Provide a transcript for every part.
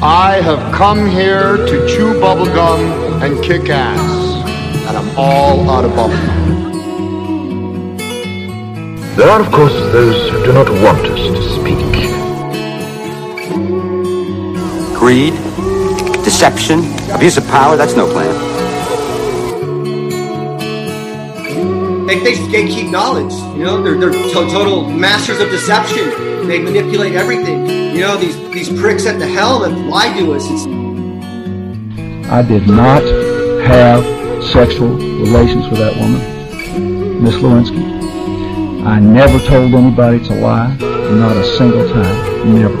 I have come here to chew bubblegum and kick ass, and I'm all out of bubblegum. There are, of course, those who do not want us to speak. Greed, deception, abuse of power, that's no plan. They, they gatekeep knowledge. You know, they're, they're to- total masters of deception. They manipulate everything. You know, these, these pricks at the helm have lied to us. It's, I did not have sexual relations with that woman, Miss Lewinsky. I never told anybody to lie, not a single time, never.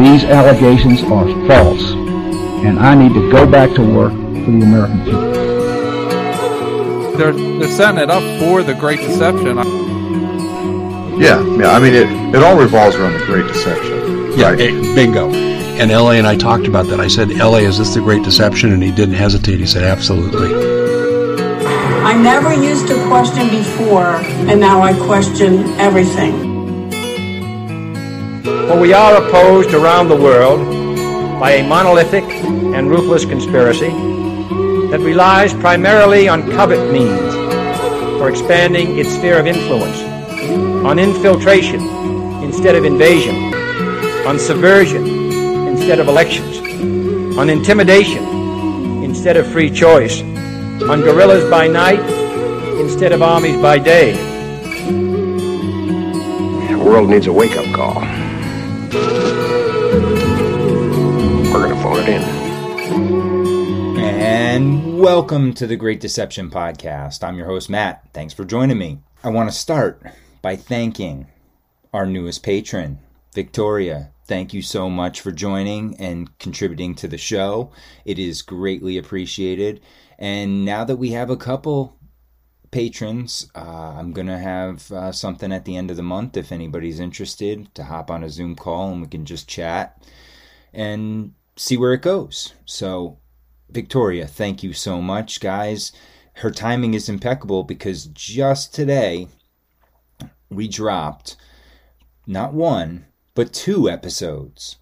These allegations are false, and I need to go back to work for the American people. They're they're setting it up for the Great Deception. Yeah, yeah. I mean, it, it all revolves around the Great Deception. Yeah, right? eh, bingo. And LA and I talked about that. I said, LA, is this the Great Deception? And he didn't hesitate. He said, absolutely. I never used to question before, and now I question everything. For we are opposed around the world by a monolithic and ruthless conspiracy that relies primarily on covert means for expanding its sphere of influence, on infiltration instead of invasion, on subversion instead of elections, on intimidation instead of free choice, on guerrillas by night instead of armies by day. The world needs a wake-up call. We're gonna phone it in. And welcome to the Great Deception Podcast. I'm your host, Matt. Thanks for joining me. I want to start by thanking our newest patron, Victoria. Thank you so much for joining and contributing to the show. It is greatly appreciated. And now that we have a couple patrons, uh, I'm going to have uh, something at the end of the month if anybody's interested to hop on a Zoom call and we can just chat and see where it goes. So, Victoria, thank you so much, guys. Her timing is impeccable because just today we dropped not one, but two episodes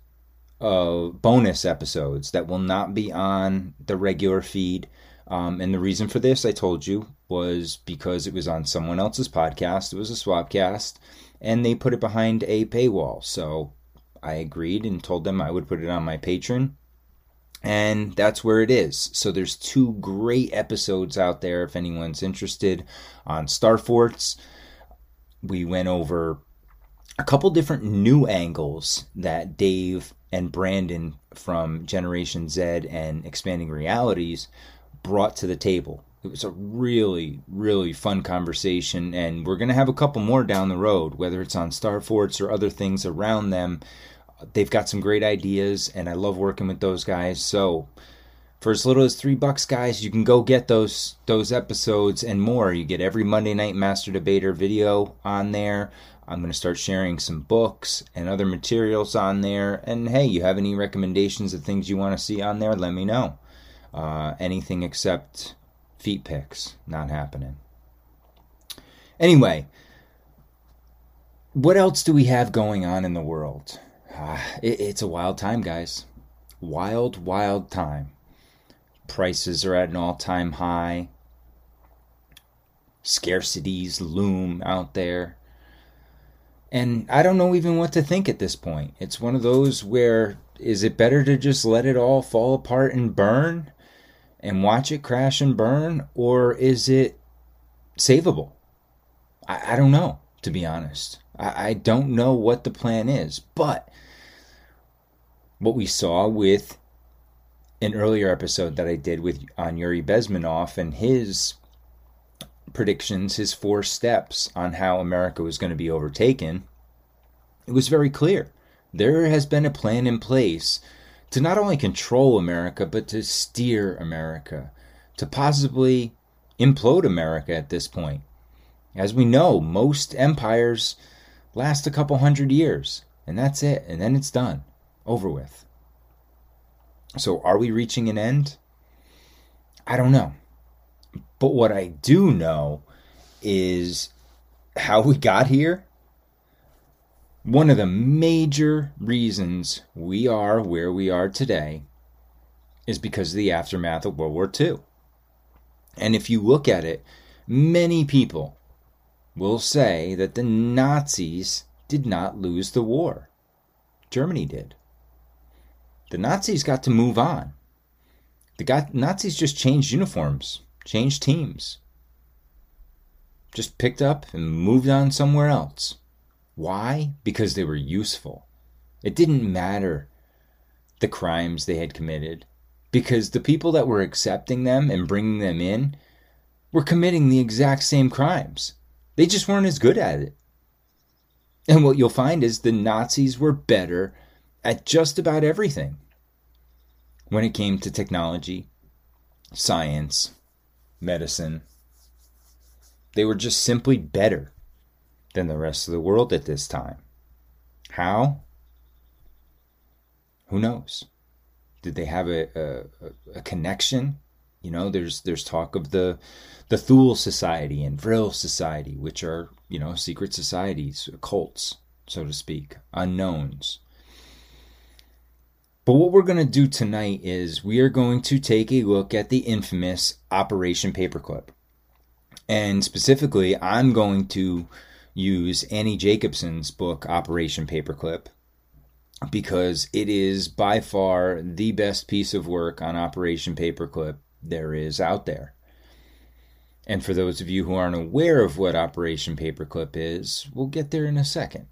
of bonus episodes that will not be on the regular feed. Um, and the reason for this, I told you, was because it was on someone else's podcast. It was a swapcast, and they put it behind a paywall. So I agreed and told them I would put it on my Patreon. And that's where it is. So there's two great episodes out there if anyone's interested on Starforts. We went over a couple different new angles that Dave and Brandon from Generation Z and Expanding Realities brought to the table. It was a really, really fun conversation, and we're going to have a couple more down the road, whether it's on Starforts or other things around them. They've got some great ideas, and I love working with those guys. So, for as little as three bucks, guys, you can go get those those episodes and more. You get every Monday night Master Debater video on there. I'm going to start sharing some books and other materials on there. And hey, you have any recommendations of things you want to see on there? Let me know. Uh, anything except feet pics, not happening. Anyway, what else do we have going on in the world? Uh, it, it's a wild time, guys. Wild, wild time. Prices are at an all time high. Scarcities loom out there. And I don't know even what to think at this point. It's one of those where is it better to just let it all fall apart and burn and watch it crash and burn? Or is it savable? I, I don't know, to be honest. I, I don't know what the plan is. But what we saw with an earlier episode that I did with on Yuri Bezmenov and his predictions, his four steps on how America was going to be overtaken, it was very clear. There has been a plan in place to not only control America, but to steer America, to possibly implode America at this point. As we know, most empires last a couple hundred years, and that's it, and then it's done, over with. So, are we reaching an end? I don't know. But what I do know is how we got here. One of the major reasons we are where we are today is because of the aftermath of World War II. And if you look at it, many people will say that the Nazis did not lose the war. Germany did. The Nazis got to move on. The Nazis just changed uniforms, changed teams, just picked up and moved on somewhere else. Why? Because they were useful. It didn't matter the crimes they had committed, because the people that were accepting them and bringing them in were committing the exact same crimes. They just weren't as good at it. And what you'll find is the Nazis were better at just about everything when it came to technology, science, medicine. They were just simply better than the rest of the world at this time. How? Who knows? Did they have a, a, a connection? You know, there's there's talk of the the Thule Society and Vril Society, which are you know secret societies, cults, so to speak, unknowns. But what we're going to do tonight is we are going to take a look at the infamous Operation Paperclip. And specifically, I'm going to use Annie Jacobsen's book, Operation Paperclip, because it is by far the best piece of work on Operation Paperclip there is out there. And for those of you who aren't aware of what Operation Paperclip is, we'll get there in a second.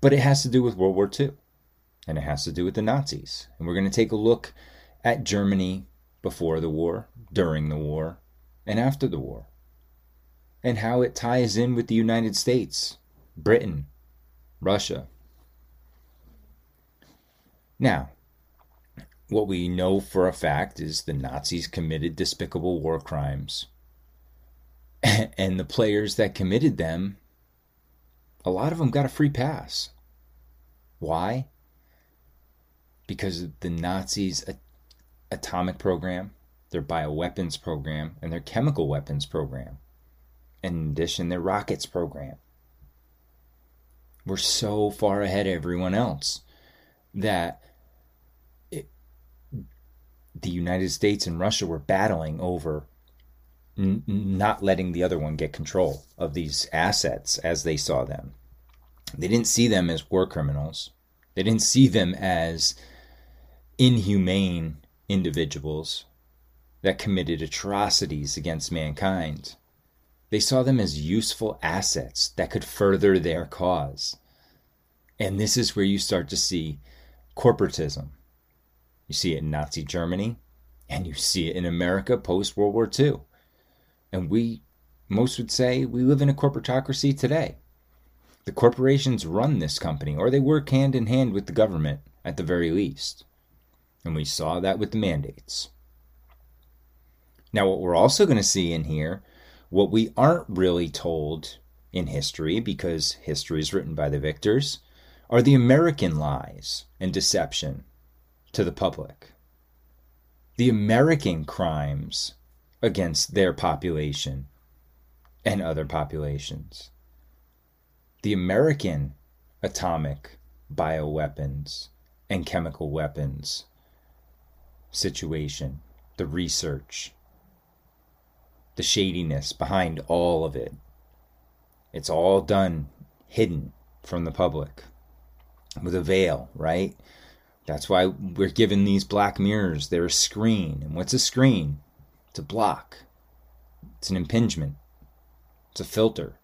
But it has to do with World War II, and it has to do with the Nazis. And we're going to take a look at Germany before the war, during the war, and after the war, and how it ties in with the United States, Britain, Russia, now, what we know for a fact is the Nazis committed despicable war crimes. And the players that committed them, a lot of them got a free pass. Why? Because of the Nazis' atomic program, their bioweapons program, and their chemical weapons program. In addition, their rockets program. We're so far ahead of everyone else that the United States and Russia were battling over n- not letting the other one get control of these assets as they saw them. They didn't see them as war criminals. They didn't see them as inhumane individuals that committed atrocities against mankind. They saw them as useful assets that could further their cause. And this is where you start to see corporatism you see it in Nazi Germany, and you see it in America post World War II. And we, most would say, we live in a corporatocracy today. The corporations run this company, or they work hand in hand with the government at the very least. And we saw that with the mandates. Now, what we're also going to see in here, what we aren't really told in history, because history is written by the victors, are the American lies and deception to the public. The American crimes against their population and other populations. The American atomic bioweapons and chemical weapons situation, the research, the shadiness behind all of it. It's all done hidden from the public with a veil, right? That's why we're given these black mirrors. They're a screen. And what's a screen? It's a block, it's an impingement, it's a filter.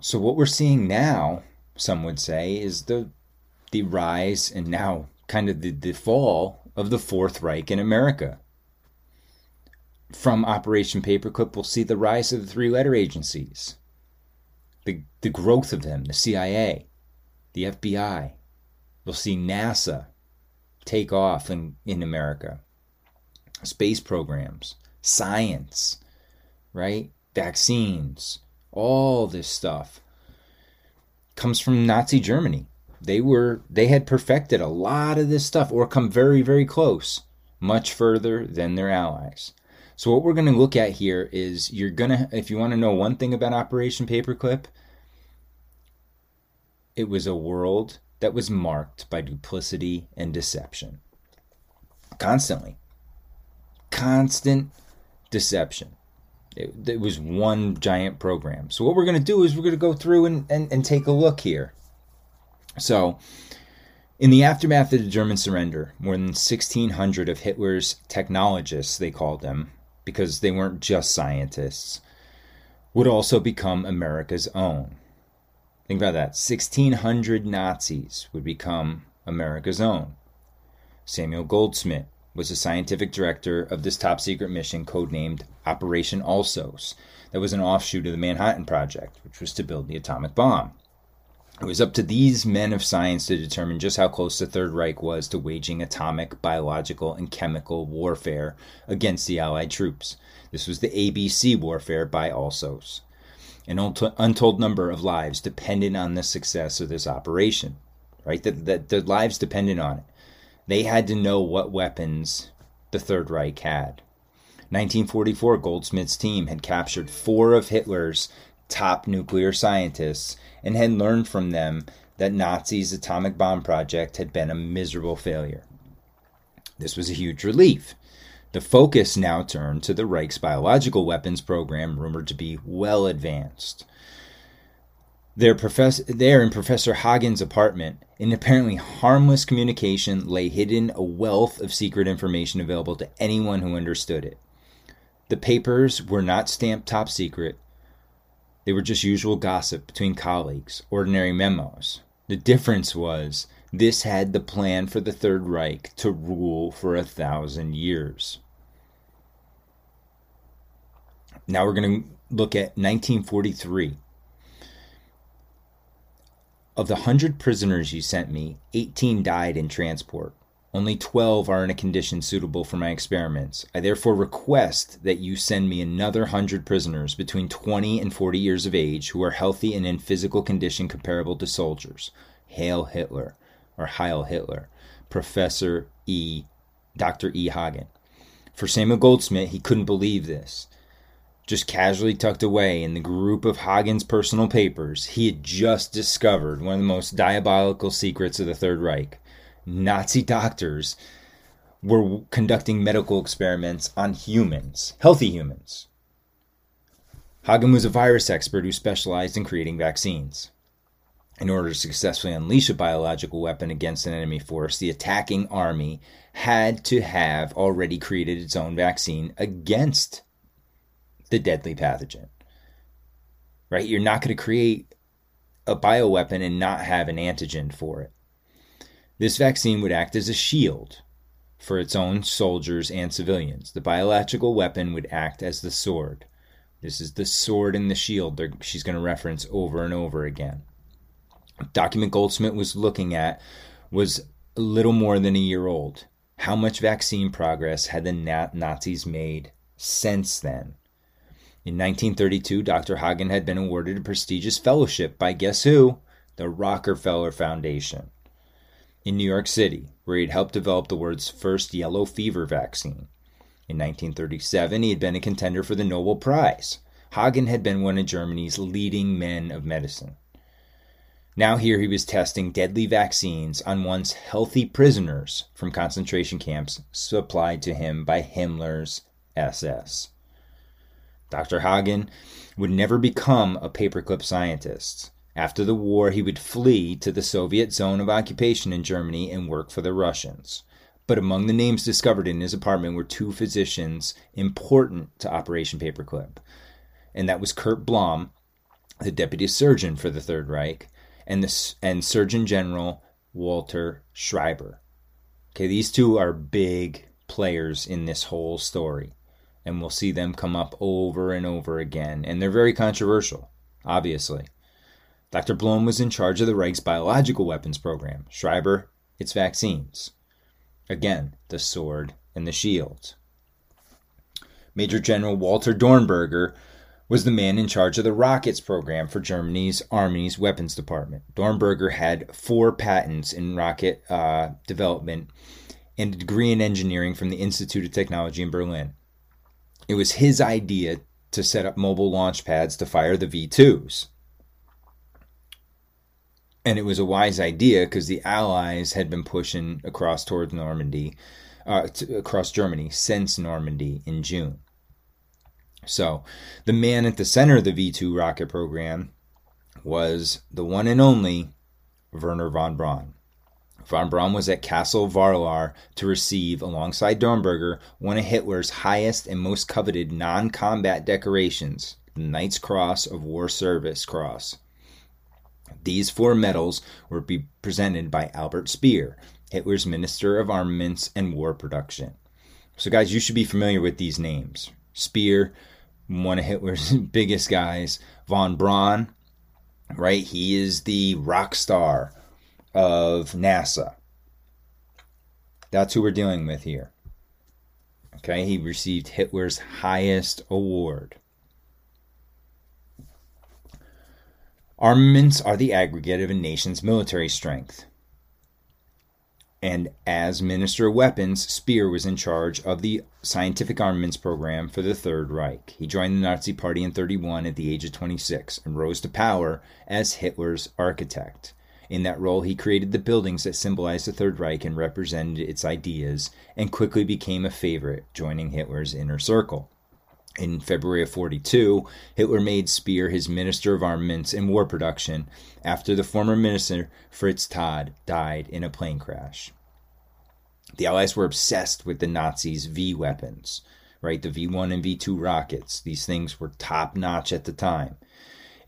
So, what we're seeing now, some would say, is the, the rise and now kind of the, the fall of the Fourth Reich in America. From Operation Paperclip, we'll see the rise of the three letter agencies, the, the growth of them, the CIA, the FBI. We'll see NASA take off in, in America. Space programs, science, right? Vaccines, all this stuff comes from Nazi Germany. They were they had perfected a lot of this stuff or come very very close, much further than their allies. So what we're going to look at here is you're going to if you want to know one thing about Operation Paperclip, it was a world that was marked by duplicity and deception. Constantly. Constant deception. It, it was one giant program. So what we're going to do is we're going to go through and, and, and take a look here. So in the aftermath of the German surrender, more than 1,600 of Hitler's technologists, they called them, because they weren't just scientists, would also become America's own. Think about that. 1,600 Nazis would become America's own. Samuel Goudsmit was the scientific director of this top secret mission codenamed Operation Alsos, that was an offshoot of the Manhattan Project, which was to build the atomic bomb. It was up to these men of science to determine just how close the Third Reich was to waging atomic, biological, and chemical warfare against the Allied troops. This was the ABC warfare by Alsos. An untold number of lives depended on the success of this operation, right? That the, the lives depended on it. They had to know what weapons the Third Reich had. 1944, Goudsmit's team had captured four of Hitler's top nuclear scientists and had learned from them that Nazis' atomic bomb project had been a miserable failure. This was a huge relief. The focus now turned to the Reich's biological weapons program, rumored to be well advanced. There, profess- there in Professor Haagen's apartment, in apparently harmless communication lay hidden a wealth of secret information available to anyone who understood it. The papers were not stamped top secret, they were just usual gossip between colleagues, ordinary memos. The difference was this had the plan for the Third Reich to rule for a thousand years. Now we're going to look at 1943. Of the 100 prisoners you sent me, 18 died in transport. Only 12 are in a condition suitable for my experiments. I therefore request that you send me another 100 prisoners between 20 and 40 years of age who are healthy and in physical condition comparable to soldiers. Hail Hitler, or Heil Hitler. Professor E. Dr. E. Haagen. For Samuel Goudsmit, he couldn't believe this. Just casually tucked away in the group of Haagen's personal papers, he had just discovered one of the most diabolical secrets of the Third Reich Nazi doctors were conducting medical experiments on humans, healthy humans. Haagen was a virus expert who specialized in creating vaccines. In order to successfully unleash a biological weapon against an enemy force, the attacking army had to have already created its own vaccine against the deadly pathogen. Right? You're not going to create a bioweapon and not have an antigen for it. This vaccine would act as a shield for its own soldiers and civilians. The biological weapon would act as the sword. This is the sword and the shield she's going to reference over and over again. Document Goudsmit was looking at was a little more than a year old. How much vaccine progress had the Nazis made since then? In 1932, Dr. Haagen had been awarded a prestigious fellowship by guess who? The Rockefeller Foundation in New York City, where he had helped develop the world's first yellow fever vaccine. In 1937, he had been a contender for the Nobel Prize. Haagen had been one of Germany's leading men of medicine. Now, here he was testing deadly vaccines on once healthy prisoners from concentration camps supplied to him by Himmler's SS. Dr. Haagen would never become a paperclip scientist. After the war, he would flee to the Soviet zone of occupation in Germany and work for the Russians. But among the names discovered in his apartment were two physicians important to Operation Paperclip, and that was Kurt Blome, the deputy surgeon for the Third Reich, and the and Surgeon General Walter Schreiber. Okay, these two are big players in this whole story, and we'll see them come up over and over again, and they're very controversial, obviously. Dr. Blome was in charge of the Reich's biological weapons program, Schreiber, its vaccines. Again, the sword and the shield. Major General Walter Dornberger was the man in charge of the rockets program for Germany's Army's weapons department. Dornberger had four patents in rocket uh, development and a degree in engineering from the Institute of Technology in Berlin. It was his idea to set up mobile launch pads to fire the V 2s. And it was a wise idea because the Allies had been pushing across towards Normandy, uh, across Germany since Normandy in June. So, the man at the center of the V 2 rocket program was the one and only Wernher von Braun. Von Braun was at Castle Varlar to receive, alongside Dornberger, one of Hitler's highest and most coveted non combat decorations, the Knight's Cross of War Service Cross. These four medals were be presented by Albert Speer, Hitler's Minister of Armaments and War Production. So, guys, you should be familiar with these names. Speer, one of Hitler's biggest guys. Von Braun, right? He is the rock star of NASA. That's who we're dealing with here. Okay, he received Hitler's highest award. Armaments are the aggregate of a nation's military strength. And as Minister of Weapons, Speer was in charge of the scientific armaments program for the Third Reich. He joined the Nazi Party in 31 at the age of 26 and rose to power as Hitler's architect. In that role, he created the buildings that symbolized the Third Reich and represented its ideas, and quickly became a favorite, joining Hitler's inner circle. In February of 42, Hitler made Speer his Minister of Armaments and War Production after the former minister Fritz Todt died in a plane crash. The Allies were obsessed with the Nazis' V weapons, right? The V 1 and V 2 rockets. These things were top notch at the time.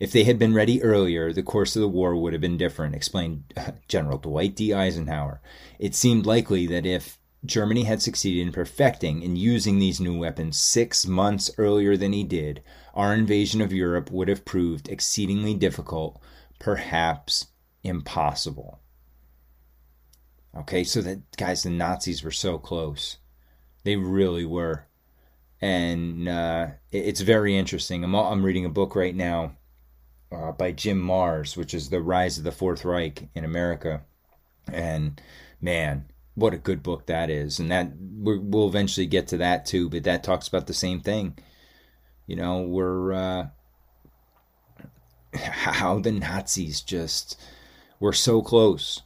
If they had been ready earlier, the course of the war would have been different, explained General Dwight D. Eisenhower. It seemed likely that if Germany had succeeded in perfecting and using these new weapons six months earlier than he did, our invasion of Europe would have proved exceedingly difficult, perhaps impossible. Okay, so that guys, the Nazis were so close. They really were. And uh, it's very interesting. I'm, I'm reading a book right now uh, by Jim Marrs, which is The Rise of the Fourth Reich in America. And man, what a good book that is. And that we'll eventually get to that too, but that talks about the same thing. You know, we're uh, how the Nazis just were so close,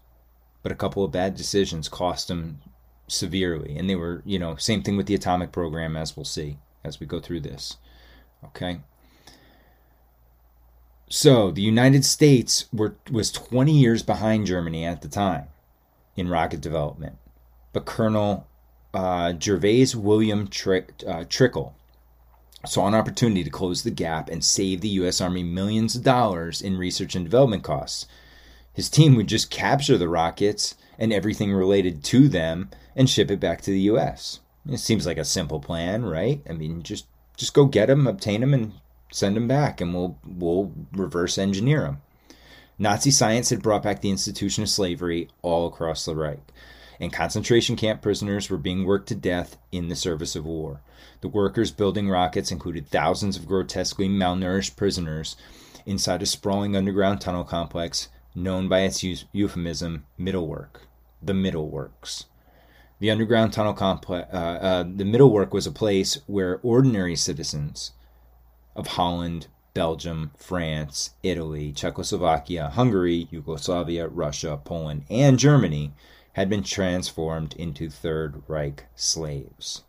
but a couple of bad decisions cost them severely. And they were, you know, same thing with the atomic program, as we'll see as we go through this. Okay. So the United States were, was 20 years behind Germany at the time in rocket development. But Colonel uh, Gervais William Trick, uh, Trichel saw an opportunity to close the gap and save the U.S. Army millions of dollars in research and development costs. His team would just capture the rockets and everything related to them and ship it back to the U.S. It seems like a simple plan, right? I mean, just just go get them, obtain them, and Send them back, and we'll we'll reverse engineer them. Nazi science had brought back the institution of slavery all across the Reich, and concentration camp prisoners were being worked to death in the service of war. The workers building rockets included thousands of grotesquely malnourished prisoners inside a sprawling underground tunnel complex known by its euphemism Middle Work, the Middle Works. The underground tunnel complex, uh, uh, the Middle Work was a place where ordinary citizens of Holland, Belgium, France, Italy, Czechoslovakia, Hungary, Yugoslavia, Russia, Poland, and Germany had been transformed into Third Reich slaves.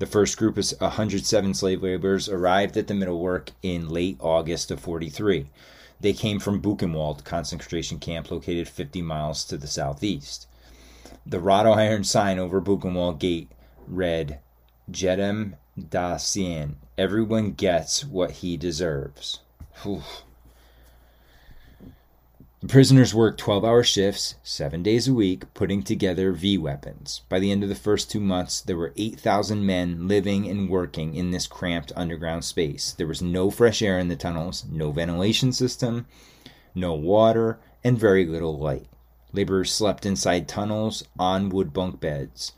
The first group of 107 slave laborers arrived at the Middle Work in late August of 43. They came from Buchenwald concentration camp located 50 miles to the southeast. The wrought iron sign over Buchenwald Gate read Jedem Dasein. Everyone gets what he deserves. Whew. The prisoners worked 12 hour shifts, seven days a week, putting together V weapons. By the end of the first two months, there were 8,000 men living and working in this cramped underground space. There was no fresh air in the tunnels, no ventilation system, no water, and very little light. Laborers slept inside tunnels on wood bunk beds.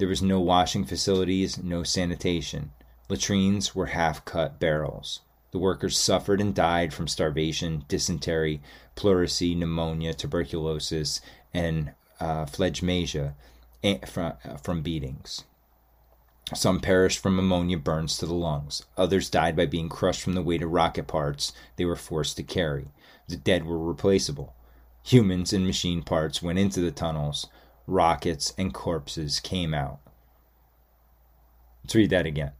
There was no washing facilities, no sanitation. Latrines were half cut barrels. The workers suffered and died from starvation, dysentery, pleurisy, pneumonia, tuberculosis, and uh, phlegmasia from, from beatings. Some perished from ammonia burns to the lungs. Others died by being crushed from the weight of rocket parts they were forced to carry. The dead were replaceable. Humans and machine parts went into the tunnels. Rockets and corpses came out. Let's read that again.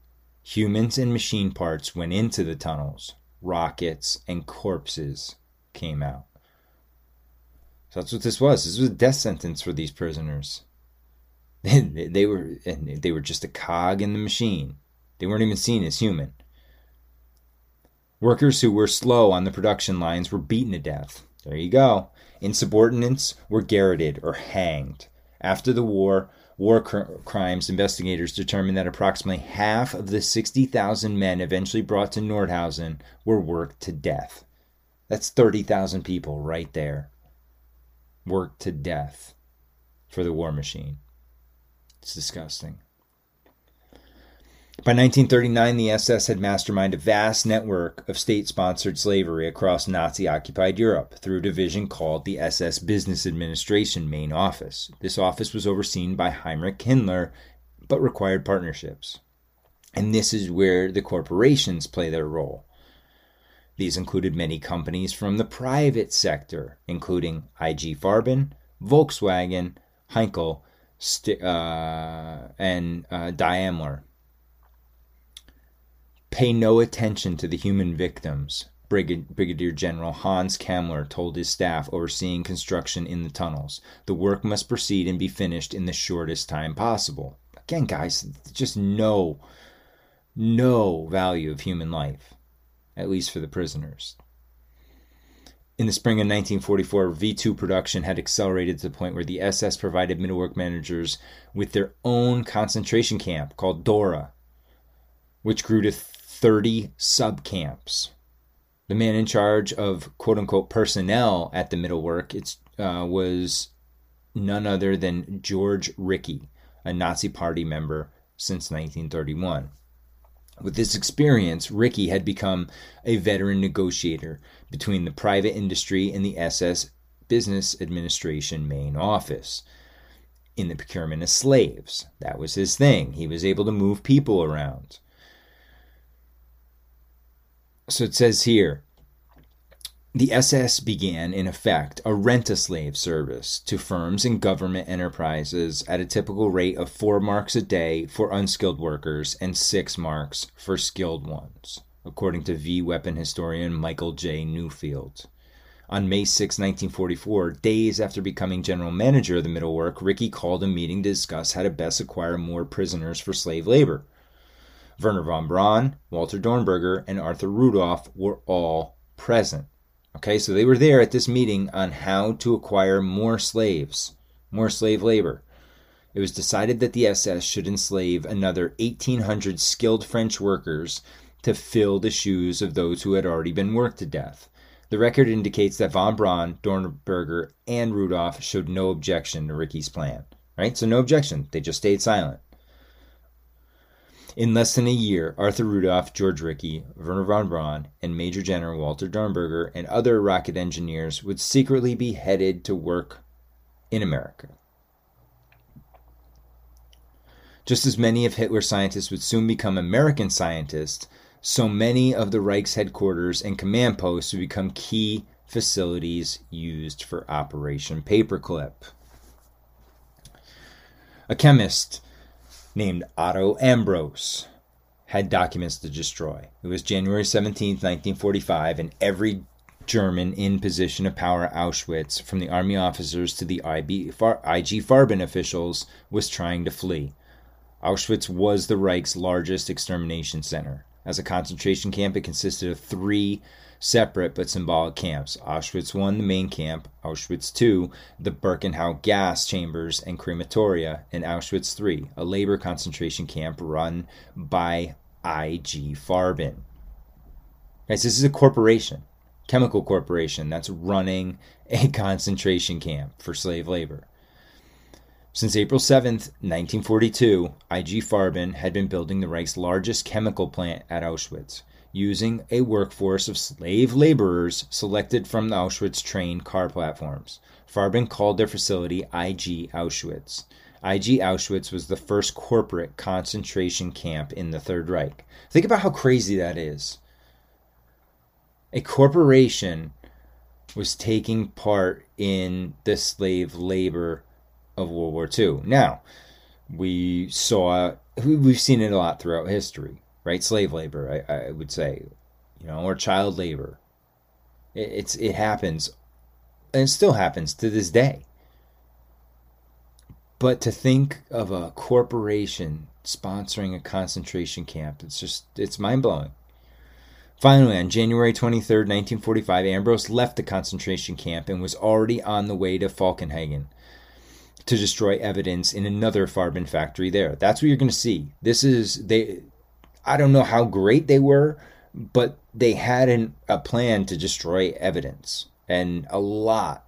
Humans and machine parts went into the tunnels. Rockets and corpses came out. So that's what this was. This was a death sentence for these prisoners. they were they were just a cog in the machine. They weren't even seen as human. Workers who were slow on the production lines were beaten to death. There you go. Insubordinates were garroted or hanged. After the war, war cr- crimes investigators determined that approximately half of the 60,000 men eventually brought to Nordhausen were worked to death. That's 30,000 people right there. Worked to death for the war machine. It's disgusting. By 1939, the SS had masterminded a vast network of state sponsored slavery across Nazi occupied Europe through a division called the SS Business Administration Main Office. This office was overseen by Heinrich Himmler, but required partnerships. And this is where the corporations play their role. These included many companies from the private sector, including IG Farben, Volkswagen, Heinkel, St- uh, and uh, Daimler. Pay no attention to the human victims, Brigad- Brigadier General Hans Kammler told his staff overseeing construction in the tunnels. The work must proceed and be finished in the shortest time possible. Again, guys, just no, no value of human life, at least for the prisoners. In the spring of 1944, V2 production had accelerated to the point where the SS provided middle work managers with their own concentration camp called Dora, which grew to 30 subcamps. The man in charge of quote unquote personnel at the middle work it, uh, was none other than George Rickhey, a Nazi Party member since 1931. With this experience, Rickhey had become a veteran negotiator between the private industry and the SS Business Administration main office in the procurement of slaves. That was his thing. He was able to move people around. So it says here the SS began, in effect, a rent a slave service to firms and government enterprises at a typical rate of four marks a day for unskilled workers and six marks for skilled ones, according to V weapon historian Michael J. Neufeld. On May 6, 1944, days after becoming general manager of the Middle Work, Rickhey called a meeting to discuss how to best acquire more prisoners for slave labor. Wernher von Braun, Walter Dornberger, and Arthur Rudolph were all present. Okay, so they were there at this meeting on how to acquire more slaves, more slave labor. It was decided that the SS should enslave another 1,800 skilled French workers to fill the shoes of those who had already been worked to death. The record indicates that von Braun, Dornberger, and Rudolph showed no objection to Rickhey's plan. Right? So no objection. They just stayed silent. In less than a year, Arthur Rudolph, George Rickhey, Wernher von Braun, and Major General Walter Dornberger and other rocket engineers would secretly be headed to work in America. Just as many of Hitler's scientists would soon become American scientists, so many of the Reich's headquarters and command posts would become key facilities used for Operation Paperclip. A chemist named Otto Ambros had documents to destroy. It was January 17, 1945, and every German in position of power at Auschwitz, from the army officers to the IB, Far, IG Farben officials, was trying to flee. Auschwitz was the Reich's largest extermination center. As a concentration camp, it consisted of three separate but symbolic camps Auschwitz I, the main camp, Auschwitz II, the Birkenau gas chambers and crematoria, and Auschwitz III, a labor concentration camp run by IG Farben. Guys, this is a corporation, chemical corporation, that's running a concentration camp for slave labor. Since April 7, 1942, IG Farben had been building the Reich's largest chemical plant at Auschwitz, using a workforce of slave laborers selected from the Auschwitz train car platforms. Farben called their facility IG Auschwitz. IG Auschwitz was the first corporate concentration camp in the Third Reich. Think about how crazy that is. A corporation was taking part in the slave labor of World War II. Now, we saw, we've seen it a lot throughout history, right? Slave labor, I, I would say, you know, or child labor. It, it's it happens, and it still happens to this day. But to think of a corporation sponsoring a concentration camp, it's just it's mind blowing. Finally, on January 23, 1945, Ambros left the concentration camp and was already on the way to Falkenhagen to destroy evidence in another Farben factory there. That's what you're going to see. This is they I don't know how great they were, but they had an, a plan to destroy evidence and a lot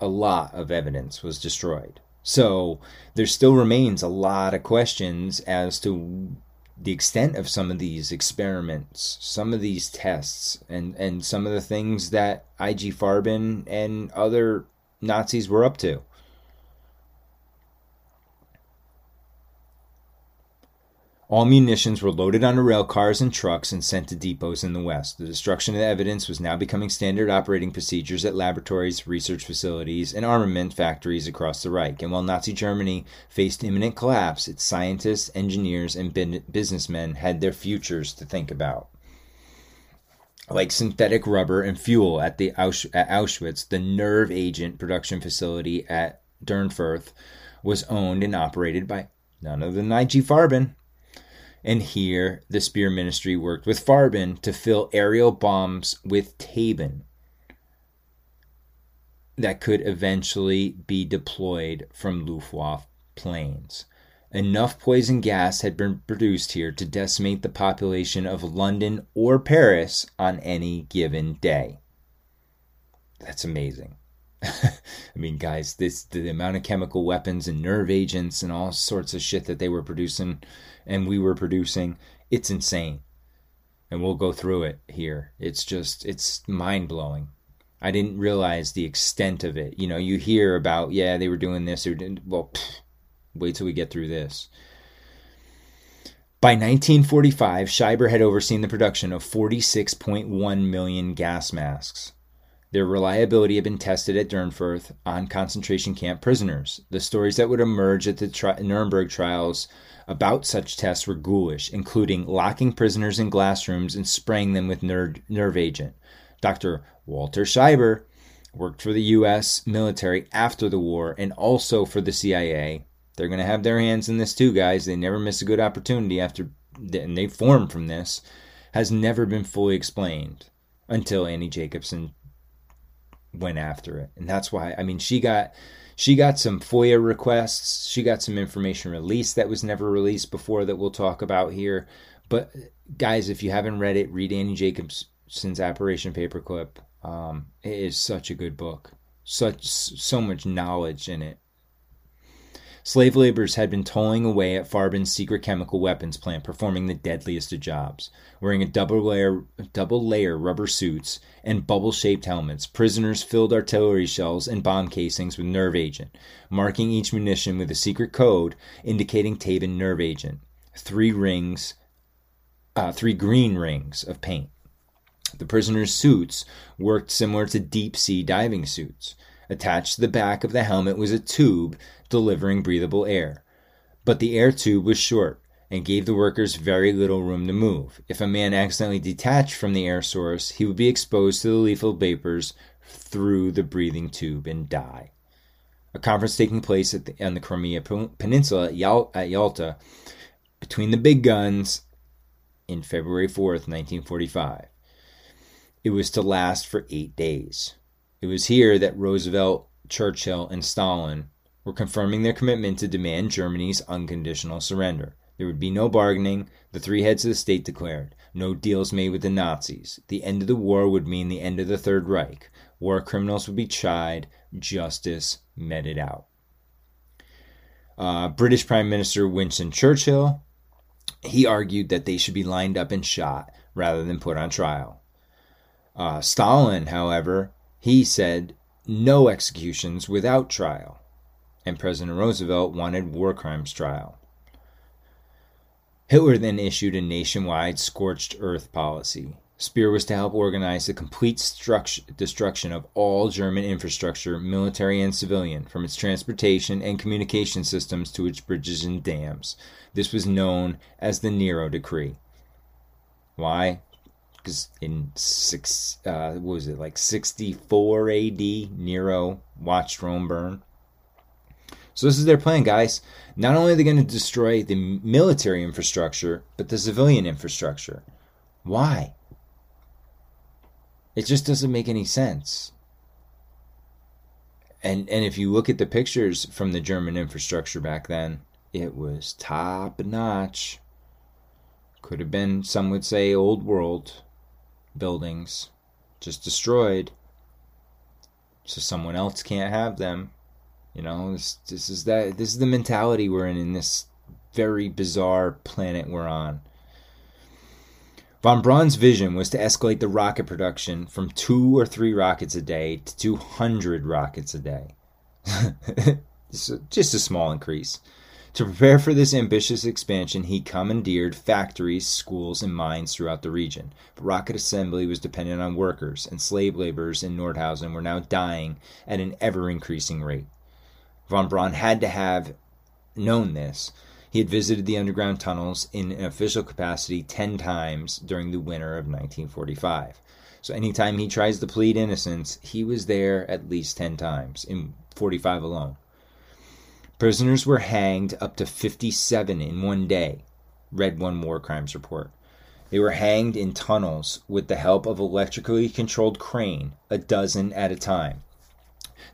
a lot of evidence was destroyed. So there still remains a lot of questions as to the extent of some of these experiments, some of these tests, and, and some of the things that IG Farben and other Nazis were up to. All munitions were loaded onto rail cars and trucks and sent to depots in the West. The destruction of the evidence was now becoming standard operating procedures at laboratories, research facilities, and armament factories across the Reich. And while Nazi Germany faced imminent collapse, its scientists, engineers, and businessmen had their futures to think about. Like synthetic rubber and fuel at the Ausch- at Auschwitz, the nerve agent production facility at Dyhernfurth was owned and operated by none other than IG Farben. And here, the Speer Ministry worked with Farben to fill aerial bombs with Tabun that could eventually be deployed from Luftwaffe planes. Enough poison gas had been produced here to decimate the population of London or Paris on any given day. That's amazing. I mean, guys, this the amount of chemical weapons and nerve agents and all sorts of shit that they were producing and we were producing, it's insane. And we'll go through it here. It's just it's mind-blowing. I didn't realize the extent of it. You know, you hear about, yeah, they were doing this or did well, wait till we get through this. By 1945, Schreiber had overseen the production of 46.1 million gas masks. Their reliability had been tested at Dyhernfurth on concentration camp prisoners. The stories that would emerge at the tri- Nuremberg trials about such tests were ghoulish, including locking prisoners in glass rooms and spraying them with ner- nerve agent. Dr. Walter Schreiber worked for the U.S. military after the war and also for the CIA. They're going to have their hands in this too, guys. They never miss a good opportunity after, and they formed from this, has never been fully explained until Annie Jacobsen went after it. And that's why I mean she got she got some FOIA requests, she got some information released that was never released before that we'll talk about here. But guys, if you haven't read it, read Annie Jacobsen's Operation Paperclip. Um, it is such a good book. Such so much knowledge in it. Slave laborers had been toiling away at Farben's secret chemical weapons plant, performing the deadliest of jobs. Wearing a double layer, double layer rubber suits and bubble shaped helmets, prisoners filled artillery shells and bomb casings with nerve agent, marking each munition with a secret code indicating Tabun nerve agent. Three rings, uh, three green rings of paint. The prisoners' suits worked similar to deep sea diving suits. Attached to the back of the helmet was a tube delivering breathable air. But the air tube was short and gave the workers very little room to move. If a man accidentally detached from the air source, he would be exposed to the lethal vapors through the breathing tube and die. A conference taking place the, on the Crimea Peninsula at, Yal- at Yalta between the big guns in February 4th, 1945. It was to last for eight days. It was here that Roosevelt, Churchill, and Stalin were confirming their commitment to demand Germany's unconditional surrender. There would be no bargaining, the three heads of the state declared. No deals made with the Nazis. The end of the war would mean the end of the Third Reich. War criminals would be tried, justice meted out. Uh, British Prime Minister Winston Churchill, he argued that they should be lined up and shot rather than put on trial. Uh, Stalin, however, he said no executions without trial. and President Roosevelt wanted war crimes trial. Hitler then issued a nationwide scorched earth policy. Speer was to help organize the complete destruction of all German infrastructure, military and civilian, from its transportation and communication systems to its bridges and dams. This was known as the Nero Decree. Why? In six, uh, what was it like 64 A.D. Nero watched Rome burn. So this is their plan, guys. Not only are they going to destroy the military infrastructure, but the civilian infrastructure. Why? It just doesn't make any sense. And and if you look at the pictures from the German infrastructure back then, it was top notch. Could have been, some would say, old world buildings, just destroyed. So someone else can't have them. You know, this, this is that this is the mentality we're in in this very bizarre planet we're on. Von Braun's vision was to escalate the rocket production from two or three rockets a day to 200 rockets a day. just a small increase. To prepare for this ambitious expansion, he commandeered factories, schools, and mines throughout the region. But rocket assembly was dependent on workers, and slave laborers in Nordhausen were now dying at an ever increasing rate. Von Braun had to have known this. He had visited the underground tunnels in an official capacity 10 times during the winter of 1945. So anytime he tries to plead innocence, he was there at least 10 times, in 45 alone. Prisoners were hanged up to 57 in one day, read one war crimes report. They were hanged in tunnels with the help of electrically controlled crane, a dozen at a time.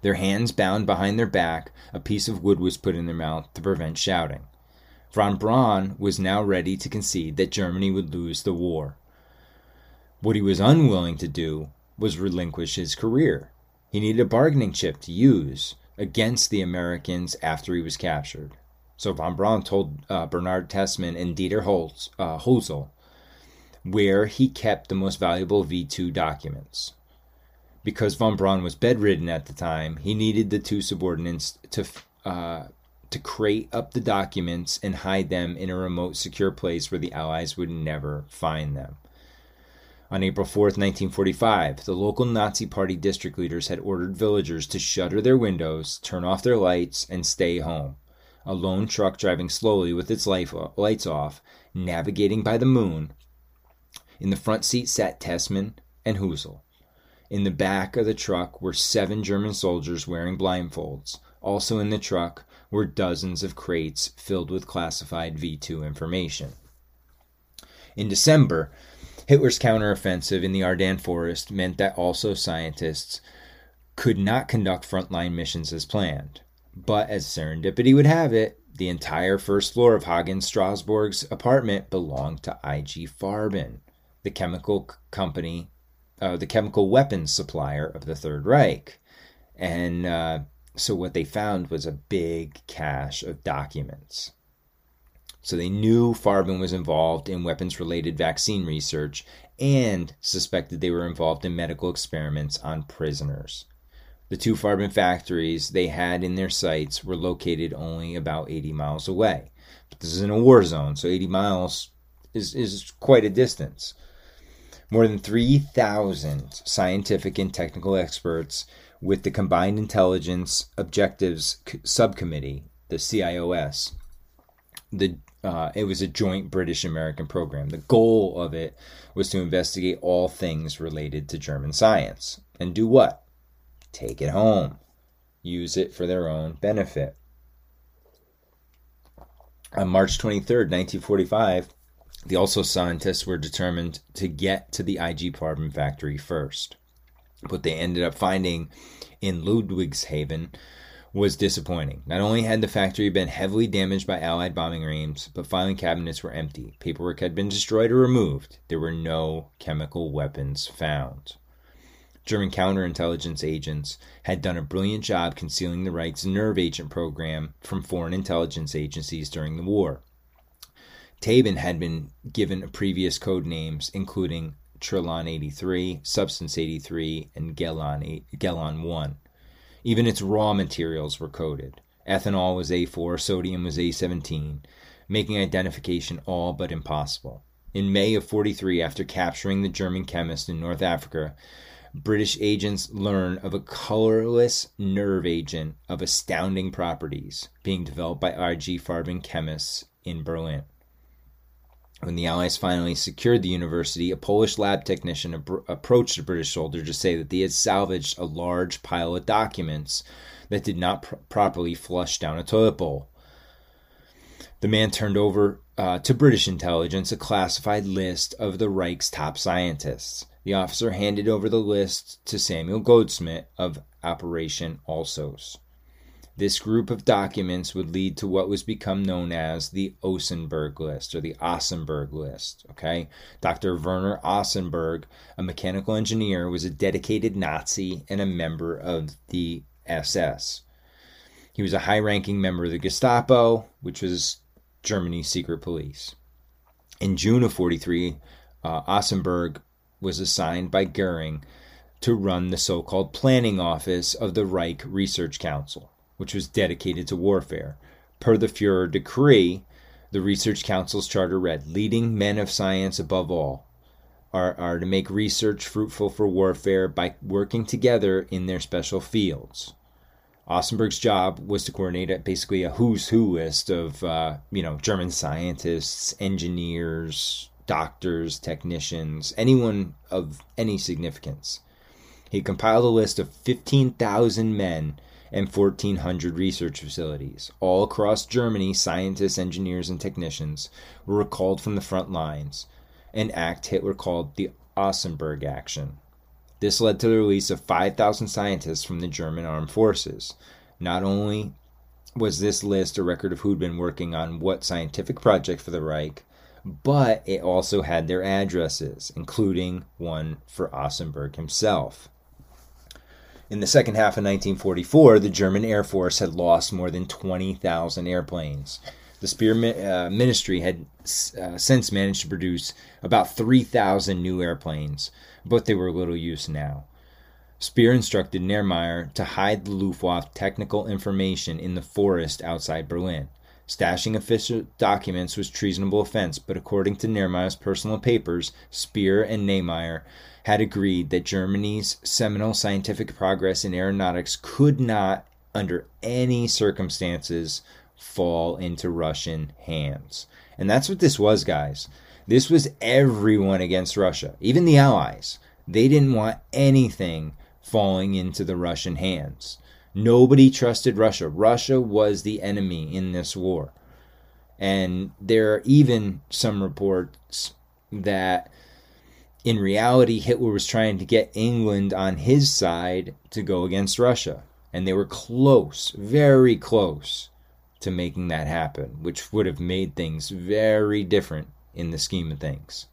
Their hands bound behind their back, a piece of wood was put in their mouth to prevent shouting. Von Braun was now ready to concede that Germany would lose the war. What he was unwilling to do was relinquish his career. He needed a bargaining chip to use against the Americans after he was captured. So von Braun told uh, Bernard Tessmann and Dieter Holz, uh, Hölzel where he kept the most valuable V2 documents because von Braun was bedridden at the time, he needed the two subordinates to uh, to crate up the documents and hide them in a remote, secure place where the Allies would never find them. On April 4, 1945, the local Nazi Party district leaders had ordered villagers to shutter their windows, turn off their lights, and stay home. A lone truck driving slowly with its lights off, navigating by the moon. In the front seat sat Tessmann and Hölzel. In the back of the truck were seven German soldiers wearing blindfolds. Also in the truck were dozens of crates filled with classified V 2 information. In December, Hitler's counteroffensive in the Ardennes forest meant that Alsos scientists could not conduct frontline missions as planned. But as serendipity would have it, the entire first floor of Haagen Strasbourg's apartment belonged to IG Farben, the chemical company uh, the chemical weapons supplier of the Third Reich. And uh, so what they found was a big cache of documents. So they knew Farben was involved in weapons related vaccine research and suspected they were involved in medical experiments on prisoners. The two Farben factories they had in their sights were located only about 80 miles away. But this is in a war zone, so 80 miles is, is quite a distance. More than 3,000 scientific and technical experts with the Combined Intelligence Objectives Subcommittee, the CIOS. The uh, it was a joint British American program. The goal of it was to investigate all things related to German science. And do what? Take it home. Use it for their own benefit. On March 23rd, 1945, the Alsos scientists were determined to get to the IG Farben factory first. What they ended up finding in Ludwigshafen was disappointing. Not only had the factory been heavily damaged by Allied bombing raids, but filing cabinets were empty. Paperwork had been destroyed or removed. There were no chemical weapons found. German counterintelligence agents had done a brilliant job concealing the Reich's nerve agent program from foreign intelligence agencies during the war. Tabun had been given previous code names, including Trilon 83, Substance 83, and Gelon, 8, Gelon 1. Even its raw materials were coded. Ethanol was A4, sodium was A17, making identification all but impossible. In May of 43, after capturing the German chemist in North Africa, British agents learn of a colorless nerve agent of astounding properties being developed by R.G. Farben chemists in Berlin. When the Allies finally secured the university, a Polish lab technician ab- approached a British soldier to say that they had salvaged a large pile of documents that did not pr- properly flush down a toilet bowl. The man turned over uh, to British intelligence a classified list of the Reich's top scientists. The officer handed over the list to Samuel Goudsmit of Operation Alsos. This group of documents would lead to what was become known as the Osenberg list or the Ossenberg list. Okay, Dr. Werner Ossenberg, a mechanical engineer, was a dedicated Nazi and a member of the SS. He was a high ranking member of the Gestapo, which was Germany's secret police. In June of 43, uh, Ossenberg was assigned by Goering to run the so called planning office of the Reich Research Council which was dedicated to warfare. Per the Fuhrer decree, the Research Council's charter read Leading men of science above all are, are to make research fruitful for warfare by working together in their special fields. Ossenberg's job was to coordinate basically a who's who list of, uh, you know, German scientists, engineers, doctors, technicians, anyone of any significance. He compiled a list of 15,000 men and 1,400 research facilities. All across Germany, scientists, engineers, and technicians were recalled from the front lines, an act Hitler called the Ossenberg Action. This led to the release of 5,000 scientists from the German armed forces. Not only was this list a record of who'd been working on what scientific project for the Reich, but it also had their addresses, including one for Ossenberg himself. In the second half of 1944, the German Air Force had lost more than 20,000 airplanes. The Speer uh, ministry had uh, since managed to produce about 3,000 new airplanes, but they were little use now. Speer instructed Knemeyer to hide the Luftwaffe technical information in the forest outside Berlin. Stashing official documents was treasonable offense, but according to Knemeyer's personal papers, Speer and Knemeyer had agreed that Germany's seminal scientific progress in aeronautics could not, under any circumstances, fall into Russian hands. And that's what this was, guys. This was everyone against Russia, even the Allies. They didn't want anything falling into the Russian hands. Nobody trusted Russia. Russia was the enemy in this war. And there are even some reports that in reality, Hitler was trying to get England on his side to go against Russia. And they were close, very close to making that happen, which would have made things very different in the scheme of things.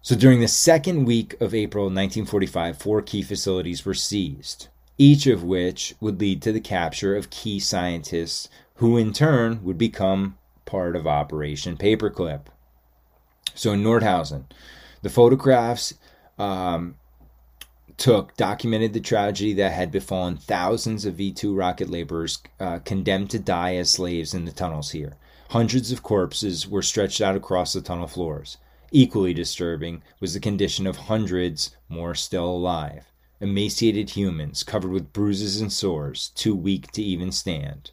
So during the second week of April 1945, four key facilities were seized, each of which would lead to the capture of key scientists who in turn would become part of Operation Paperclip. So in Nordhausen, the photographs um, took documented the tragedy that had befallen thousands of V 2 rocket laborers uh, condemned to die as slaves in the tunnels here. Hundreds of corpses were stretched out across the tunnel floors. Equally disturbing was the condition of hundreds more still alive. Emaciated humans covered with bruises and sores, too weak to even stand.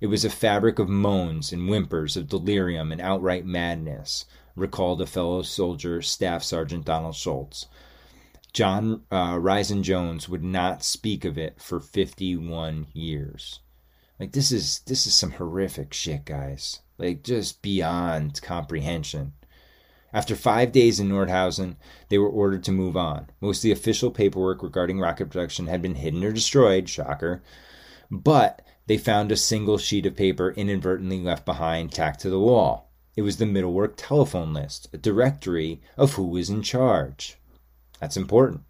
It was a fabric of moans and whimpers, of delirium and outright madness recalled a fellow soldier, Staff Sergeant Donald Schultz. John uh, Risen Jones would not speak of it for 51 years. Like this is this is some horrific shit, guys. Like just beyond comprehension. After five days in Nordhausen, they were ordered to move on. Most of the official paperwork regarding rocket production had been hidden or destroyed, shocker, but they found a single sheet of paper inadvertently left behind tacked to the wall. It was the Mittelwerk telephone list, a directory of who was in charge. That's important.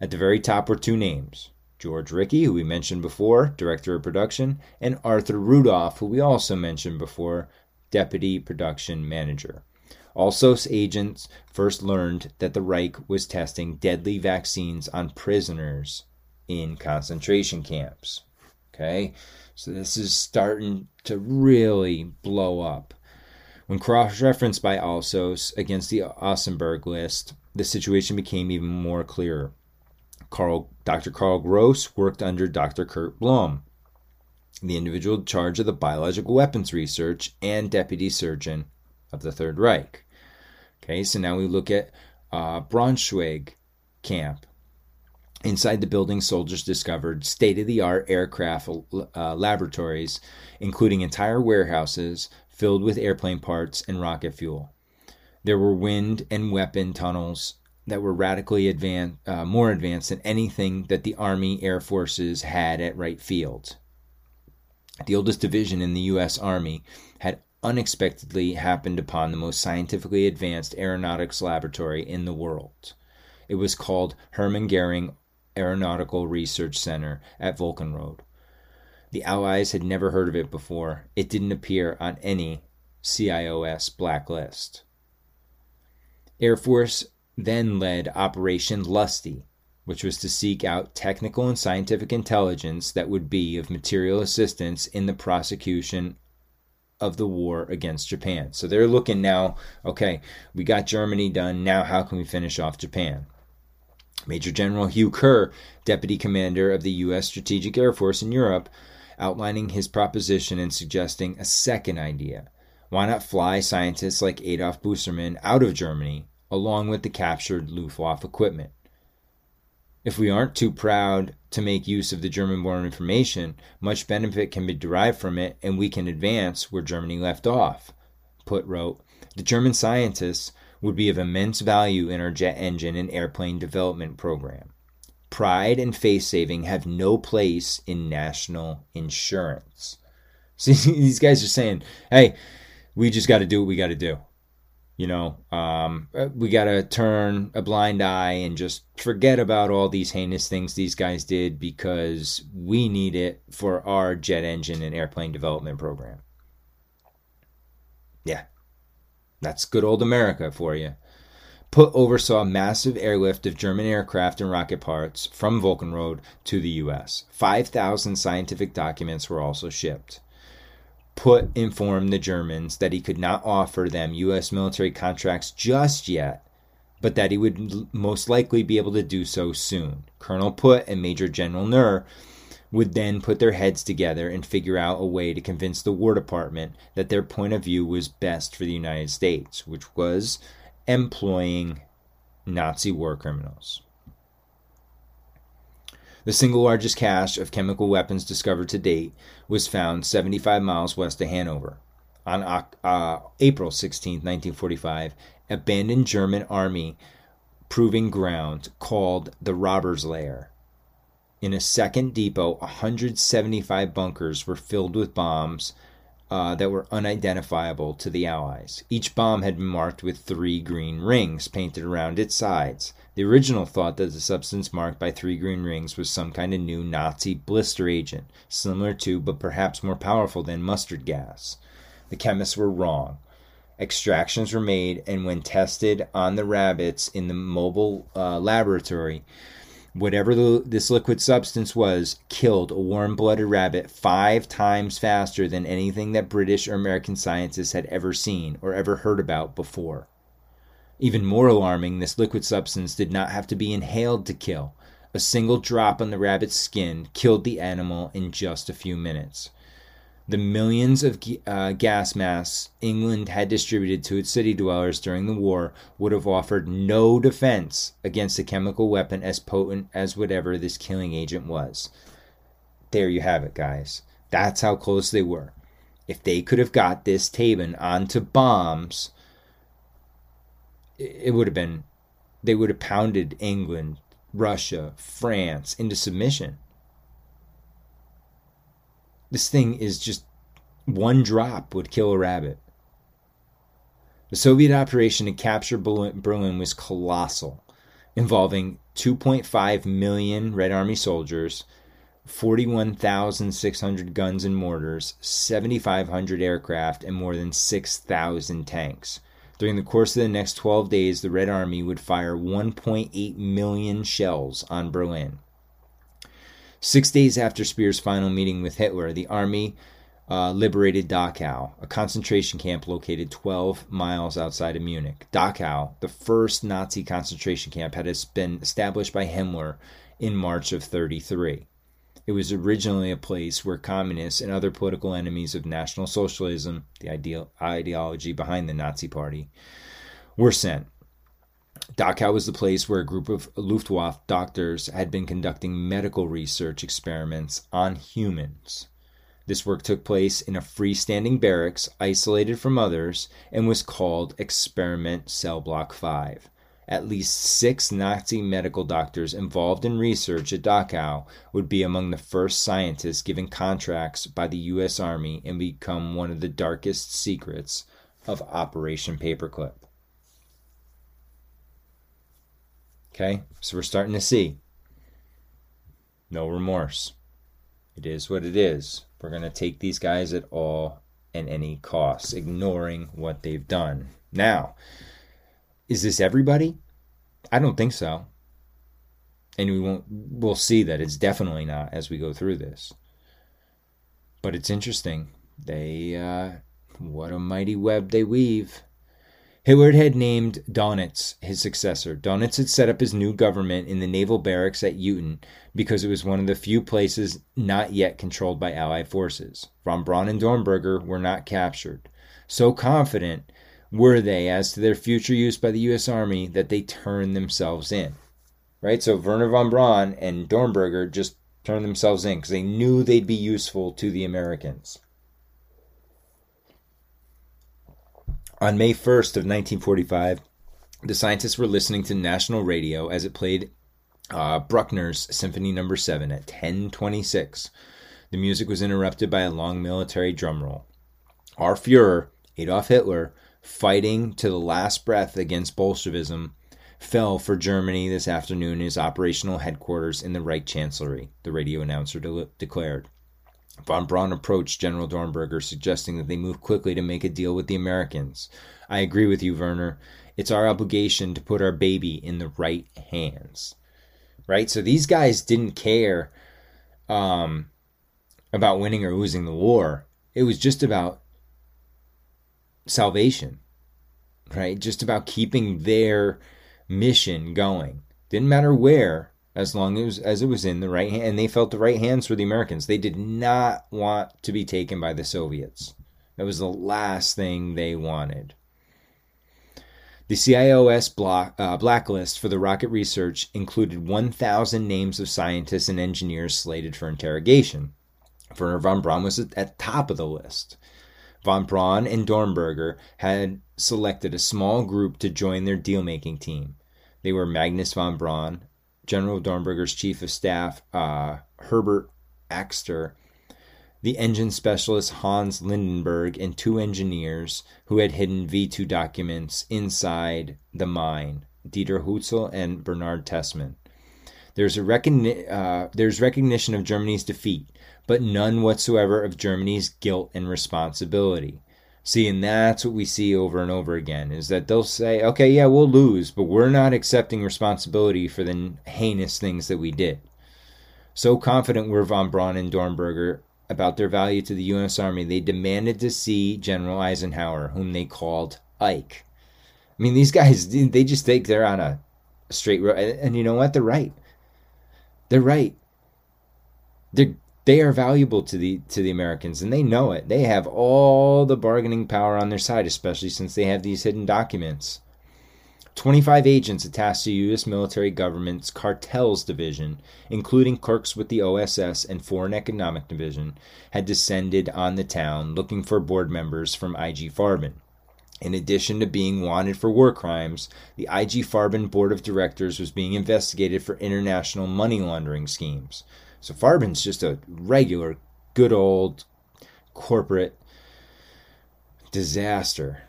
At the very top were two names George Rickhey, who we mentioned before, Director of Production, and Arthur Rudolph, who we also mentioned before, Deputy Production Manager. Alsos agents first learned that the Reich was testing deadly vaccines on prisoners in concentration camps. Okay, so this is starting to really blow up. When cross referenced by Alsos against the Augsburg list, the situation became even more clear. Carl, Dr. Carl Gross worked under Dr. Kurt Blome, the individual in charge of the biological weapons research and deputy surgeon of the Third Reich. Okay, so now we look at uh, Braunschweig camp. Inside the building, soldiers discovered state of the art aircraft uh, laboratories, including entire warehouses filled with airplane parts and rocket fuel. There were wind and weapon tunnels that were radically advanced, uh, more advanced than anything that the Army Air Forces had at Wright Field. The oldest division in the U.S. Army had unexpectedly happened upon the most scientifically advanced aeronautics laboratory in the world. It was called Hermann Goering Aeronautical Research Center at Völkenrode. The Allies had never heard of it before. It didn't appear on any CIOS blacklist. Air Force then led Operation Lusty, which was to seek out technical and scientific intelligence that would be of material assistance in the prosecution of the war against Japan. So they're looking now, okay, we got Germany done. Now, how can we finish off Japan? Major General Hugh Knerr, Deputy Commander of the U.S. Strategic Air Force in Europe, outlining his proposition and suggesting a second idea. Why not fly scientists like Adolf Busemann out of Germany along with the captured Luftwaffe equipment? If we aren't too proud to make use of the German born information, much benefit can be derived from it and we can advance where Germany left off. Putt wrote, The German scientists would be of immense value in our jet engine and airplane development program. Pride and face saving have no place in national insurance. See, these guys are saying, hey, we just got to do what we got to do. You know, um, we got to turn a blind eye and just forget about all these heinous things these guys did because we need it for our jet engine and airplane development program. Yeah, that's good old America for you. Putt oversaw a massive airlift of German aircraft and rocket parts from Völkenrode to the U.S. 5,000 scientific documents were also shipped. Putt informed the Germans that he could not offer them U.S. military contracts just yet, but that he would most likely be able to do so soon. Colonel Putt and Major General Knerr would then put their heads together and figure out a way to convince the War Department that their point of view was best for the United States, which was employing Nazi war criminals. The single largest cache of chemical weapons discovered to date was found 75 miles west of Hanover. On uh, April 16, 1945, abandoned German army proving ground called the Robbers Lair. In a second depot, 175 bunkers were filled with bombs uh, that were unidentifiable to the Allies. Each bomb had been marked with three green rings painted around its sides. The original thought that the substance marked by three green rings was some kind of new Nazi blister agent, similar to, but perhaps more powerful than, mustard gas. The chemists were wrong. Extractions were made, and when tested on the rabbits in the mobile uh, laboratory, whatever the, this liquid substance was, killed a warm blooded rabbit five times faster than anything that British or American scientists had ever seen or ever heard about before. Even more alarming, this liquid substance did not have to be inhaled to kill. A single drop on the rabbit's skin killed the animal in just a few minutes. The millions of uh, gas masks England had distributed to its city dwellers during the war would have offered no defense against a chemical weapon as potent as whatever this killing agent was. There you have it, guys. That's how close they were. If they could have got this Tabun onto bombs, it would have been they would have pounded England, Russia, France into submission. This thing is just one drop would kill a rabbit. The Soviet operation to capture Berlin was colossal, involving 2.5 million Red Army soldiers, 41,600 guns and mortars, 7,500 aircraft, and more than 6,000 tanks. During the course of the next 12 days, the Red Army would fire 1.8 million shells on Berlin. Six days after Speer's final meeting with Hitler, the army uh, liberated Dachau, a concentration camp located 12 miles outside of Munich. Dachau, the first Nazi concentration camp, had been established by Himmler in March of 33. It was originally a place where communists and other political enemies of National Socialism, the ideology behind the Nazi Party, were sent. Dachau was the place where a group of Luftwaffe doctors had been conducting medical research experiments on humans. This work took place in a freestanding barracks, isolated from others, and was called Experiment Cell Block 5. At least six Nazi medical doctors involved in research at Dachau would be among the first scientists given contracts by the U.S. Army and become one of the darkest secrets of Operation Paperclip. Okay, so we're starting to see no remorse. It is what it is. We're going to take these guys at all and any cost, ignoring what they've done. Now, is this everybody? I don't think so. And we won't we'll see that it's definitely not as we go through this. But it's interesting. They uh what a mighty web they weave. Hitler had named Dönitz his successor. Dönitz had set up his new government in the naval barracks at Eutin because it was one of the few places not yet controlled by Allied forces. Von Braun and Dornberger were not captured. So confident were they as to their future use by the U.S. Army that they turned themselves in. Right? So Wernher von Braun and Dornberger just turned themselves in because they knew they'd be useful to the Americans. On May 1st of 1945, the scientists were listening to national radio as it played uh, Bruckner's Symphony Number no. 7 at 1026. The music was interrupted by a long military drum roll. Our Fuhrer, Adolf Hitler, fighting to the last breath against Bolshevism, fell for Germany this afternoon in his operational headquarters in the Reich Chancellery, the radio announcer de- declared. Von Braun approached General Dornberger, suggesting that they move quickly to make a deal with the Americans. I agree with you, Wernher. It's our obligation to put our baby in the right hands. Right? So these guys didn't care um, about winning or losing the war. It was just about salvation, right? Just about keeping their mission going. Didn't matter where, as long as as it was in the right hand and they felt the right hands for the Americans. They did not want to be taken by the Soviets. That was the last thing they wanted. The CIOS block, uh, blacklist for the rocket research included 1,000 names of scientists and engineers slated for interrogation. Wernher von Braun was at the top of the list. Von Braun and Dornberger had selected a small group to join their deal making team. They were Magnus von Braun, General Dornberger's chief of staff, uh, Herbert Axter, the engine specialist Hans Lindenberg, and two engineers who had hidden V 2 documents inside the mine, Dieter Hutzel and Bernard Tessmann. There's, a uh, there's recognition of Germany's defeat, but none whatsoever of Germany's guilt and responsibility. See, and that's what we see over and over again is that they'll say, okay, yeah, we'll lose, but we're not accepting responsibility for the heinous things that we did. So confident were von Braun and Dornberger about their value to the U.S. Army, they demanded to see General Eisenhower, whom they called Ike. I mean, these guys, they just think they're on a straight road. And you know what? They're right. They're right. They're they are valuable to the to the Americans and they know it. They have all the bargaining power on their side, especially since they have these hidden documents. 25 agents attached to U.S. military government's cartels division, including clerks with the OSS and Foreign Economic Division, had descended on the town looking for board members from IG Farben. In addition to being wanted for war crimes, the IG Farben board of directors was being investigated for international money laundering schemes. So Farben's just a regular, good old corporate disaster.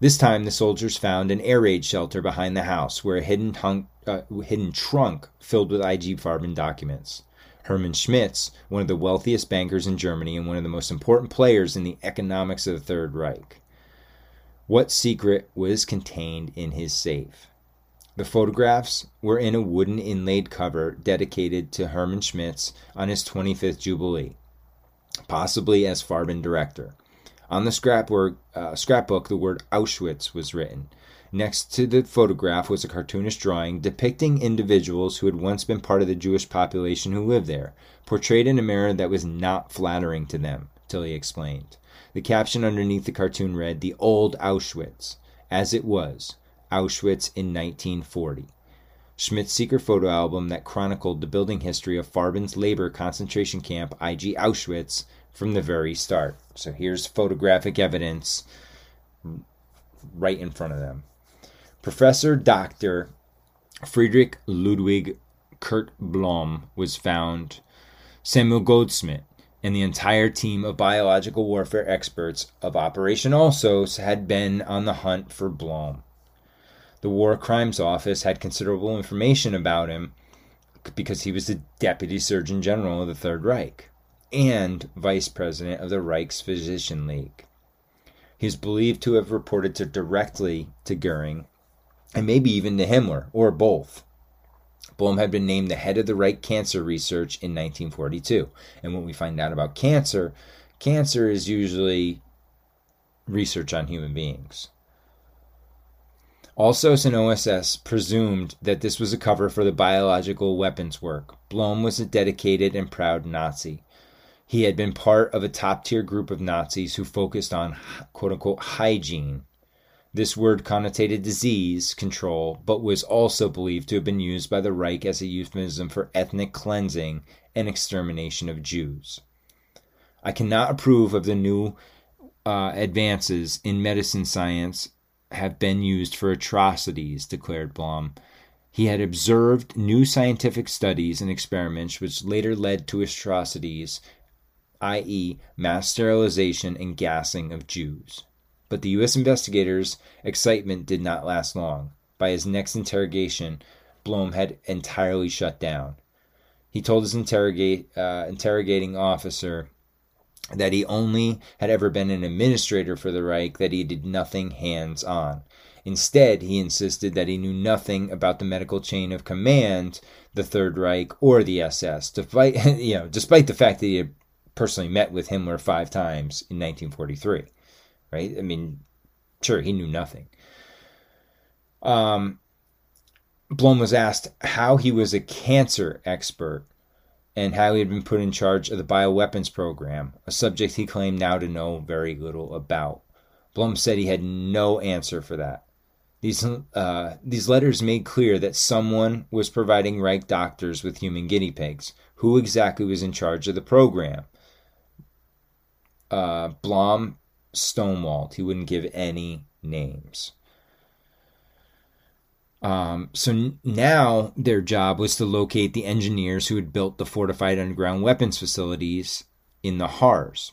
This time, the soldiers found an air raid shelter behind the house where a hidden, uh, hidden trunk filled with IG Farben documents. Hermann Schmitz, one of the wealthiest bankers in Germany and one of the most important players in the economics of the Third Reich. What secret was contained in his safe? The photographs were in a wooden inlaid cover dedicated to Hermann Schmitz on his 25th Jubilee, possibly as Farben director. On the scrapbook, uh, scrapbook, the word Auschwitz was written. Next to the photograph was a cartoonish drawing depicting individuals who had once been part of the Jewish population who lived there, portrayed in a manner that was not flattering to them, Tilly explained. The caption underneath the cartoon read, The Old Auschwitz, as it was, Auschwitz in 1940. Schmidt's secret photo album that chronicled the building history of Farben's labor concentration camp, IG Auschwitz, from the very start. So here's photographic evidence right in front of them. Professor Dr. Friedrich Ludwig Kurt Blome was found. Samuel Goudsmit and the entire team of biological warfare experts of Operation Alsos had been on the hunt for Blome. The War Crimes Office had considerable information about him because he was the Deputy Surgeon General of the Third Reich and Vice President of the Reichsphysician League. He is believed to have reported to directly to Goering and maybe even to Himmler, or both. Blome had been named the head of the Reich Cancer Research in 1942. And when we find out about cancer, cancer is usually research on human beings. Alsos and OSS presumed that this was a cover for the biological weapons work. Blome was a dedicated and proud Nazi. He had been part of a top tier group of Nazis who focused on quote unquote hygiene this word connotated disease control, but was also believed to have been used by the Reich as a euphemism for ethnic cleansing and extermination of Jews. I cannot approve of the new uh, advances in medicine science have been used for atrocities, declared Blome. He had observed new scientific studies and experiments which later led to atrocities, i.e., mass sterilization and gassing of Jews. But the U.S. investigators' excitement did not last long. By his next interrogation, Blome had entirely shut down. He told his interrogate, uh, interrogating officer that he only had ever been an administrator for the Reich, that he did nothing hands on. Instead, he insisted that he knew nothing about the medical chain of command, the Third Reich, or the SS, despite, you know, despite the fact that he had personally met with Himmler five times in 1943 right? I mean, sure, he knew nothing. Um, Blome was asked how he was a cancer expert and he had been put in charge of the bioweapons program, a subject he claimed now to know very little about. Blome said he had no answer for that. These, uh, these letters made clear that someone was providing Reich doctors with human guinea pigs. Who exactly was in charge of the program? Uh, Blome stonewalled. He wouldn't give any names. Um, so now their job was to locate the engineers who had built the fortified underground weapons facilities in the Harz.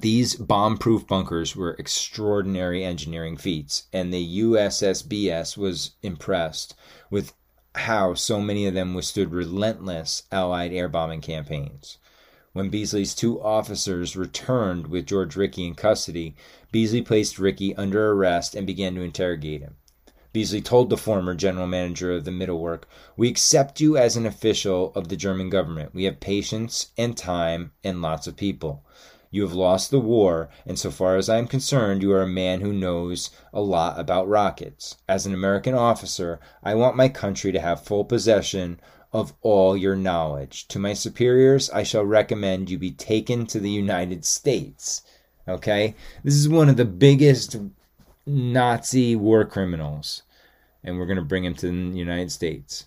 These bomb proof bunkers were extraordinary engineering feats, and the USSBS was impressed with how so many of them withstood relentless Allied air bombing campaigns. When Beasley's two officers returned with George Rickhey in custody, Beasley placed Rickhey under arrest and began to interrogate him. Beasley told the former general manager of the Mittelwerk, We accept you as an official of the German government. We have patience and time and lots of people. You have lost the war, and so far as I am concerned, you are a man who knows a lot about rockets. As an American officer, I want my country to have full possession of all your knowledge. To my superiors, I shall recommend you be taken to the United States. Okay? This is one of the biggest Nazi war criminals, and we're going to bring him to the United States.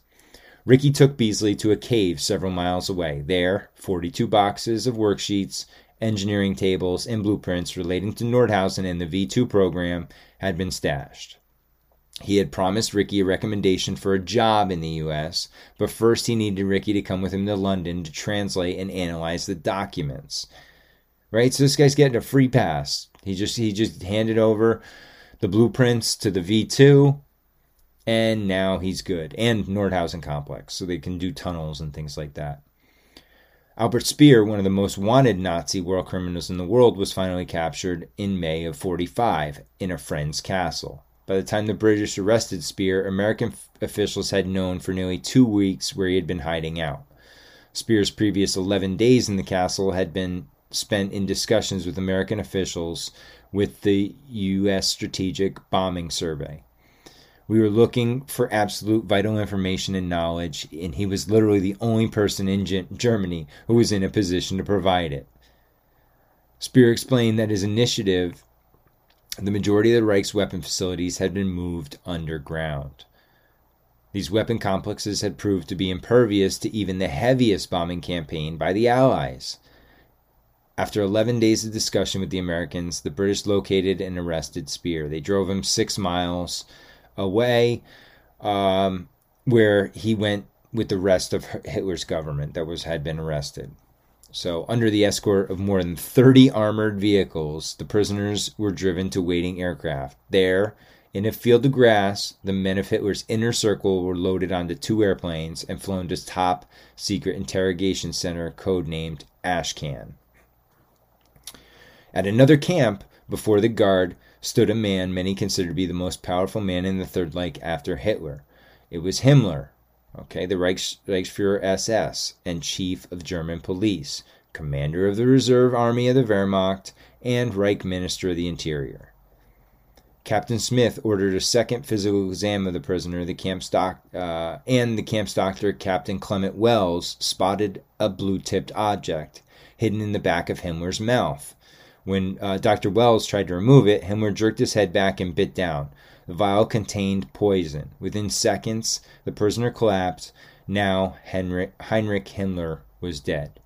Rickhey took Beasley to a cave several miles away. There, 42 boxes of worksheets, engineering tables, and blueprints relating to Nordhausen and the V 2 program had been stashed. He had promised Rickhey a recommendation for a job in the U.S., but first he needed Rickhey to come with him to London to translate and analyze the documents. Right, so this guy's getting a free pass. He just he just handed over the blueprints to the V2, and now he's good. And Nordhausen complex, so they can do tunnels and things like that. Albert Speer, one of the most wanted Nazi war criminals in the world, was finally captured in May of 45 in a friend's castle. By the time the British arrested Speer, American f- officials had known for nearly two weeks where he had been hiding out. Speer's previous 11 days in the castle had been spent in discussions with American officials with the U.S. Strategic Bombing Survey. We were looking for absolute vital information and knowledge, and he was literally the only person in Germany who was in a position to provide it. Speer explained that his initiative, the majority of the Reich's weapon facilities had been moved underground. These weapon complexes had proved to be impervious to even the heaviest bombing campaign by the Allies. After 11 days of discussion with the Americans, the British located and arrested Speer. They drove him six miles away, um, where he went with the rest of Hitler's government that was had been arrested. So, under the escort of more than 30 armored vehicles, the prisoners were driven to waiting aircraft. There, in a field of grass, the men of Hitler's inner circle were loaded onto two airplanes and flown to top secret interrogation center codenamed Ashcan. At another camp, before the guard, stood a man many considered to be the most powerful man in the Third Reich after Hitler. It was Himmler, okay, the Reichs, Reichsfuhrer SS and chief of German police, commander of the reserve army of the Wehrmacht, and Reich Minister of the Interior. Captain Smith ordered a second physical exam of the prisoner. The camp's doc, uh, and the camp's doctor, Captain Clement Wells, spotted a blue-tipped object hidden in the back of Himmler's mouth. When uh, Dr. Wells tried to remove it, Himmler jerked his head back and bit down. The vial contained poison. Within seconds, the prisoner collapsed. Now, Heinrich, Heinrich Himmler was dead.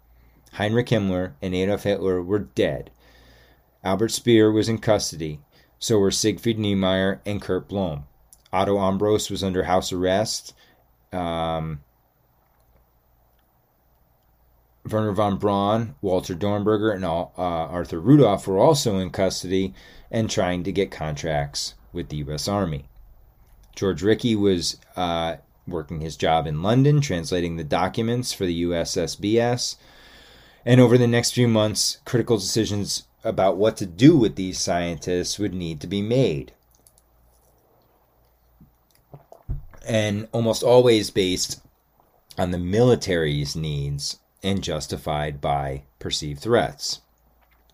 Heinrich Himmler and Adolf Hitler were dead. Albert Speer was in custody. So were Siegfried Knemeyer and Kurt Blome. Otto Ambros was under house arrest. Um, Wernher von Braun, Walter Dornberger, and uh, Arthur Rudolph were also in custody and trying to get contracts with the U.S. Army. George Rickhey was uh, working his job in London, translating the documents for the USSBS. And over the next few months, critical decisions about what to do with these scientists would need to be made. And almost always based on the military's needs and justified by perceived threats.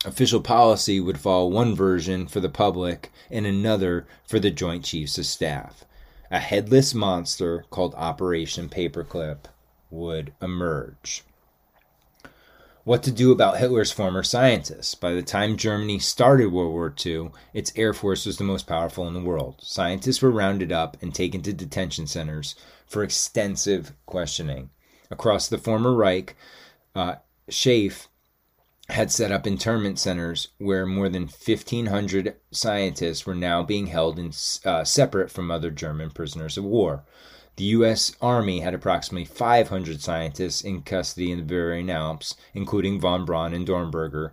Official policy would follow one version for the public and another for the Joint Chiefs of Staff. A headless monster called Operation Paperclip would emerge. What to do about Hitler's former scientists? By the time Germany started World War II, its air force was the most powerful in the world. Scientists were rounded up and taken to detention centers for extensive questioning. Across the former Reich, uh, had set up internment centers where more than 1,500 scientists were now being held in, uh, separate from other German prisoners of war. The U.S. Army had approximately 500 scientists in custody in the Bavarian Alps, including von Braun and Dornberger.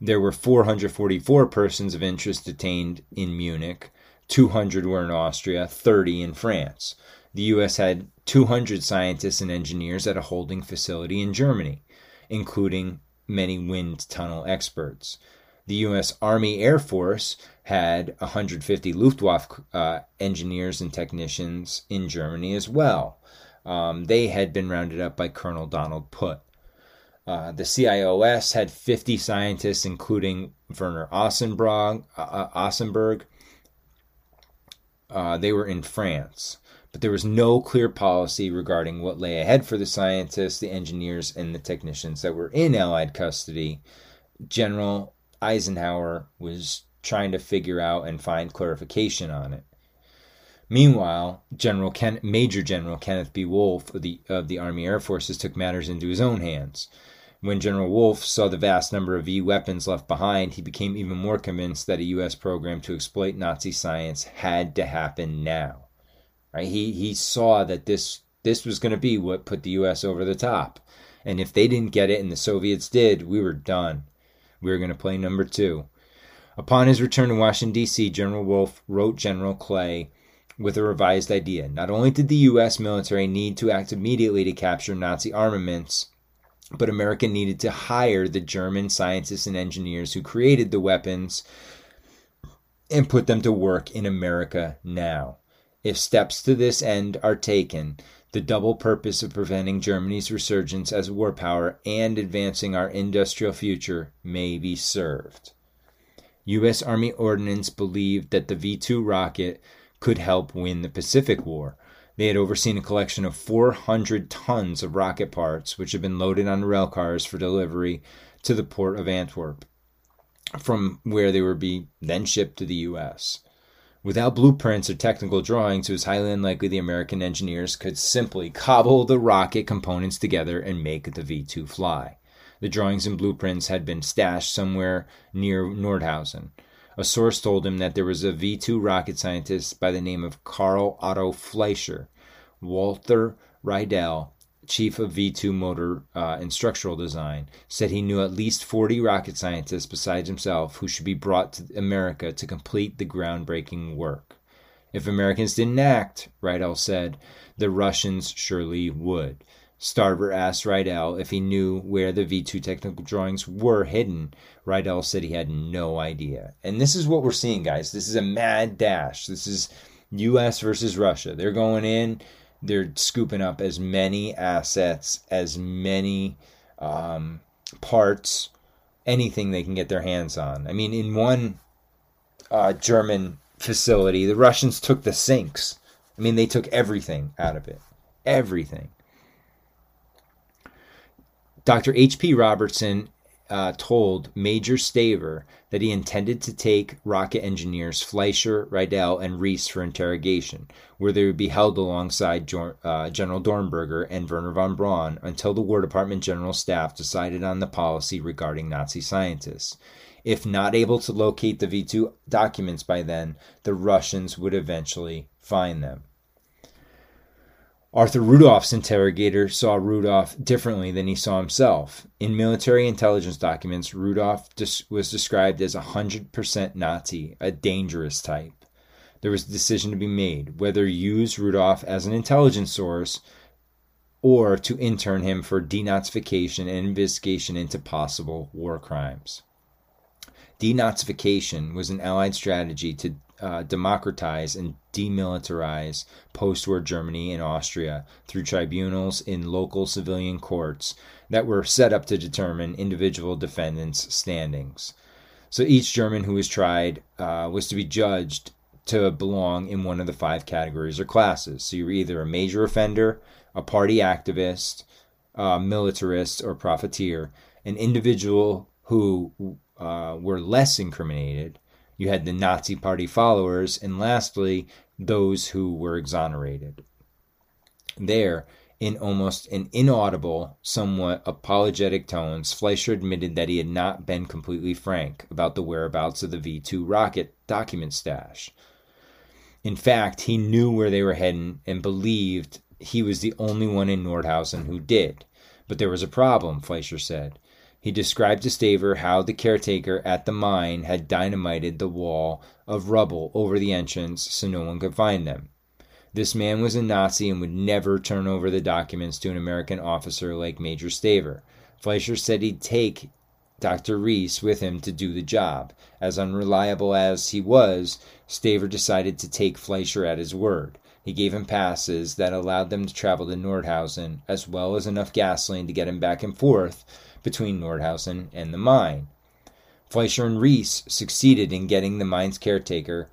There were 444 persons of interest detained in Munich, 200 were in Austria, 30 in France. The U.S. had 200 scientists and engineers at a holding facility in Germany, including many wind tunnel experts. The U.S. Army Air Force had 150 Luftwaffe uh, engineers and technicians in Germany as well. Um, they had been rounded up by Colonel Donald Putt. Uh, the CIOS had 50 scientists, including Werner Ossenberg. Uh, Ossenberg. Uh, they were in France but there was no clear policy regarding what lay ahead for the scientists, the engineers, and the technicians that were in Allied custody. General Eisenhower was trying to figure out and find clarification on it. Meanwhile, General Ken, Major General Kenneth B. Wolfe of the, of the Army Air Forces took matters into his own hands. When General Wolfe saw the vast number of V weapons left behind, he became even more convinced that a U.S. program to exploit Nazi science had to happen now. Right? He he saw that this this was going to be what put the U.S. over the top, and if they didn't get it and the Soviets did, we were done. We were going to play number two. Upon his return to Washington D.C., General Wolfe wrote General Clay with a revised idea. Not only did the U.S. military need to act immediately to capture Nazi armaments, but America needed to hire the German scientists and engineers who created the weapons and put them to work in America now. If steps to this end are taken, the double purpose of preventing Germany's resurgence as a war power and advancing our industrial future may be served. U.S. Army Ordnance believed that the V 2 rocket could help win the Pacific War. They had overseen a collection of 400 tons of rocket parts, which had been loaded on rail cars for delivery to the port of Antwerp, from where they would be then shipped to the U.S. Without blueprints or technical drawings, it was highly unlikely the American engineers could simply cobble the rocket components together and make the V 2 fly. The drawings and blueprints had been stashed somewhere near Nordhausen. A source told him that there was a V 2 rocket scientist by the name of Karl Otto Fleischer. Walter Riedel, chief of V 2 motor uh, and structural design, said he knew at least 40 rocket scientists besides himself who should be brought to America to complete the groundbreaking work. If Americans didn't act, Riedel said, the Russians surely would. Staver asked Riedel if he knew where the V2 technical drawings were hidden. Riedel said he had no idea. And this is what we're seeing, guys. This is a mad dash. This is US versus Russia. They're going in, they're scooping up as many assets, as many um, parts, anything they can get their hands on. I mean, in one uh, German facility, the Russians took the sinks. I mean, they took everything out of it. Everything. Dr. H.P. Robertson uh, told Major Staver that he intended to take rocket engineers Fleischer, Riedel, and Rees for interrogation, where they would be held alongside uh, General Dornberger and Wernher von Braun until the War Department General Staff decided on the policy regarding Nazi scientists. If not able to locate the V 2 documents by then, the Russians would eventually find them. Arthur Rudolph's interrogator saw Rudolph differently than he saw himself. In military intelligence documents, Rudolph was described as a 100% Nazi, a dangerous type. There was a decision to be made whether use Rudolph as an intelligence source or to intern him for denazification and investigation into possible war crimes. Denazification was an Allied strategy to uh, democratize and demilitarize post war Germany and Austria through tribunals in local civilian courts that were set up to determine individual defendants' standings. So each German who was tried uh, was to be judged to belong in one of the five categories or classes. So you were either a major offender, a party activist, a militarist, or profiteer. An individual who uh, were less incriminated you had the Nazi Party followers, and lastly, those who were exonerated. There, in almost an inaudible, somewhat apologetic tones, Fleischer admitted that he had not been completely frank about the whereabouts of the V 2 rocket document stash. In fact, he knew where they were heading and believed he was the only one in Nordhausen who did. But there was a problem, Fleischer said. He described to Staver how the caretaker at the mine had dynamited the wall of rubble over the entrance so no one could find them. This man was a Nazi and would never turn over the documents to an American officer like Major Staver. Fleischer said he'd take Dr. Rees with him to do the job. As unreliable as he was, Staver decided to take Fleischer at his word. He gave him passes that allowed them to travel to Nordhausen, as well as enough gasoline to get him back and forth between Nordhausen and the mine. Fleischer and Rees succeeded in getting the mine's caretaker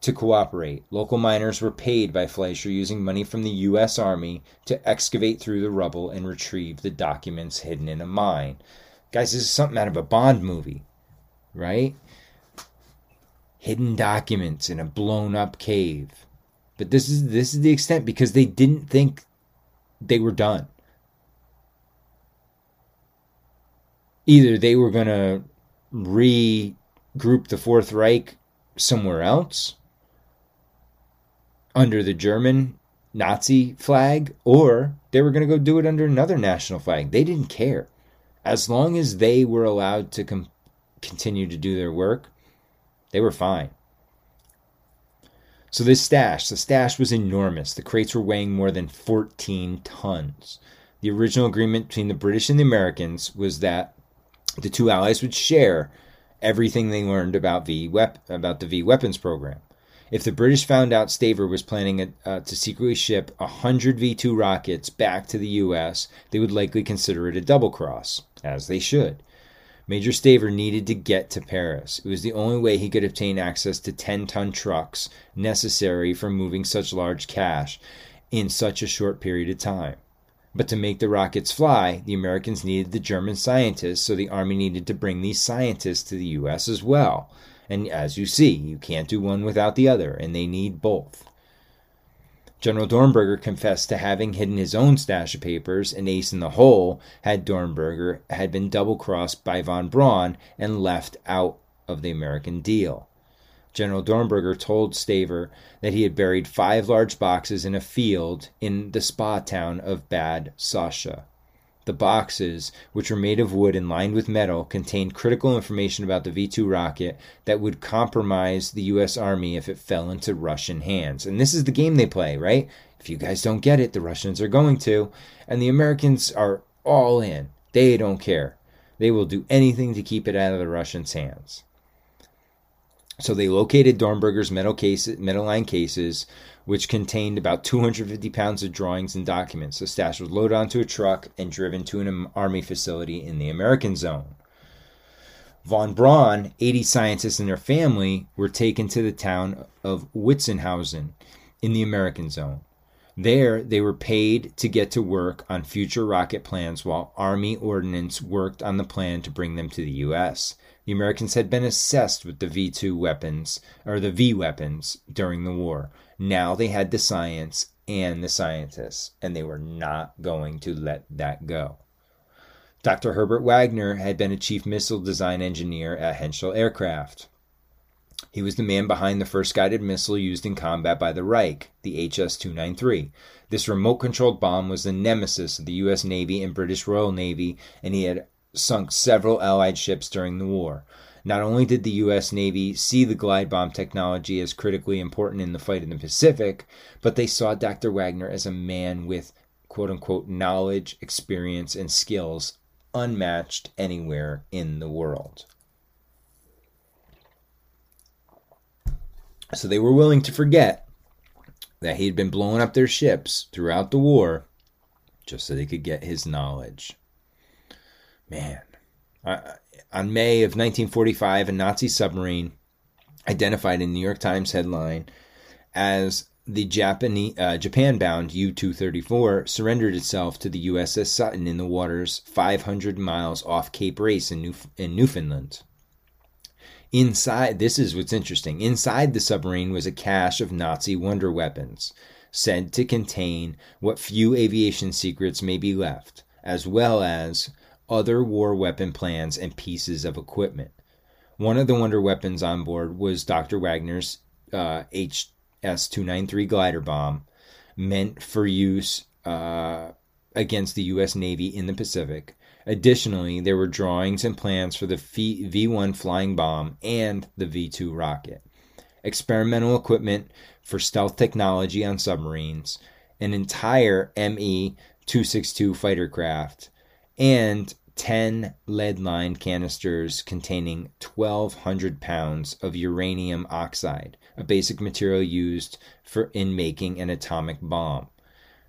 to cooperate. Local miners were paid by Fleischer using money from the U.S. Army to excavate through the rubble and retrieve the documents hidden in a mine. Guys, this is something out of a Bond movie, right? Hidden documents in a blown up cave. But this is this is the extent because they didn't think they were done. Either they were going to regroup the Fourth Reich somewhere else under the German Nazi flag, or they were going to go do it under another national flag. They didn't care. As long as they were allowed to com- continue to do their work, they were fine. So, this stash, the stash was enormous. The crates were weighing more than 14 tons. The original agreement between the British and the Americans was that the two allies would share everything they learned about V wep- about the V weapons program. If the British found out Staver was planning uh, to secretly ship 100 V 2 rockets back to the U.S., they would likely consider it a double cross, as they should. Major Staver needed to get to Paris. It was the only way he could obtain access to 10 ton trucks necessary for moving such large cache in such a short period of time. But to make the rockets fly, the Americans needed the German scientists, so the Army needed to bring these scientists to the U.S. as well. And as you see, you can't do one without the other, and they need both. General Dornberger confessed to having hidden his own stash of papers, and ace in the hole had Dornberger had been double crossed by von Braun and left out of the American deal. General Dornberger told Staver that he had buried five large boxes in a field in the spa town of Bad Sachsa. The boxes, which were made of wood and lined with metal, contained critical information about the V 2 rocket that would compromise the U.S. Army if it fell into Russian hands. And this is the game they play, right? If you guys don't get it, the Russians are going to. And the Americans are all in. They don't care. They will do anything to keep it out of the Russians' hands. So they located Dornberger's metal cases, metal line cases, which contained about 250 pounds of drawings and documents. The stash was loaded onto a truck and driven to an army facility in the American zone. Von Braun, 80 scientists and their family, were taken to the town of Witzenhausen in the American zone. There, they were paid to get to work on future rocket plans while Army ordnance worked on the plan to bring them to the U.S. The Americans had been obsessed with the V 2 weapons, or the V weapons, during the war. Now they had the science and the scientists, and they were not going to let that go. Dr. Herbert Wagner had been a chief missile design engineer at Henschel Aircraft. He was the man behind the first guided missile used in combat by the Reich, the HS 293. This remote controlled bomb was the nemesis of the U.S. Navy and British Royal Navy, and he had sunk several Allied ships during the war. Not only did the U.S. Navy see the glide bomb technology as critically important in the fight in the Pacific, but they saw Dr. Wagner as a man with quote unquote knowledge, experience, and skills unmatched anywhere in the world. So they were willing to forget that he'd been blowing up their ships throughout the war just so they could get his knowledge. Man, on May of 1945, a Nazi submarine identified in New York Times headline as the Japanese, uh, Japan-bound U-234 surrendered itself to the USS Sutton in the waters 500 miles off Cape Race in, New- in Newfoundland. Inside, this is what's interesting. Inside the submarine was a cache of Nazi wonder weapons, said to contain what few aviation secrets may be left, as well as other war weapon plans and pieces of equipment. One of the wonder weapons on board was Dr. Wagner's uh, HS 293 glider bomb, meant for use uh, against the U.S. Navy in the Pacific. Additionally, there were drawings and plans for the V 1 flying bomb and the V 2 rocket, experimental equipment for stealth technology on submarines, an entire ME 262 fighter craft, and 10 lead lined canisters containing 1,200 pounds of uranium oxide, a basic material used for in making an atomic bomb.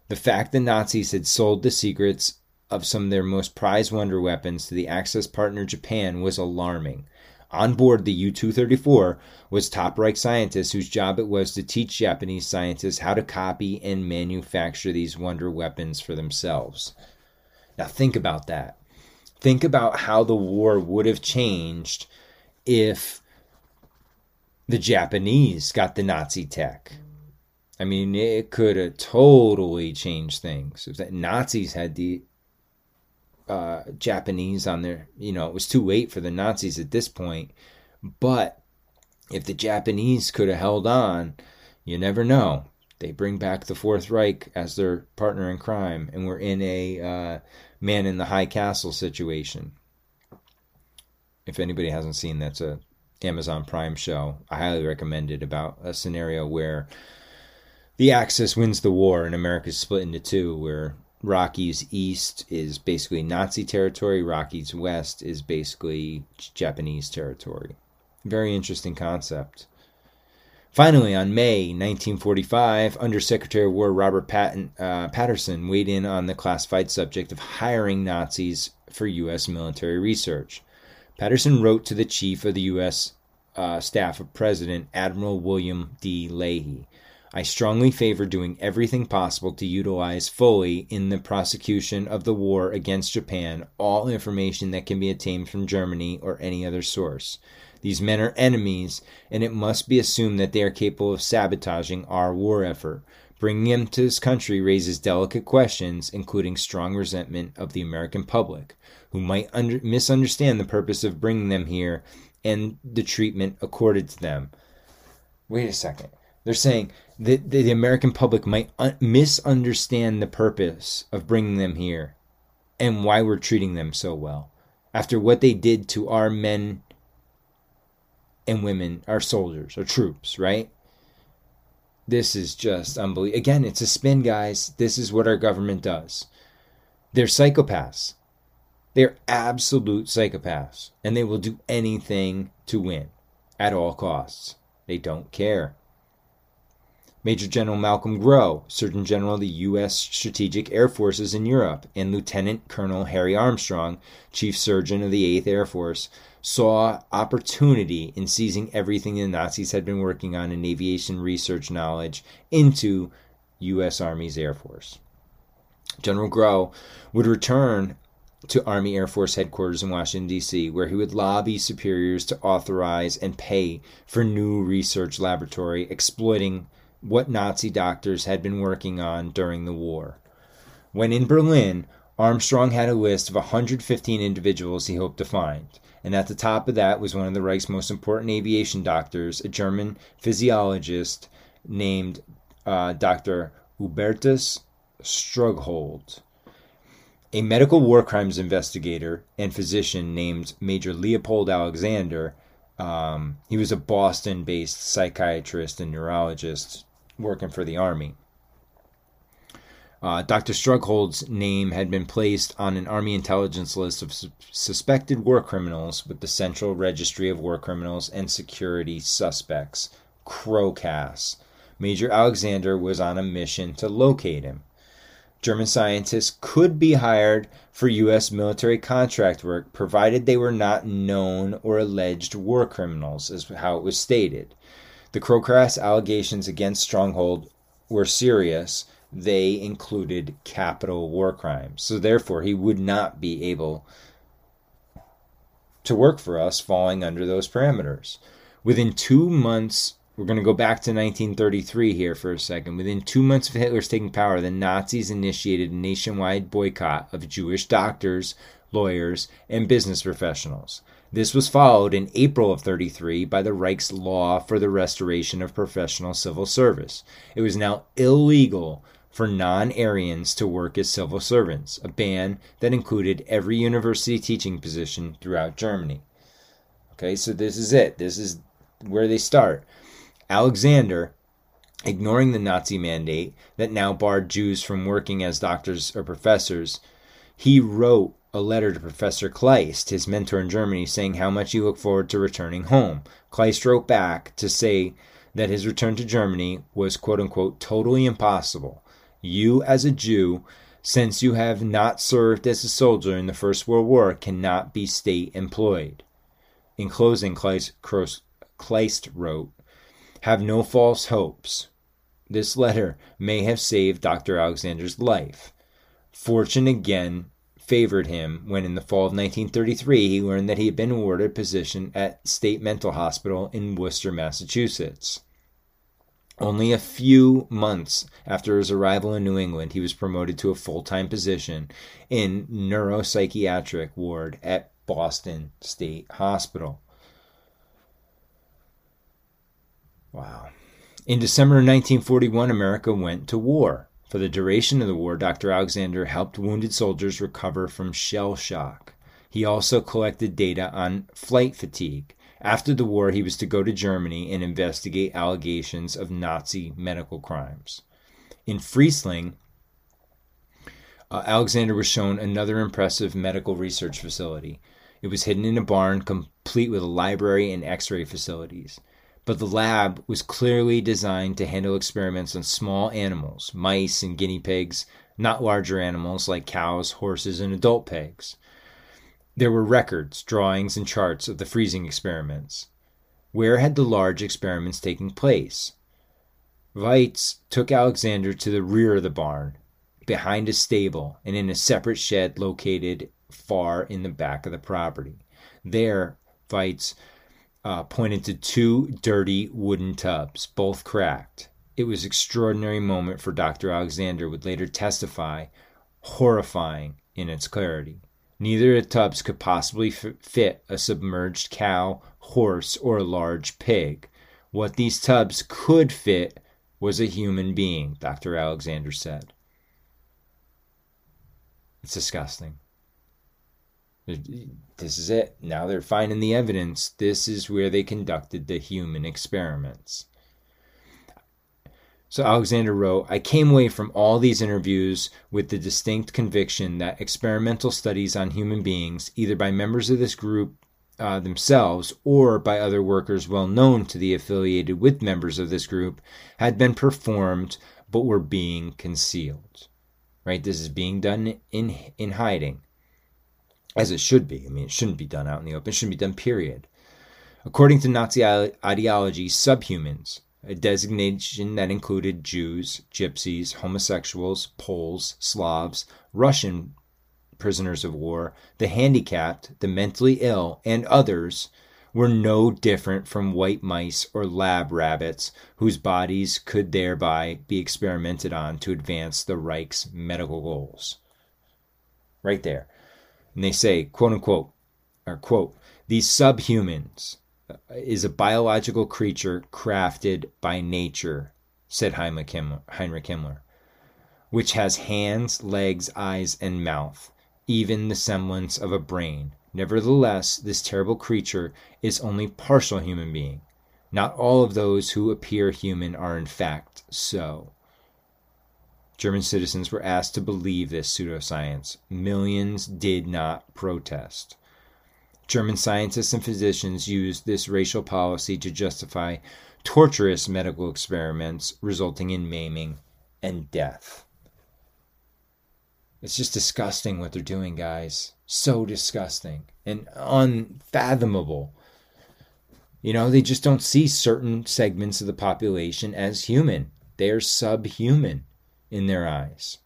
The fact the Nazis had sold the secrets of some of their most prized wonder weapons to the Axis partner Japan was alarming. On board the U 234 was top Reich scientists whose job it was to teach Japanese scientists how to copy and manufacture these wonder weapons for themselves. Now, think about that. Think about how the war would have changed if the Japanese got the Nazi tech. I mean, it could have totally changed things. If the Nazis had the uh, Japanese on their, you know, it was too late for the Nazis at this point. But if the Japanese could have held on, you never know they bring back the Fourth Reich as their partner in crime, and we're in a uh, man in the high castle situation. If anybody hasn't seen, that's a Amazon Prime show. I highly recommend it about a scenario where the Axis wins the war and America's split into two, where Rockies East is basically Nazi territory, Rockies West is basically Japanese territory. Very interesting concept. Finally, on May 1945, Undersecretary of War Robert Patton, uh, Patterson weighed in on the classified subject of hiring Nazis for U.S. military research. Patterson wrote to the chief of the U.S. Uh, staff of President Admiral William D. Leahy I strongly favor doing everything possible to utilize fully in the prosecution of the war against Japan all information that can be obtained from Germany or any other source. These men are enemies, and it must be assumed that they are capable of sabotaging our war effort. Bringing them to this country raises delicate questions, including strong resentment of the American public, who might under- misunderstand the purpose of bringing them here and the treatment accorded to them. Wait a second. They're saying that the American public might un- misunderstand the purpose of bringing them here and why we're treating them so well. After what they did to our men and women, are soldiers, our troops, right? This is just unbelievable. Again, it's a spin, guys. This is what our government does. They're psychopaths. They're absolute psychopaths. And they will do anything to win at all costs. They don't care. Major General Malcolm Grow, Surgeon General of the U.S. Strategic Air Forces in Europe, and Lieutenant Colonel Harry Armstrong, Chief Surgeon of the 8th Air Force, saw opportunity in seizing everything the Nazis had been working on in aviation research knowledge into U.S. Army's Air Force. General Grow would return to Army Air Force headquarters in Washington, D.C., where he would lobby superiors to authorize and pay for new research laboratory exploiting what Nazi doctors had been working on during the war. When in Berlin, Armstrong had a list of 115 individuals he hoped to find, and at the top of that was one of the Reich's most important aviation doctors, a German physiologist named uh, Dr. Hubertus Strughold. A medical war crimes investigator and physician named Major Leopold Alexander. Um, he was a Boston based psychiatrist and neurologist working for the Army. Uh, Dr. Strughold's name had been placed on an Army intelligence list of su- suspected war criminals with the Central Registry of War Criminals and Security Suspects, CROWCASS. Major Alexander was on a mission to locate him. German scientists could be hired for U.S. military contract work provided they were not known or alleged war criminals, is how it was stated. The CROWCASS allegations against Strughold were serious. They included capital war crimes. So, therefore, he would not be able to work for us falling under those parameters. Within two months, we're going to go back to 1933 here for a second. Within two months of Hitler's taking power, the Nazis initiated a nationwide boycott of Jewish doctors, lawyers, and business professionals. This was followed in April of 33 by the Reich's law for the restoration of professional civil service. It was now illegal for non Aryans to work as civil servants, a ban that included every university teaching position throughout Germany. Okay, so this is it. This is where they start. Alexander, ignoring the Nazi mandate that now barred Jews from working as doctors or professors, he wrote a letter to Professor Kleist, his mentor in Germany, saying how much he looked forward to returning home. Kleist wrote back to say that his return to Germany was quote unquote totally impossible. You, as a Jew, since you have not served as a soldier in the First World War, cannot be state employed. In closing, Kleist, wrote, Have no false hopes. This letter may have saved Dr. Alexander's life. Fortune again favored him when in the fall of 1933 he learned that he had been awarded a position at State Mental Hospital in Worcester, Massachusetts. Only a few months after his arrival in New England, he was promoted to a full time position in neuropsychiatric ward at Boston State Hospital. Wow. In December 1941, America went to war. For the duration of the war, Dr. Alexander helped wounded soldiers recover from shell shock. He also collected data on flight fatigue. After the war, he was to go to Germany and investigate allegations of Nazi medical crimes. In Freising, uh, Alexander was shown another impressive medical research facility. It was hidden in a barn, complete with a library and x ray facilities. But the lab was clearly designed to handle experiments on small animals, mice and guinea pigs, not larger animals like cows, horses, and adult pigs. There were records, drawings, and charts of the freezing experiments. Where had the large experiments taken place? Weltz took Alexander to the rear of the barn, behind a stable, and in a separate shed located far in the back of the property. There, Weltz uh, pointed to two dirty wooden tubs, both cracked. It was extraordinary moment for Dr. Alexander would later testify, horrifying in its clarity. Neither of the tubs could possibly fit a submerged cow, horse, or a large pig. What these tubs could fit was a human being, Dr. Alexander said. It's disgusting. This is it. Now they're finding the evidence. This is where they conducted the human experiments. So Alexander wrote, I came away from all these interviews with the distinct conviction that experimental studies on human beings, either by members of this group uh, themselves or by other workers well known to the affiliated with members of this group, had been performed but were being concealed. Right? This is being done in in hiding. As it should be. I mean, it shouldn't be done out in the open. It shouldn't be done, period. According to Nazi ideology, subhumans, a designation that included Jews, Gypsies, homosexuals, Poles, Slavs, Russian prisoners of war, the handicapped, the mentally ill, and others were no different from white mice or lab rabbits whose bodies could thereby be experimented on to advance the Reich's medical goals. Right there. And they say, quote unquote, or quote, these subhumans is a biological creature crafted by nature, said Heinrich Himmler, which has hands, legs, eyes, and mouth, even the semblance of a brain. Nevertheless, this terrible creature is only partial human being. Not all of those who appear human are in fact so. German citizens were asked to believe this pseudoscience. Millions did not protest. German scientists and physicians used this racial policy to justify torturous medical experiments resulting in maiming and death. It's just disgusting what they're doing, guys. So disgusting and unfathomable. You know, they just don't see certain segments of the population as human. They are subhuman in their eyes.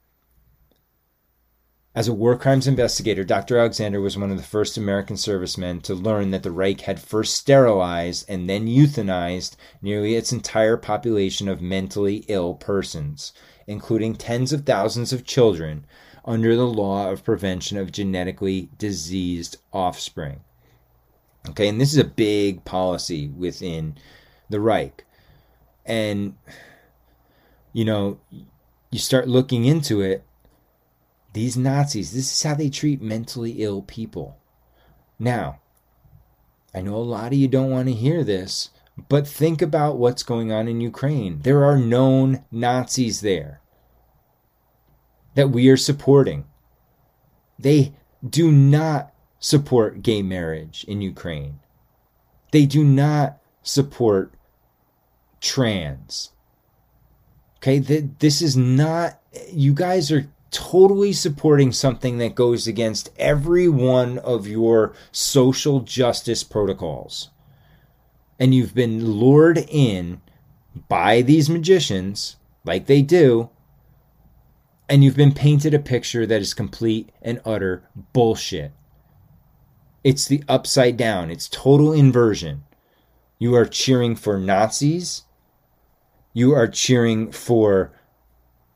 As a war crimes investigator, Dr. Alexander was one of the first American servicemen to learn that the Reich had first sterilized and then euthanized nearly its entire population of mentally ill persons, including tens of thousands of children, under the law of prevention of genetically diseased offspring. Okay, and this is a big policy within the Reich. And, you know, you start looking into it, these Nazis, this is how they treat mentally ill people. Now, I know a lot of you don't want to hear this, but think about what's going on in Ukraine. There are known Nazis there that we are supporting. They do not support gay marriage in Ukraine. They do not support trans. Okay, this is not, you guys are totally supporting something that goes against every one of your social justice protocols. And you've been lured in by these magicians, like they do, and you've been painted a picture that is complete and utter bullshit. It's the upside down, it's total inversion. You are cheering for Nazis. You are cheering for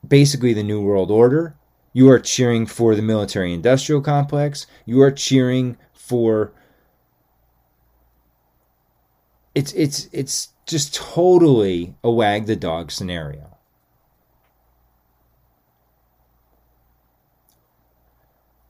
basically the New World Order. You are cheering for the military industrial complex. You are cheering for it's it's it's just totally a wag the dog scenario.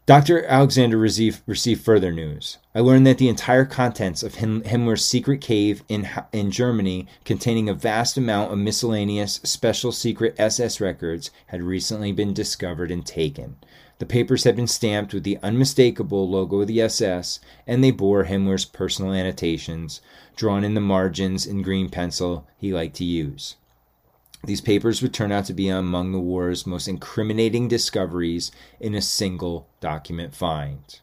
Dr. Alexander received, received further news. I learned that the entire contents of Himmler's secret cave in, in Germany, containing a vast amount of miscellaneous special secret SS records, had recently been discovered and taken. The papers had been stamped with the unmistakable logo of the SS, and they bore Himmler's personal annotations, drawn in the margins in green pencil he liked to use. These papers would turn out to be among the war's most incriminating discoveries in a single document find.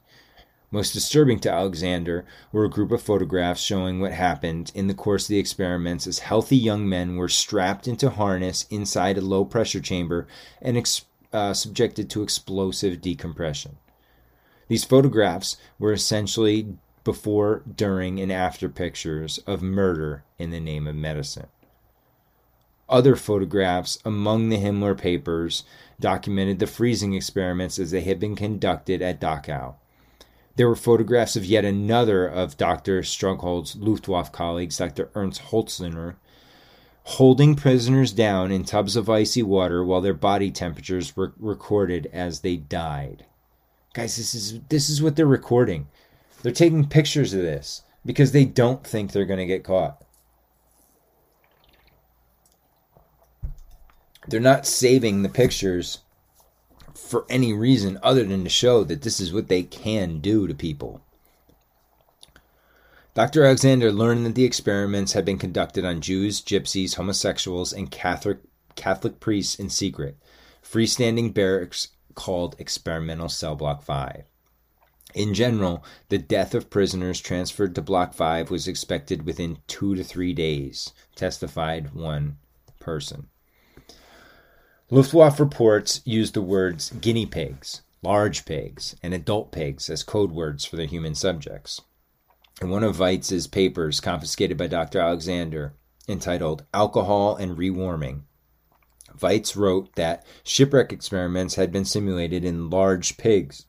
Most disturbing to Alexander were a group of photographs showing what happened in the course of the experiments as healthy young men were strapped into harness inside a low pressure chamber and ex- uh, subjected to explosive decompression. These photographs were essentially before, during, and after pictures of murder in the name of medicine. Other photographs among the Himmler papers documented the freezing experiments as they had been conducted at Dachau. There were photographs of yet another of Dr. Strughold's Luftwaffe colleagues, Dr. Ernst Holzner, holding prisoners down in tubs of icy water while their body temperatures were recorded as they died. Guys, this is this is what they're recording. They're taking pictures of this because they don't think they're going to get caught. They're not saving the pictures for any reason other than to show that this is what they can do to people. Dr. Alexander learned that the experiments had been conducted on Jews, gypsies, homosexuals, and Catholic, Catholic priests in secret, freestanding barracks called Experimental Cell Block 5. In general, the death of prisoners transferred to Block 5 was expected within two to three days, testified one person. Luftwaffe reports used the words guinea pigs, large pigs, and adult pigs as code words for their human subjects. In one of Weltz's papers confiscated by Dr. Alexander, entitled Alcohol and Rewarming, Weltz wrote that shipwreck experiments had been simulated in large pigs.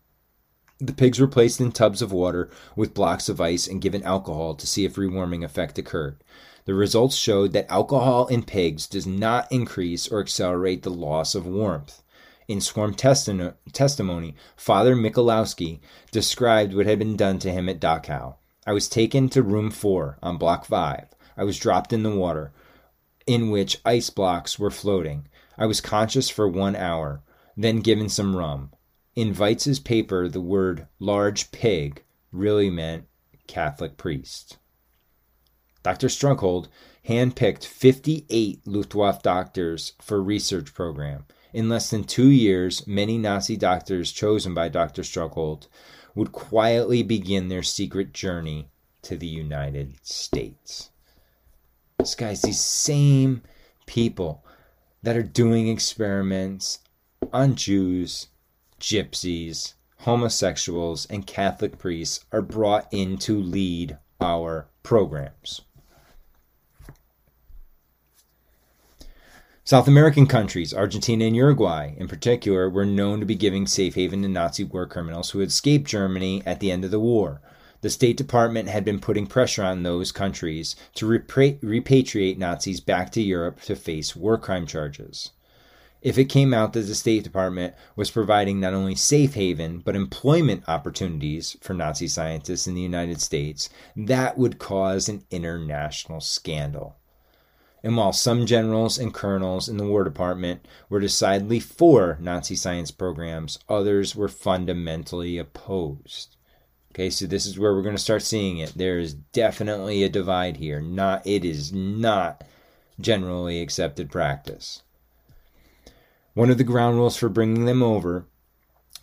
The pigs were placed in tubs of water with blocks of ice and given alcohol to see if rewarming effect occurred. The results showed that alcohol in pigs does not increase or accelerate the loss of warmth. In sworn testimony, Father Michalowski described what had been done to him at Dachau. I was taken to room four on block five. I was dropped in the water, in which ice blocks were floating. I was conscious for one hour, then given some rum. In Weltz's paper, the word large pig really meant Catholic priest. Dr. Strughold handpicked 58 Luftwaffe doctors for research program. In less than two years, many Nazi doctors chosen by Dr. Strughold would quietly begin their secret journey to the United States. This guys, these same people that are doing experiments on Jews, gypsies, homosexuals, and Catholic priests are brought in to lead our programs. South American countries, Argentina and Uruguay in particular, were known to be giving safe haven to Nazi war criminals who had escaped Germany at the end of the war. The State Department had been putting pressure on those countries to repatriate Nazis back to Europe to face war crime charges. If it came out that the State Department was providing not only safe haven, but employment opportunities for Nazi scientists in the United States, that would cause an international scandal. And while some generals and colonels in the War Department were decidedly for Nazi science programs, others were fundamentally opposed. Okay, so this is where we're going to start seeing it. There is definitely a divide here. Not it is not generally accepted practice. One of the ground rules for bringing them over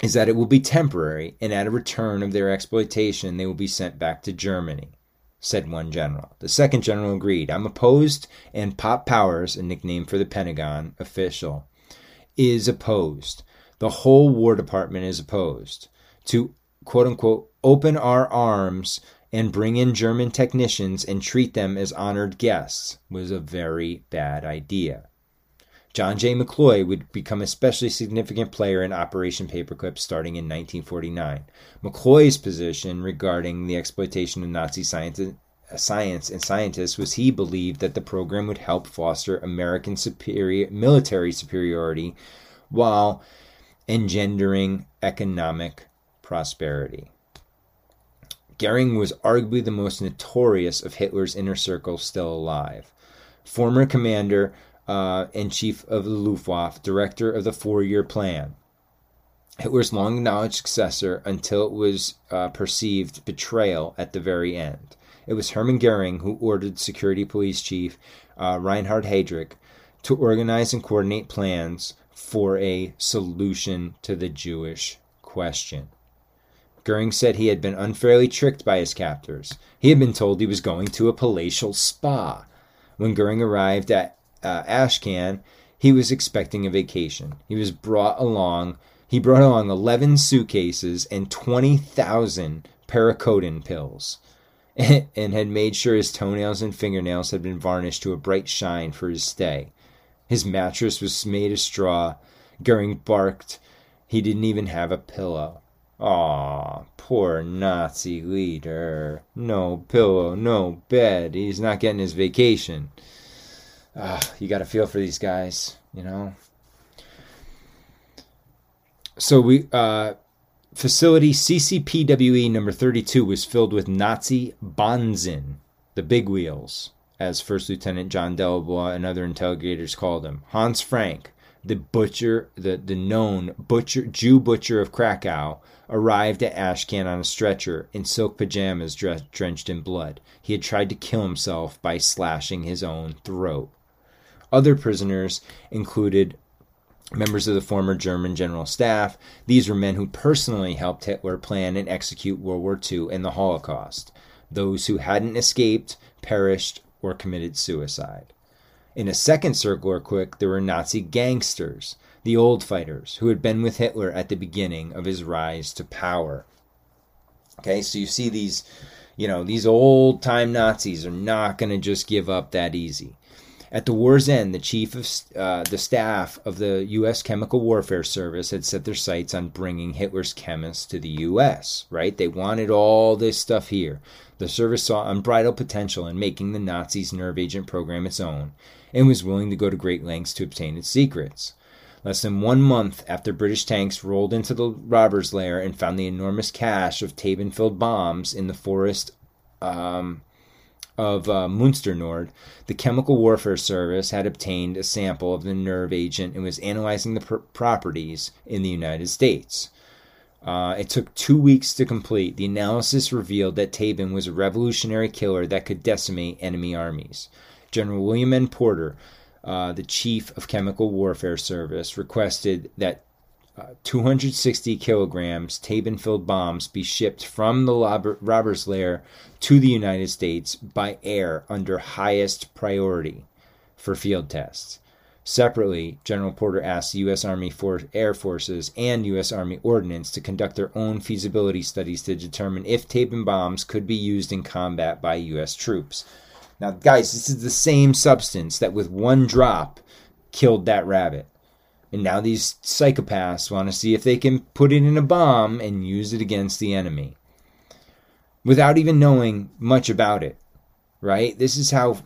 is that it will be temporary and at a return of their exploitation they will be sent back to Germany said one general. The second general agreed. I'm opposed, and Pop Powers, a nickname for the Pentagon official, is opposed. The whole War Department is opposed to quote unquote open our arms and bring in German technicians and treat them as honored guests was a very bad idea. John J. McCloy would become a especially significant player in Operation Paperclip starting in 1949. McCloy's position regarding the exploitation of Nazi science, science and scientists was he believed that the program would help foster American superior, military superiority while engendering economic prosperity. Goering was arguably the most notorious of Hitler's inner circle still alive. Former commander uh, and chief of the Luftwaffe, director of the four year plan. Hitler's long acknowledged successor until it was uh, perceived betrayal at the very end. It was Hermann Goering who ordered Security Police Chief uh, Reinhard Heydrich to organize and coordinate plans for a solution to the Jewish question. Goering said he had been unfairly tricked by his captors. He had been told he was going to a palatial spa. When Goering arrived at uh, Ashcan, he was expecting a vacation. He was brought along. He brought along 11 suitcases and 20,000 paracodin pills, and had made sure his toenails and fingernails had been varnished to a bright shine for his stay. His mattress was made of straw. Goering barked. He didn't even have a pillow. Ah, poor Nazi leader. No pillow, no bed. He's not getting his vacation. Ah, you got to feel for these guys, you know. So we uh, facility CCPWE number 32 was filled with Nazi Bonzen, the big wheels, as First Lieutenant John Dolibois and other interrogators called him. Hans Frank, the butcher, the, the known butcher Jew butcher of Krakow, arrived at Ashcan on a stretcher in silk pajamas drenched in blood. He had tried to kill himself by slashing his own throat. Other prisoners included members of the former German general staff. These were men who personally helped Hitler plan and execute World War II and the Holocaust. Those who hadn't escaped, perished, or committed suicide. In a second circle or quick, there were Nazi gangsters, the old fighters who had been with Hitler at the beginning of his rise to power. Okay, so you see these, you know, these old time Nazis are not going to just give up that easy. At the war's end, the chief of uh, the staff of the U.S. Chemical Warfare Service had set their sights on bringing Hitler's chemists to the U.S., right? They wanted all this stuff here. The service saw unbridled potential in making the Nazis' nerve agent program its own and was willing to go to great lengths to obtain its secrets. Less than one month after British tanks rolled into the robbers' lair and found the enormous cache of Tabun filled bombs in the forest um, of uh, Munster Nord, the Chemical Warfare Service had obtained a sample of the nerve agent and was analyzing the pr- properties in the United States. Uh, it took two weeks to complete. The analysis revealed that Tabun was a revolutionary killer that could decimate enemy armies. General William N. Porter, uh, the chief of Chemical Warfare Service, requested that uh, 260 kilograms Tabun filled bombs be shipped from the robbers' lair to the United States by air under highest priority for field tests. Separately, General Porter asked U.S. Army For- Air Forces and U.S. Army Ordnance to conduct their own feasibility studies to determine if Tabun bombs could be used in combat by U.S. troops. Now, guys, this is the same substance that with one drop killed that rabbit. And now these psychopaths want to see if they can put it in a bomb and use it against the enemy without even knowing much about it. Right? This is how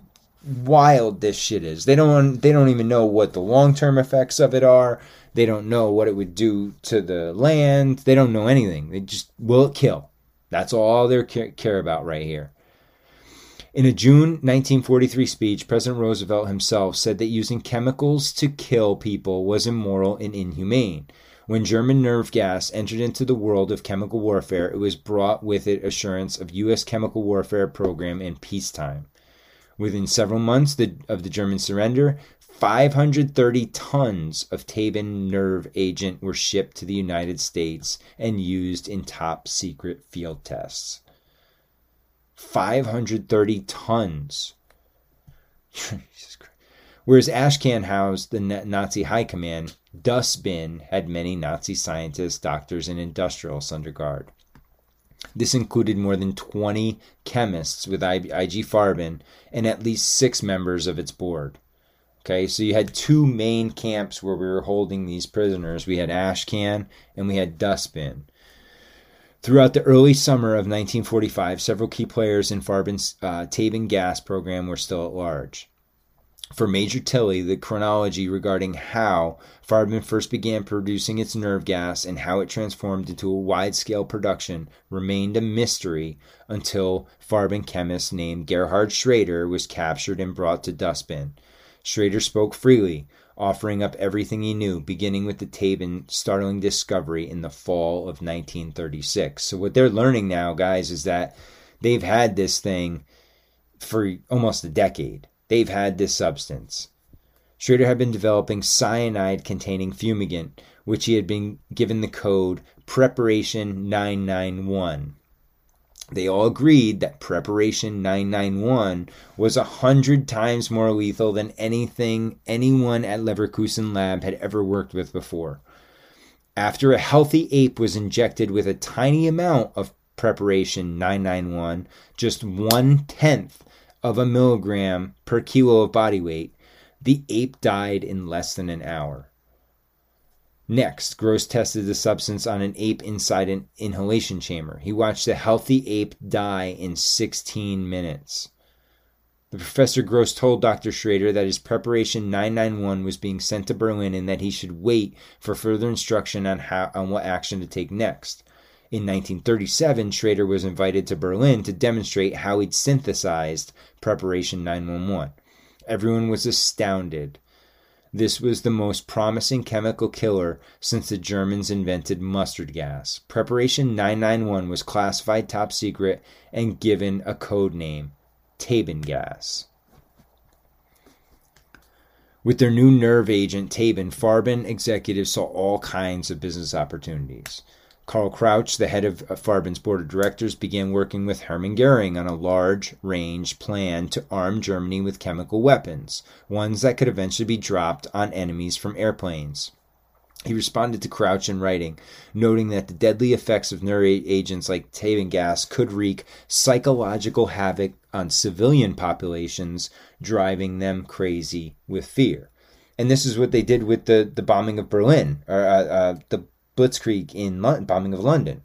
wild this shit is. They don't they don't even know what the long-term effects of it are. They don't know what it would do to the land. They don't know anything. They just will it kill. That's all they care about right here. In a June 1943 speech, President Roosevelt himself said that using chemicals to kill people was immoral and inhumane. When German nerve gas entered into the world of chemical warfare, it was brought with it assurance of U.S. chemical warfare program in peacetime. Within several months of the German surrender, 530 tons of Tabun nerve agent were shipped to the United States and used in top secret field tests. 530 tons. Whereas Ashcan housed the Nazi high command, Dustbin had many Nazi scientists, doctors, and industrialists under guard. This included more than 20 chemists with IG Farben and at least six members of its board. Okay, so you had two main camps where we were holding these prisoners. We had Ashcan and we had Dustbin. Throughout the early summer of 1945, several key players in Farben's uh, gas program were still at large. For Major Tilly, the chronology regarding how Farben first began producing its nerve gas and how it transformed into a wide scale production remained a mystery until Farben chemist named Gerhard Schrader was captured and brought to Dustbin. Schrader spoke freely, offering up everything he knew, beginning with the Tabun startling discovery in the fall of 1936. So, what they're learning now, guys, is that they've had this thing for almost a decade. They've had this substance. Schrader had been developing cyanide containing fumigant, which he had been given the code Preparation 991. They all agreed that Preparation 991 was a hundred times more lethal than anything anyone at Leverkusen Lab had ever worked with before. After a healthy ape was injected with a tiny amount of Preparation 991, just one tenth of a milligram per kilo of body weight, the ape died in less than an hour. Next, Gross tested the substance on an ape inside an inhalation chamber. He watched a healthy ape die in 16 minutes. The professor Gross told Dr. Schrader that his preparation 991 was being sent to Berlin and that he should wait for further instruction on how on what action to take next. In 1937, Schrader was invited to Berlin to demonstrate how he'd synthesized preparation 911. Everyone was astounded. This was the most promising chemical killer since the Germans invented mustard gas. Preparation 991 was classified top secret and given a code name Tabun gas. With their new nerve agent, Tabun, Farben executives saw all kinds of business opportunities. Karl Krauch, the head of Farben's board of directors, began working with Hermann Goering on a large range plan to arm Germany with chemical weapons, ones that could eventually be dropped on enemies from airplanes. He responded to Krauch in writing, noting that the deadly effects of nerve agents like Tabun gas could wreak psychological havoc on civilian populations, driving them crazy with fear. And this is what they did with the, the bombing of Berlin, or uh, uh, the Blitzkrieg in London, bombing of London.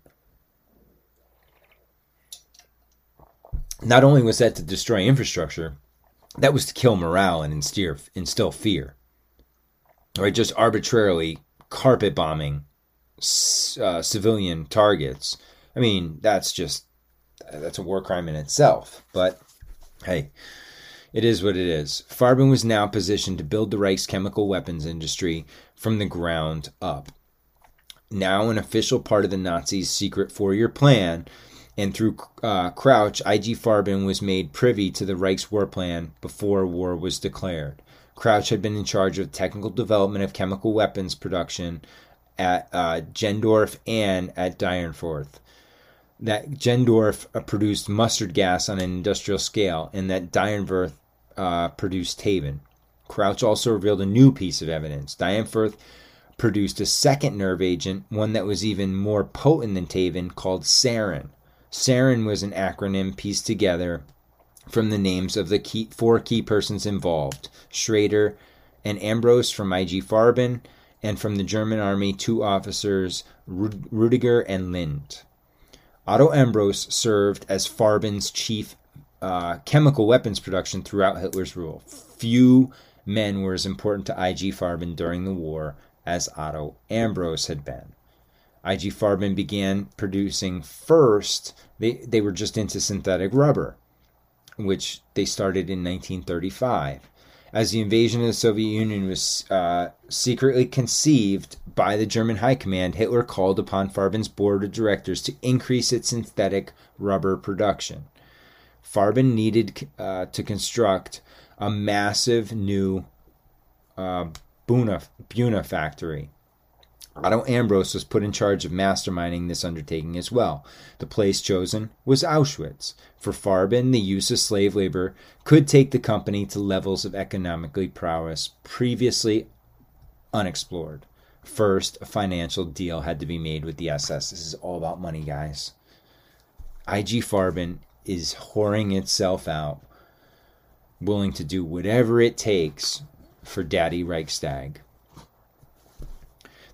Not only was that to destroy infrastructure, that was to kill morale and instill, instill fear. Right, just arbitrarily carpet bombing uh, civilian targets. I mean, that's just that's a war crime in itself. But hey, it is what it is. Farben was now positioned to build the Reich's chemical weapons industry from the ground up now an official part of the Nazis' secret four year plan, and through uh, Krauch, IG Farben was made privy to the Reich's war plan before war was declared. Krauch had been in charge of technical development of chemical weapons production at uh, Gendorf and at Dyhernfurth. That Gendorf uh, produced mustard gas on an industrial scale, and that Dyhernfurth uh, produced Tabun. Krauch also revealed a new piece of evidence. Dyhernfurth produced a second nerve agent, one that was even more potent than Tabun, called sarin. Sarin was an acronym pieced together from the names of the key, four key persons involved Schrader and Ambros from IG Farben, and from the German army, two officers, Rudiger and Lind. Otto Ambros served as Farben's chief uh, chemical weapons production throughout Hitler's rule. Few men were as important to IG Farben during the war as Otto Ambros had been. IG Farben began producing first, they, they were just into synthetic rubber, which they started in 1935. As the invasion of the Soviet Union was uh, secretly conceived by the German High Command, Hitler called upon Farben's board of directors to increase its synthetic rubber production. Farben needed uh, to construct a massive new uh, Buna, Buna factory. Otto Ambros was put in charge of masterminding this undertaking as well. The place chosen was Auschwitz. For Farben, the use of slave labor could take the company to levels of economically prowess previously unexplored. First, a financial deal had to be made with the SS. This is all about money, guys. IG Farben is whoring itself out, willing to do whatever it takes for Daddy Reichstag.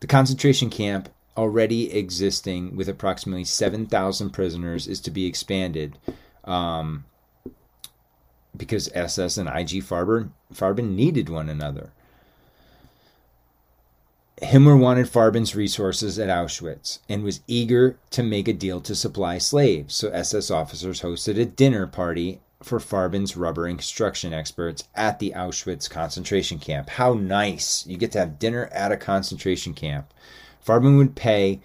The concentration camp, already existing with approximately 7,000 prisoners, is to be expanded. Um, because SS and IG Farben, Farben needed one another. Himmler wanted Farben's resources at Auschwitz and was eager to make a deal to supply slaves, so SS officers hosted a dinner party for Farben's rubber and construction experts at the Auschwitz concentration camp. How nice! You get to have dinner at a concentration camp. Farben would pay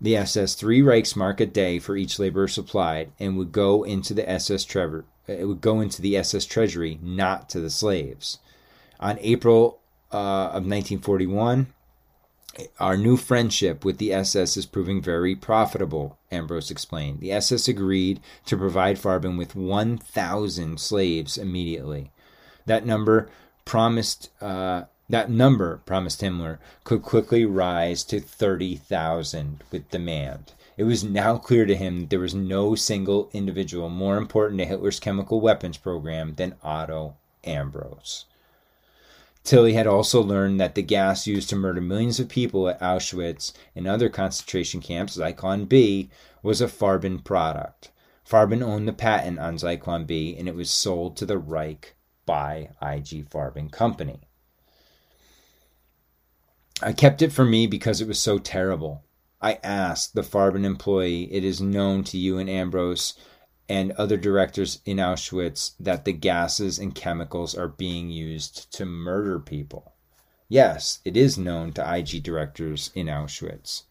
the SS three Reichsmark a day for each laborer supplied and would go into the SS treasury. It would go into the SS treasury, not to the slaves. On April uh, of 1941, our new friendship with the SS is proving very profitable, Ambros explained. The SS agreed to provide Farben with 1,000 slaves immediately. That number promised uh, that number, promised Himmler, could quickly rise to 30,000 with demand. It was now clear to him that there was no single individual more important to Hitler's chemical weapons program than Otto Ambros. Tilley had also learned that the gas used to murder millions of people at Auschwitz and other concentration camps, Zyklon B, was a Farben product. Farben owned the patent on Zyklon B, and it was sold to the Reich by IG Farben Company. I kept it for me because it was so terrible. I asked the Farben employee, It is known to you and Ambros and other directors in Auschwitz that the gases and chemicals are being used to murder people. Yes, it is known to IG directors in Auschwitz.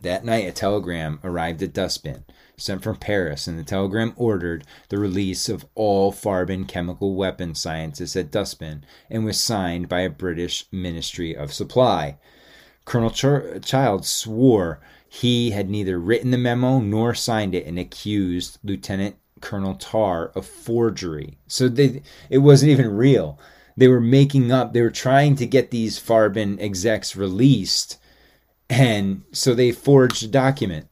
That night, a telegram arrived at Dustbin, sent from Paris, and the telegram ordered the release of all Farben chemical weapons scientists at Dustbin and was signed by a British Ministry of Supply. Colonel Ch- Child swore he had neither written the memo nor signed it and accused Lieutenant Colonel Tarr of forgery. So they, it wasn't even real. They were making up, they were trying to get these Farben execs released, and so they forged a document.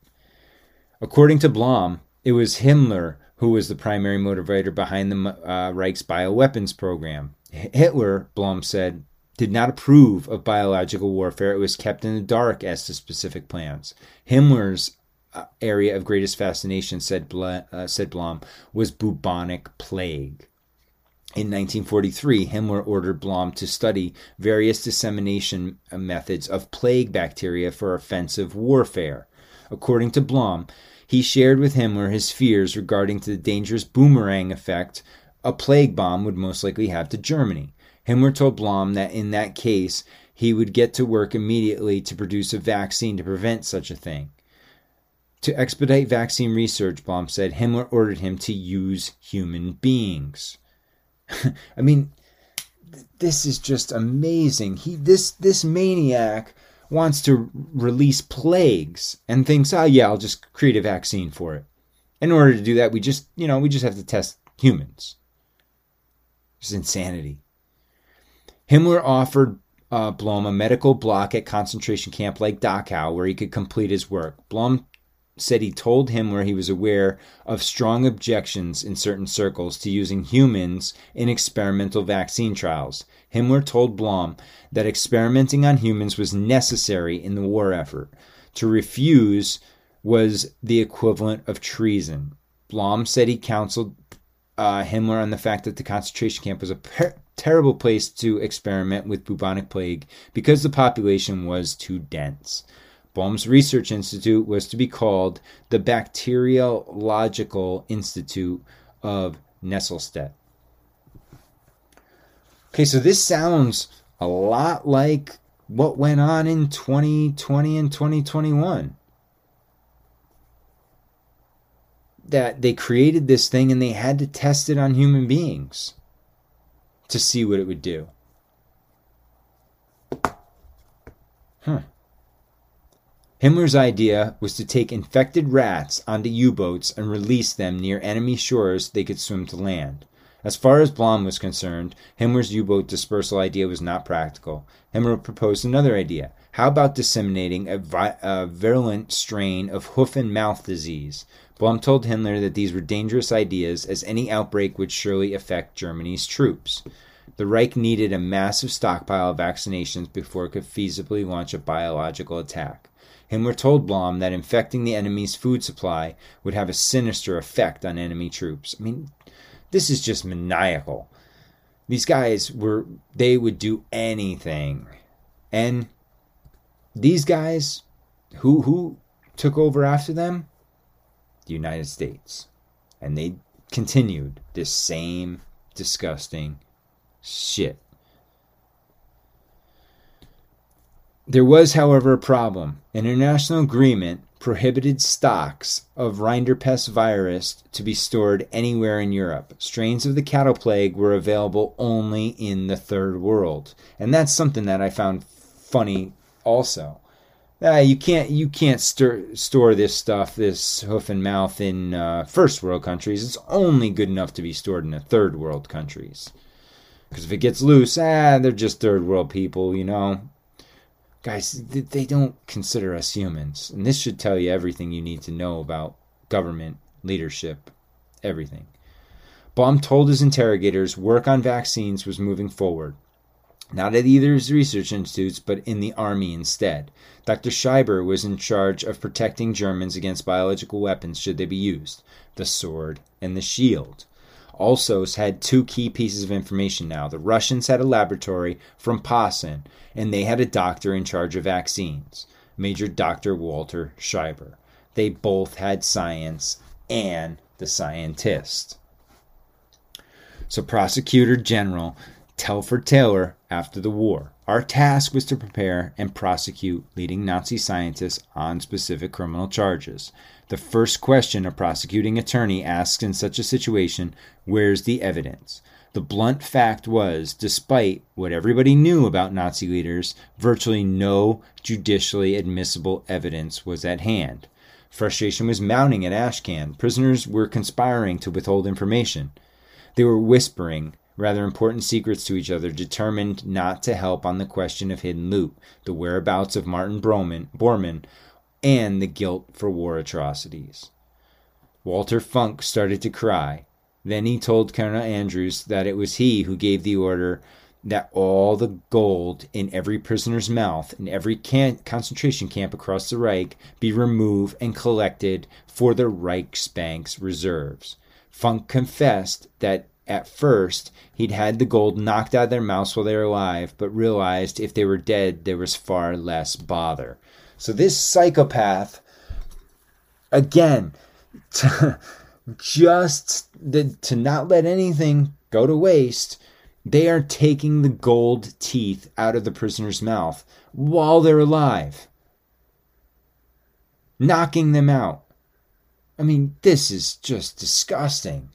According to Blome, it was Himmler who was the primary motivator behind the uh, Reich's bioweapons program. Hitler, Blome said, did not approve of biological warfare. It was kept in the dark as to specific plans. Himmler's uh, area of greatest fascination, said, Bla, uh, said Blome, was bubonic plague. In 1943, Himmler ordered Blome to study various dissemination methods of plague bacteria for offensive warfare. According to Blome, he shared with Himmler his fears regarding the dangerous boomerang effect a plague bomb would most likely have to Germany. Himmler told Blome that in that case, he would get to work immediately to produce a vaccine to prevent such a thing. To expedite vaccine research, Blome said, Himmler ordered him to use human beings. I mean, this is just amazing. He this this maniac wants to release plagues and thinks, "Oh yeah, I'll just create a vaccine for it." In order to do that, we just, you know, we just have to test humans. It's insanity. Himmler offered uh, Blome a medical block at concentration camp like Dachau where he could complete his work. Blome said he told Himmler he was aware of strong objections in certain circles to using humans in experimental vaccine trials. Himmler told Blome that experimenting on humans was necessary in the war effort. To refuse was the equivalent of treason. Blome said he counseled uh, Himmler on the fact that the concentration camp was a per- terrible place to experiment with bubonic plague because the population was too dense. Blome's Research Institute was to be called the Bacteriological Institute of Nesselstedt. Okay, so this sounds a lot like what went on in 2020 and 2021. That they created this thing and they had to test it on human beings to see what it would do. Huh. Himmler's idea was to take infected rats onto U boats and release them near enemy shores they could swim to land. As far as Blome was concerned, Himmler's U boat dispersal idea was not practical. Himmler proposed another idea. How about disseminating a, vi- a virulent strain of hoof and mouth disease? Blome told Himmler that these were dangerous ideas, as any outbreak would surely affect Germany's troops. The Reich needed a massive stockpile of vaccinations before it could feasibly launch a biological attack. Himmler told Blome that infecting the enemy's food supply would have a sinister effect on enemy troops. I mean, This is just maniacal. These guys were, they would do anything. And these guys, who, who took over after them? The United States. And they continued this same disgusting shit. There was, however, a problem. An international agreement prohibited stocks of rinderpest virus to be stored anywhere in Europe. Strains of the cattle plague were available only in the third world. And that's something that I found funny also. Uh, you can't you can't stir, store this stuff, this hoof and mouth in uh, first world countries. It's only good enough to be stored in third world countries. Because if it gets loose, ah, they're just third world people, you know. Guys, they don't consider us humans. And this should tell you everything you need to know about government, leadership, everything. Baum told his interrogators work on vaccines was moving forward. Not at either of his research institutes, but in the army instead. Dr. Schreiber was in charge of protecting Germans against biological weapons should they be used the sword and the shield. Alsos had two key pieces of information now. The Russians had a laboratory from Posen, and they had a doctor in charge of vaccines, Major Dr. Walter Schreiber. They both had science and the scientist. So, Prosecutor General Telford Taylor after the war. Our task was to prepare and prosecute leading Nazi scientists on specific criminal charges. The first question a prosecuting attorney asks in such a situation where's the evidence? The blunt fact was, despite what everybody knew about Nazi leaders, virtually no judicially admissible evidence was at hand. Frustration was mounting at Ashcan. Prisoners were conspiring to withhold information. They were whispering rather important secrets to each other, determined not to help on the question of hidden loot, the whereabouts of Martin Broman, Bormann, and the guilt for war atrocities. Walter Funk started to cry. Then he told Colonel Andrus that it was he who gave the order that all the gold in every prisoner's mouth in every can- concentration camp across the Reich be removed and collected for the Reichsbank's reserves. Funk confessed that at first he'd had the gold knocked out of their mouths while they were alive, but realized if they were dead, there was far less bother. So this psychopath, again, just the, to not let anything go to waste, they are taking the gold teeth out of the prisoner's mouth while they're alive, knocking them out. I mean, this is just disgusting.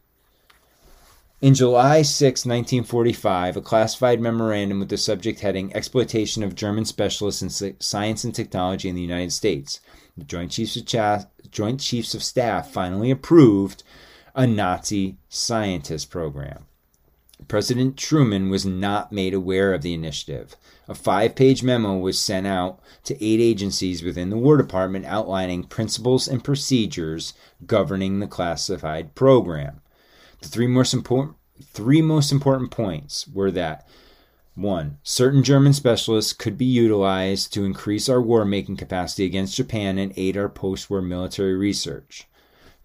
In July 6, 1945, a classified memorandum with the subject heading Exploitation of German Specialists in Science and Technology in the United States, the Joint Chiefs of, Joint Chiefs of Staff finally approved a Nazi scientist program. President Truman was not made aware of the initiative. A five page memo was sent out to eight agencies within the War Department outlining principles and procedures governing the classified program. The three most important three most important points were that one, certain German specialists could be utilized to increase our war making capacity against Japan and aid our post war military research.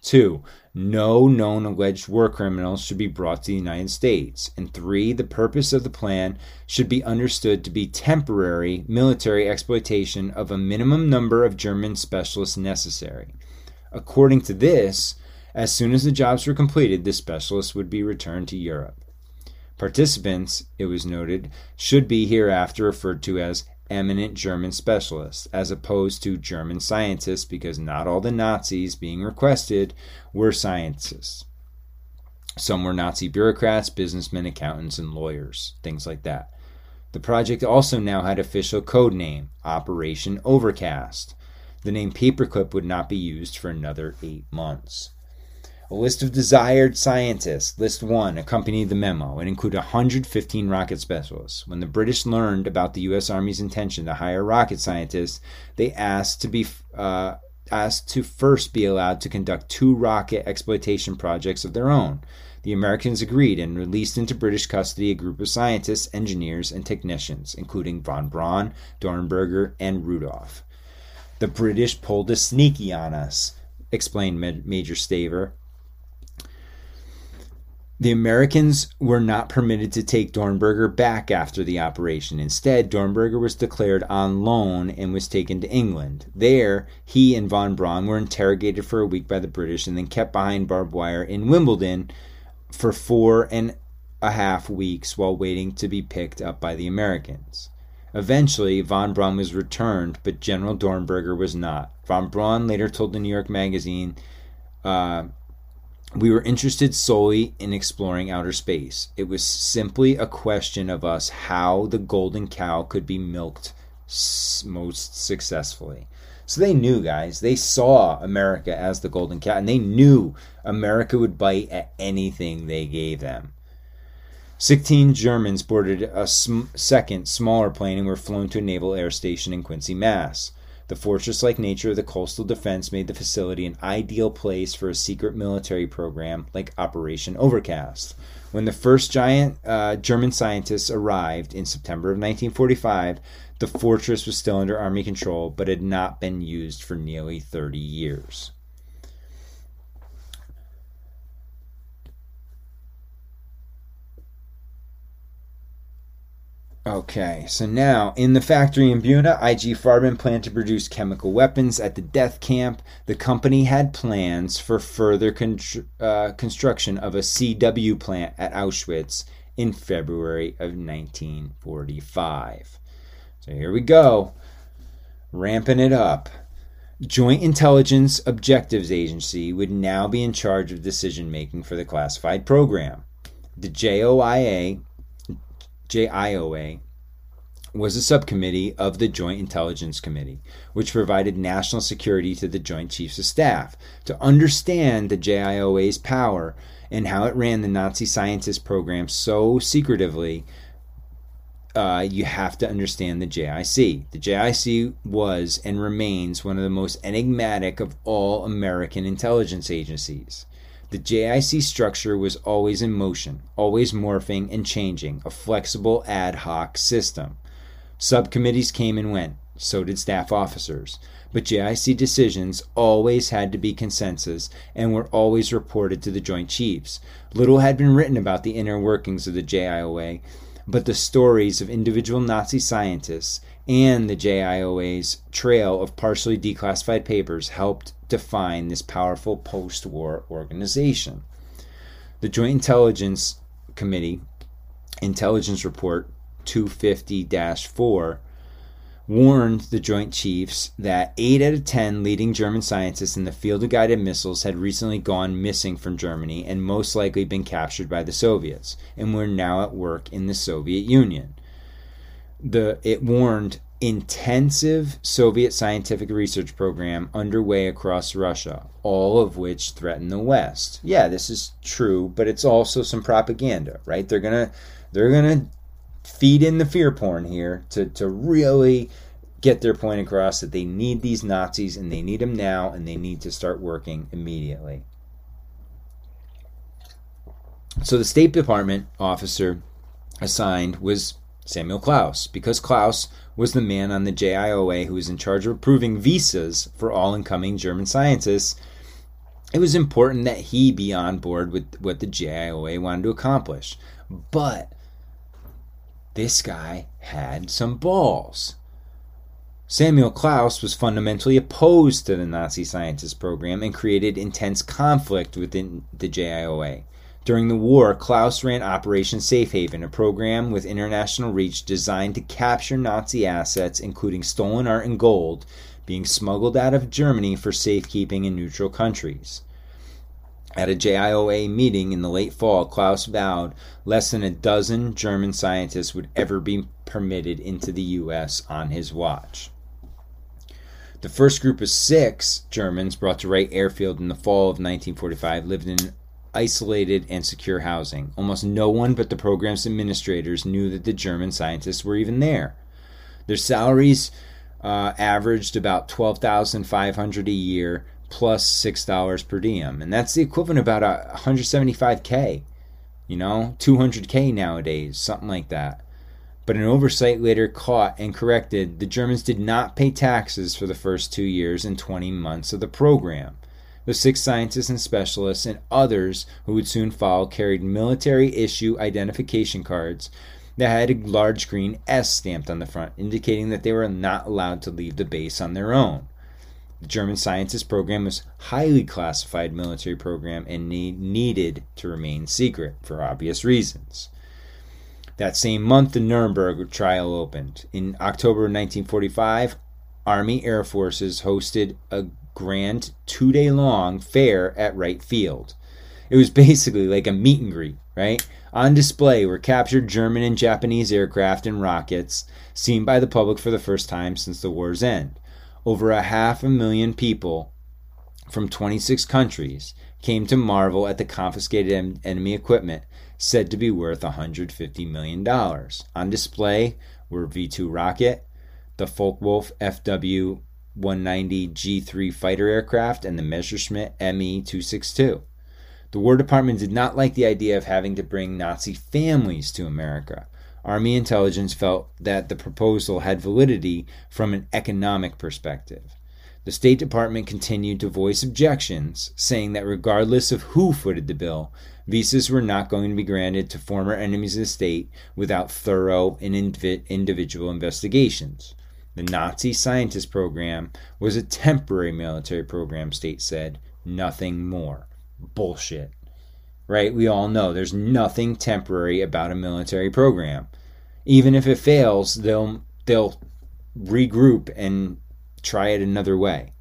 Two, no known alleged war criminals should be brought to the United States. And three, the purpose of the plan should be understood to be temporary military exploitation of a minimum number of German specialists necessary. According to this, as soon as the jobs were completed, the specialists would be returned to Europe. Participants, it was noted, should be hereafter referred to as eminent German specialists, as opposed to German scientists, because not all the Nazis being requested were scientists. Some were Nazi bureaucrats, businessmen, accountants, and lawyers, things like that. The project also now had official code name, Operation Overcast. The name Paperclip would not be used for another eight months. A list of desired scientists, list one, accompanied the memo. and included 115 rocket specialists. When the British learned about the U.S. Army's intention to hire rocket scientists, they asked to be uh, asked to first be allowed to conduct two rocket exploitation projects of their own. The Americans agreed and released into British custody a group of scientists, engineers, and technicians, including von Braun, Dornberger, and Rudolph. The British pulled a sneaky on us, explained Major Staver. The Americans were not permitted to take Dornberger back after the operation. Instead, Dornberger was declared on loan and was taken to England. There, he and von Braun were interrogated for a week by the British and then kept behind barbed wire in Wimbledon for four and a half weeks while waiting to be picked up by the Americans. Eventually, von Braun was returned, but General Dornberger was not. Von Braun later told the New York Magazine, uh, we were interested solely in exploring outer space. It was simply a question of us how the golden cow could be milked most successfully. So they knew, guys. They saw America as the golden cow, and they knew America would bite at anything they gave them. 16 Germans boarded a sm- second, smaller plane and were flown to a naval air station in Quincy, Mass. The fortress like nature of the coastal defense made the facility an ideal place for a secret military program like Operation Overcast. When the first giant uh, German scientists arrived in September of 1945, the fortress was still under Army control but had not been used for nearly 30 years. Okay, so now in the factory in Buna, IG Farben planned to produce chemical weapons at the death camp. The company had plans for further con- uh, construction of a CW plant at Auschwitz in February of 1945. So here we go, ramping it up. Joint Intelligence Objectives Agency would now be in charge of decision making for the classified program. The JOIA JIOA, was a subcommittee of the Joint Intelligence Committee, which provided national security to the Joint Chiefs of Staff. To understand the JIOA's power and how it ran the Nazi scientist program so secretively, uh, you have to understand the JIC. The JIC was and remains one of the most enigmatic of all American intelligence agencies. The JIC structure was always in motion, always morphing and changing, a flexible ad hoc system. Subcommittees came and went, so did staff officers. But JIC decisions always had to be consensus and were always reported to the Joint Chiefs. Little had been written about the inner workings of the JIOA, but the stories of individual Nazi scientists and the JIOA's trail of partially declassified papers helped define this powerful post war organization. The Joint Intelligence Committee, Intelligence Report 250 4, warned the Joint Chiefs that 8 out of 10 leading German scientists in the field of guided missiles had recently gone missing from Germany and most likely been captured by the Soviets and were now at work in the Soviet Union. The, it warned intensive Soviet scientific research program underway across Russia, all of which threaten the West. Yeah, this is true, but it's also some propaganda, right? They're gonna they're gonna feed in the fear porn here to, to really get their point across that they need these Nazis and they need them now and they need to start working immediately. So the State Department officer assigned was Samuel Klaus, because Klaus was the man on the JIOA who was in charge of approving visas for all incoming German scientists. It was important that he be on board with what the JIOA wanted to accomplish. But this guy had some balls. Samuel Klaus was fundamentally opposed to the Nazi scientist program and created intense conflict within the JIOA. During the war, Klaus ran Operation Safe Haven, a program with international reach designed to capture Nazi assets, including stolen art and gold, being smuggled out of Germany for safekeeping in neutral countries. At a JIOA meeting in the late fall, Klaus vowed less than a dozen German scientists would ever be permitted into the U.S. on his watch. The first group of six Germans brought to Wright Airfield in the fall of 1945 lived in isolated and secure housing. Almost no one but the program's administrators knew that the German scientists were even there. Their salaries uh, averaged about 12500 a year plus $6 per diem. And that's the equivalent of about 175K, you know, 200K nowadays, something like that. But an oversight later caught and corrected the Germans did not pay taxes for the first two years and 20 months of the program. The six scientists and specialists and others who would soon follow carried military issue identification cards that had a large green S stamped on the front, indicating that they were not allowed to leave the base on their own. The German scientist program was a highly classified military program and need, needed to remain secret for obvious reasons. That same month, the Nuremberg trial opened. In October 1945, Army Air Forces hosted a grand two day long fair at Wright Field. It was basically like a meet and greet, right? On display were captured German and Japanese aircraft and rockets, seen by the public for the first time since the war's end. Over a half a million people from 26 countries came to marvel at the confiscated enemy equipment said to be worth $150 million. On display were V 2 rocket, the Focke-Wulf FW 190 G3 fighter aircraft, and the Messerschmitt Me 262. The War Department did not like the idea of having to bring Nazi families to America. Army intelligence felt that the proposal had validity from an economic perspective. The State Department continued to voice objections, saying that regardless of who footed the bill, visas were not going to be granted to former enemies of the state without thorough and individual investigations. The Nazi scientist program was a temporary military program, state said, nothing more. Bullshit. Right? We all know there's nothing temporary about a military program. Even if it fails, they'll they'll regroup and try it another way.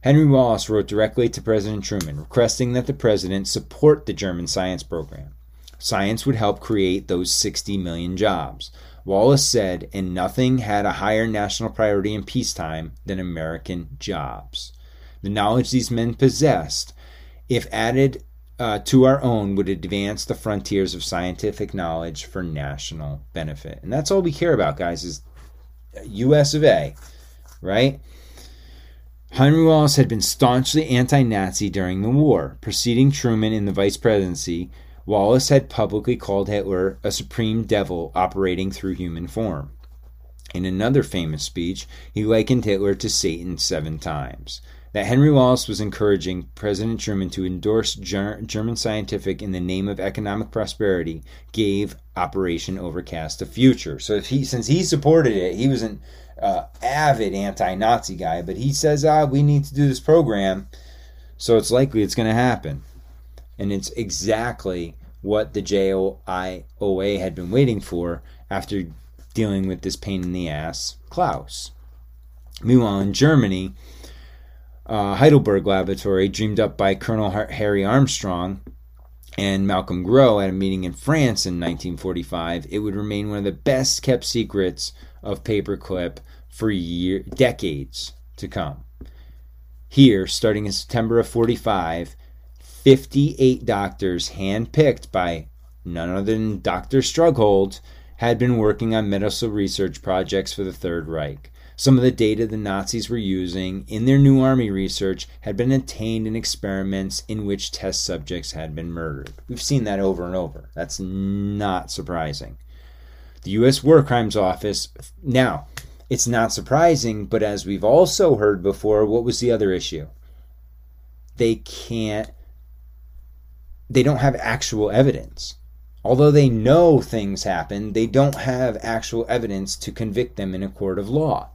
Henry Wallace wrote directly to President Truman requesting that the president support the German science program. Science would help create those 60 million jobs. Wallace said, and nothing had a higher national priority in peacetime than American jobs. The knowledge these men possessed, if added uh, to our own, would advance the frontiers of scientific knowledge for national benefit. And that's all we care about, guys, is US of A right? Henry Wallace had been staunchly anti Nazi during the war. Preceding Truman in the vice presidency, Wallace had publicly called Hitler a supreme devil operating through human form. In another famous speech, he likened Hitler to Satan seven times. That Henry Wallace was encouraging President Truman to endorse Ger- German scientific in the name of economic prosperity gave Operation Overcast a future. So if he, since he supported it, he was an uh, avid anti-Nazi guy, but he says, ah, we need to do this program, so it's likely it's going to happen. And it's exactly what the JOIOA had been waiting for after dealing with this pain in the ass, Klaus. Meanwhile, in Germany, uh, Heidelberg Laboratory, dreamed up by Colonel Harry Armstrong and Malcolm Grow at a meeting in France in 1945, it would remain one of the best kept secrets of paperclip for year, decades to come. Here, starting in September of 45, 58 doctors, handpicked by none other than Dr. Strughold, had been working on medical research projects for the Third Reich. Some of the data the Nazis were using in their new army research had been obtained in experiments in which test subjects had been murdered. We've seen that over and over. That's not surprising. The U.S. War Crimes Office, now, it's not surprising, but as we've also heard before, what was the other issue? They can't, they don't have actual evidence. Although they know things happen, they don't have actual evidence to convict them in a court of law,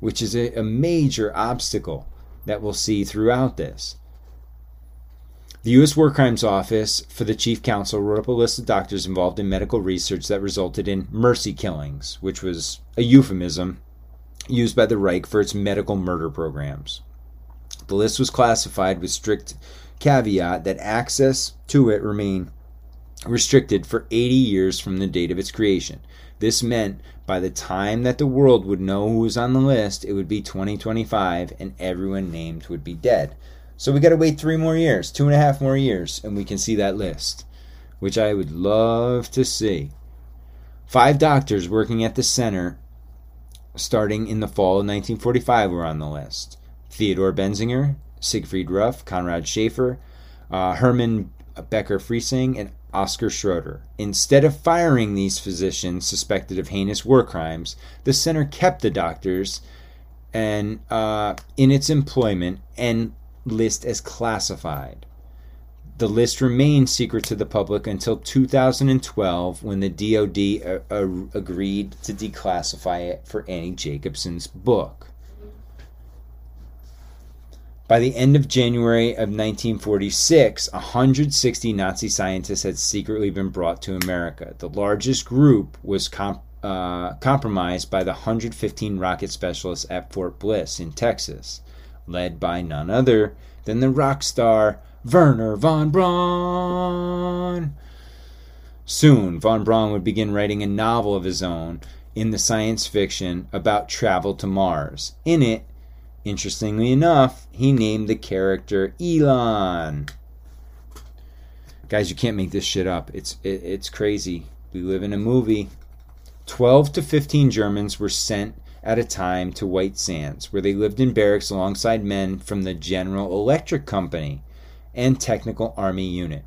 which is a, a major obstacle that we'll see throughout this. The U.S. War Crimes Office for the Chief Counsel wrote up a list of doctors involved in medical research that resulted in mercy killings, which was a euphemism used by the Reich for its medical murder programs. The list was classified with strict caveat that access to it remained restricted for 80 years from the date of its creation. This meant by the time that the world would know who was on the list, it would be 2025 and everyone named would be dead. So we got to wait three more years, two and a half more years, and we can see that list, which I would love to see. Five doctors working at the center starting in the fall of 1945 were on the list Theodore Benzinger, Siegfried Ruff, Konrad Schaefer, uh, Hermann Becker Freyseng, and Oscar Schroeder. Instead of firing these physicians suspected of heinous war crimes, the center kept the doctors and uh, in its employment and list as classified. The list remained secret to the public until 2012 when the DoD uh, uh, agreed to declassify it for Annie Jacobsen's book. By the end of January of 1946, 160 Nazi scientists had secretly been brought to America. The largest group was comp- uh, compromised by the 115 rocket specialists at Fort Bliss in Texas, led by none other than the rock star Wernher von Braun. Soon, von Braun would begin writing a novel of his own in the science fiction about travel to Mars. In it, Interestingly enough, he named the character Elon. Guys, you can't make this shit up. It's it, it's crazy. We live in a movie. 12 to 15 Germans were sent at a time to White Sands, where they lived in barracks alongside men from the General Electric Company and Technical Army Unit.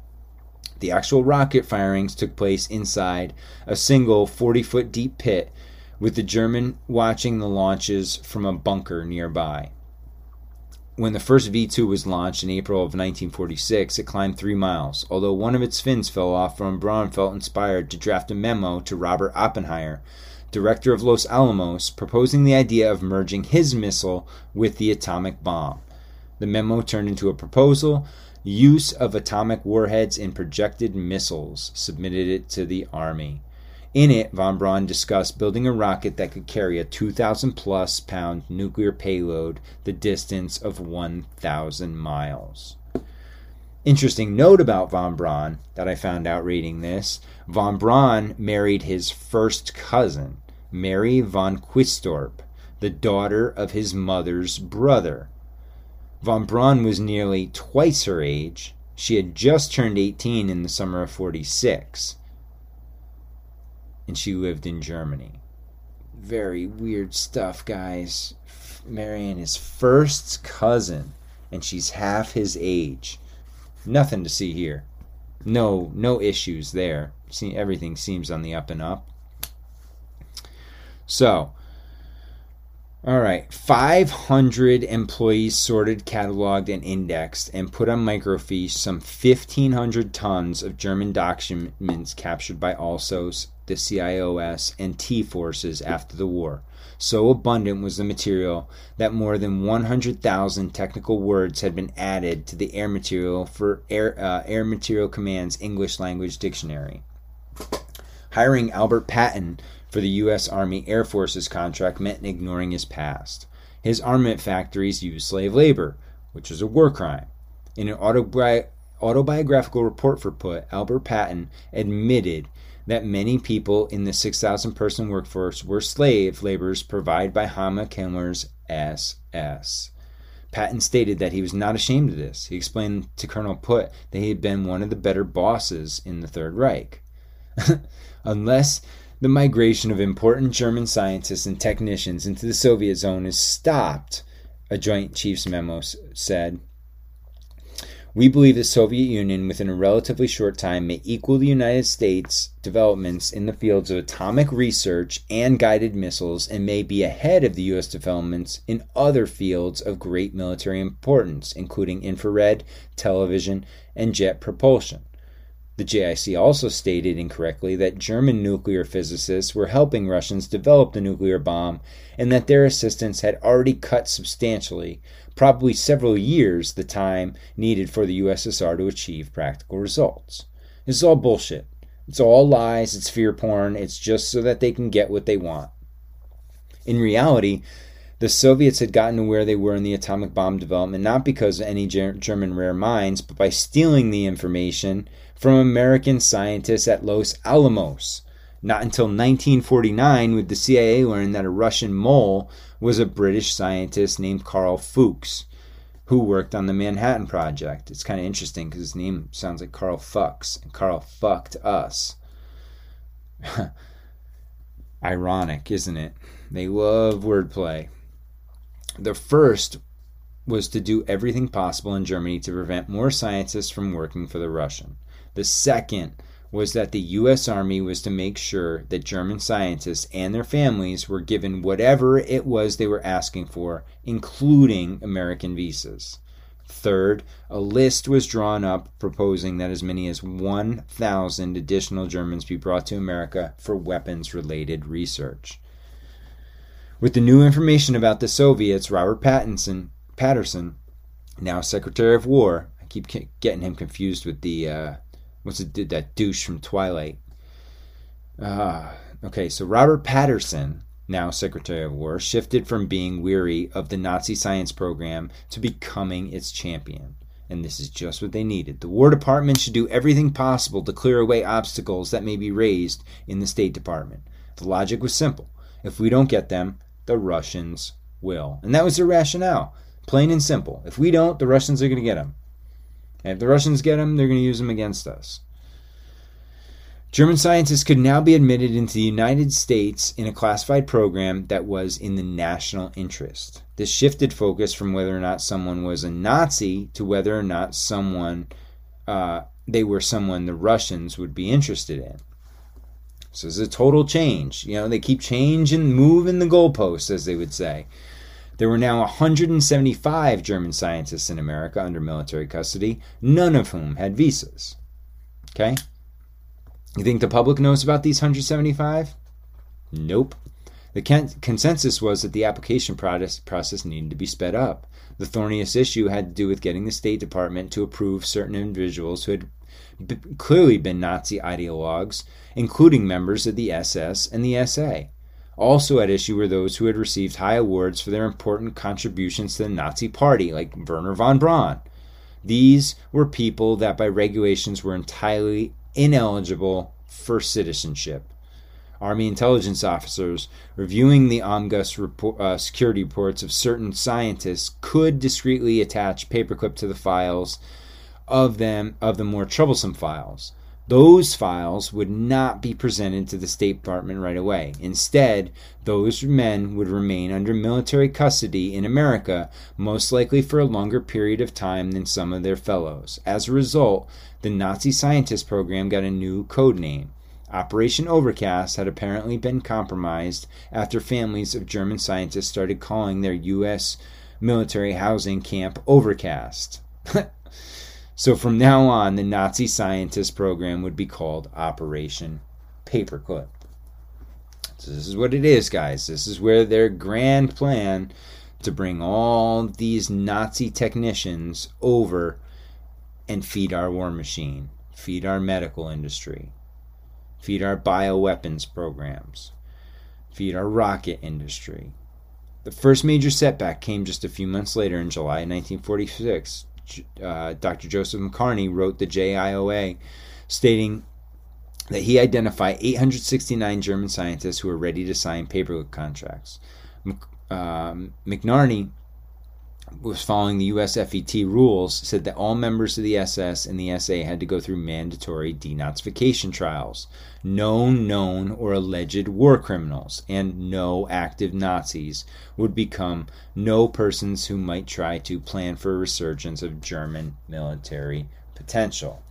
The actual rocket firings took place inside a single 40 foot deep pit with the German watching the launches from a bunker nearby. When the first V 2 was launched in April of 1946, it climbed three miles. Although one of its fins fell off, von Braun felt inspired to draft a memo to Robert Oppenheimer, director of Los Alamos, proposing the idea of merging his missile with the atomic bomb. The memo turned into a proposal use of atomic warheads in projected missiles, submitted it to the Army. In it, von Braun discussed building a rocket that could carry a 2,000 plus pound nuclear payload the distance of 1,000 miles. Interesting note about von Braun that I found out reading this von Braun married his first cousin, Mary von Quistorp, the daughter of his mother's brother. Von Braun was nearly twice her age. She had just turned 18 in the summer of 46 and she lived in Germany. Very weird stuff, guys. Marrying his first cousin, and she's half his age. Nothing to see here. No, no issues there. See, everything seems on the up and up. So, all right, 500 employees sorted, cataloged, and indexed, and put on microfiche some 1,500 tons of German documents captured by ALSOS, the CIOS, and T forces after the war. So abundant was the material that more than 100,000 technical words had been added to the Air Material for Air, uh, Air Materiel Command's English Language Dictionary. Hiring Albert Patin for the U.S. Army Air Force's contract meant ignoring his past. His armament factories used slave labor, which was a war crime. In an autobi- autobiographical report for Putt, Albert Patin admitted that many people in the 6,000 person workforce were slave laborers provided by Hama Himmler's SS. Patin stated that he was not ashamed of this. He explained to Colonel Putt that he had been one of the better bosses in the Third Reich. Unless the migration of important German scientists and technicians into the Soviet zone is stopped, a Joint Chiefs memo said. We believe the Soviet Union, within a relatively short time, may equal the United States developments in the fields of atomic research and guided missiles, and may be ahead of the U.S. developments in other fields of great military importance, including infrared, television, and jet propulsion. The JIC also stated incorrectly that German nuclear physicists were helping Russians develop the nuclear bomb and that their assistance had already cut substantially, probably several years, the time needed for the USSR to achieve practical results. This is all bullshit. It's all lies, it's fear porn, it's just so that they can get what they want. In reality, the Soviets had gotten to where they were in the atomic bomb development not because of any German rare minds, but by stealing the information from American scientists at Los Alamos. Not until 1949 would the CIA learn that a Russian mole was a British scientist named Carl Fuchs, who worked on the Manhattan Project. It's kind of interesting because his name sounds like Carl Fucks, and Carl fucked us. Ironic, isn't it? They love wordplay. The first was to do everything possible in Germany to prevent more scientists from working for the Russian. The second was that the U.S. Army was to make sure that German scientists and their families were given whatever it was they were asking for, including American visas. Third, a list was drawn up proposing that as many as 1,000 additional Germans be brought to America for weapons related research. With the new information about the Soviets, Robert Pattinson, Patterson, now Secretary of War, I keep getting him confused with the, uh, what's it, did that douche from Twilight. Uh, okay, so Robert Patterson now Secretary of War, shifted from being weary of the Nazi science program to becoming its champion. And this is just what they needed. The War Department should do everything possible to clear away obstacles that may be raised in the State Department. The logic was simple. If we don't get them, the Russians will. And that was their rationale. Plain and simple. If we don't, the Russians are going to get them. And if the Russians get them, they're going to use them against us. German scientists could now be admitted into the United States in a classified program that was in the national interest. This shifted focus from whether or not someone was a Nazi to whether or not someone uh, they were someone the Russians would be interested in. So it's a total change. You know, they keep changing, moving the goalposts, as they would say. There were now 175 German scientists in America under military custody, none of whom had visas. Okay? You think the public knows about these 175? Nope. The consensus was that the application process needed to be sped up. The thorniest issue had to do with getting the State Department to approve certain individuals who had b- clearly been Nazi ideologues, including members of the SS and the SA. Also at issue were those who had received high awards for their important contributions to the Nazi Party, like Wernher von Braun. These were people that by regulations were entirely ineligible for citizenship. Army intelligence officers reviewing the OMGUS report, uh, security reports of certain scientists could discreetly attach paperclip to the files of them of the more troublesome files. Those files would not be presented to the State Department right away. Instead, those men would remain under military custody in America, most likely for a longer period of time than some of their fellows. As a result, the Nazi scientist program got a new code name. Operation Overcast had apparently been compromised after families of German scientists started calling their U.S. military housing camp Overcast. so from now on, the Nazi scientist program would be called Operation Paperclip. So this is what it is, guys. This is where their grand plan to bring all these Nazi technicians over and feed our war machine, feed our medical industry, feed our bioweapons programs, feed our rocket industry. The first major setback came just a few months later in July 1946. Uh, Dr. Joseph McNarney wrote the JIOA stating that he identified 869 German scientists who were ready to sign paperwork contracts. Uh, McNarney was following the USFET rules said that all members of the SS and the SA had to go through mandatory denazification trials. No known or alleged war criminals and no active Nazis would become no persons who might try to plan for a resurgence of German military potential.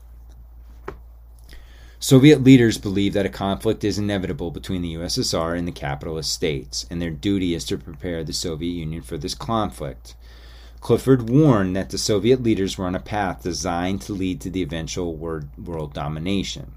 Soviet leaders believe that a conflict is inevitable between the USSR and the capitalist states, and their duty is to prepare the Soviet Union for this conflict. Clifford warned that the Soviet leaders were on a path designed to lead to the eventual world domination.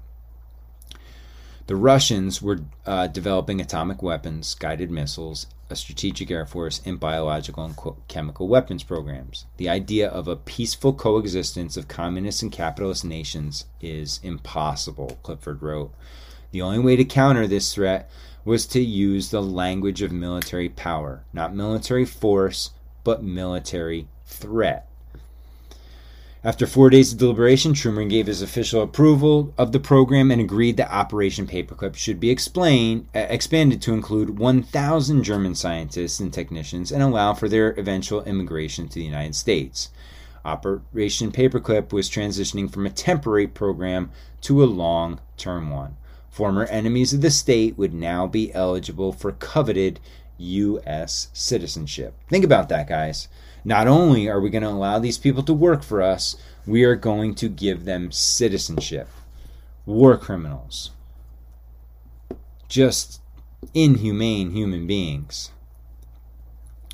The Russians were uh, developing atomic weapons, guided missiles, a strategic air force, and biological and chemical weapons programs. The idea of a peaceful coexistence of communist and capitalist nations is impossible, Clifford wrote. The only way to counter this threat was to use the language of military power, not military force, but military threat. After four days of deliberation, Truman gave his official approval of the program and agreed that Operation Paperclip should be explained, uh, expanded to include 1,000 German scientists and technicians and allow for their eventual immigration to the United States. Operation Paperclip was transitioning from a temporary program to a long term one. Former enemies of the state would now be eligible for coveted U.S. citizenship. Think about that, guys. Not only are we going to allow these people to work for us, we are going to give them citizenship. War criminals. Just inhumane human beings.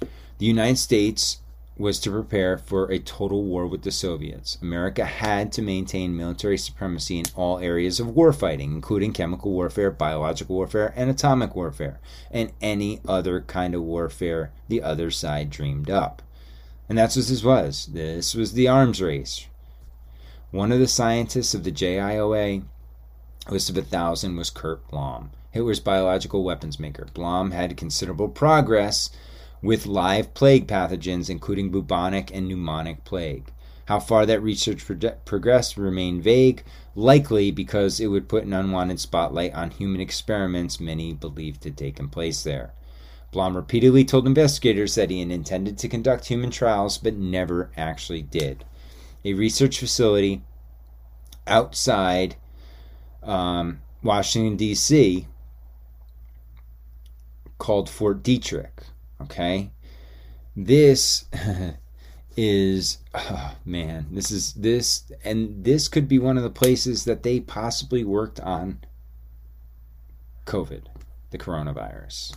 The United States was to prepare for a total war with the Soviets. America had to maintain military supremacy in all areas of warfighting, including chemical warfare, biological warfare, and atomic warfare, and any other kind of warfare the other side dreamed up. And that's what this was. This was the arms race. One of the scientists of the JIOA, list of a thousand, was Kurt Blome, Hitler's biological weapons maker. Blome had considerable progress with live plague pathogens, including bubonic and pneumonic plague. How far that research pro- progressed remained vague, likely because it would put an unwanted spotlight on human experiments many believed had taken place there. Blome repeatedly told investigators that he had intended to conduct human trials but never actually did. A research facility outside um, Washington, D.C., called Fort Detrick Okay? This is oh, man, this is this and this could be one of the places that they possibly worked on COVID, the coronavirus.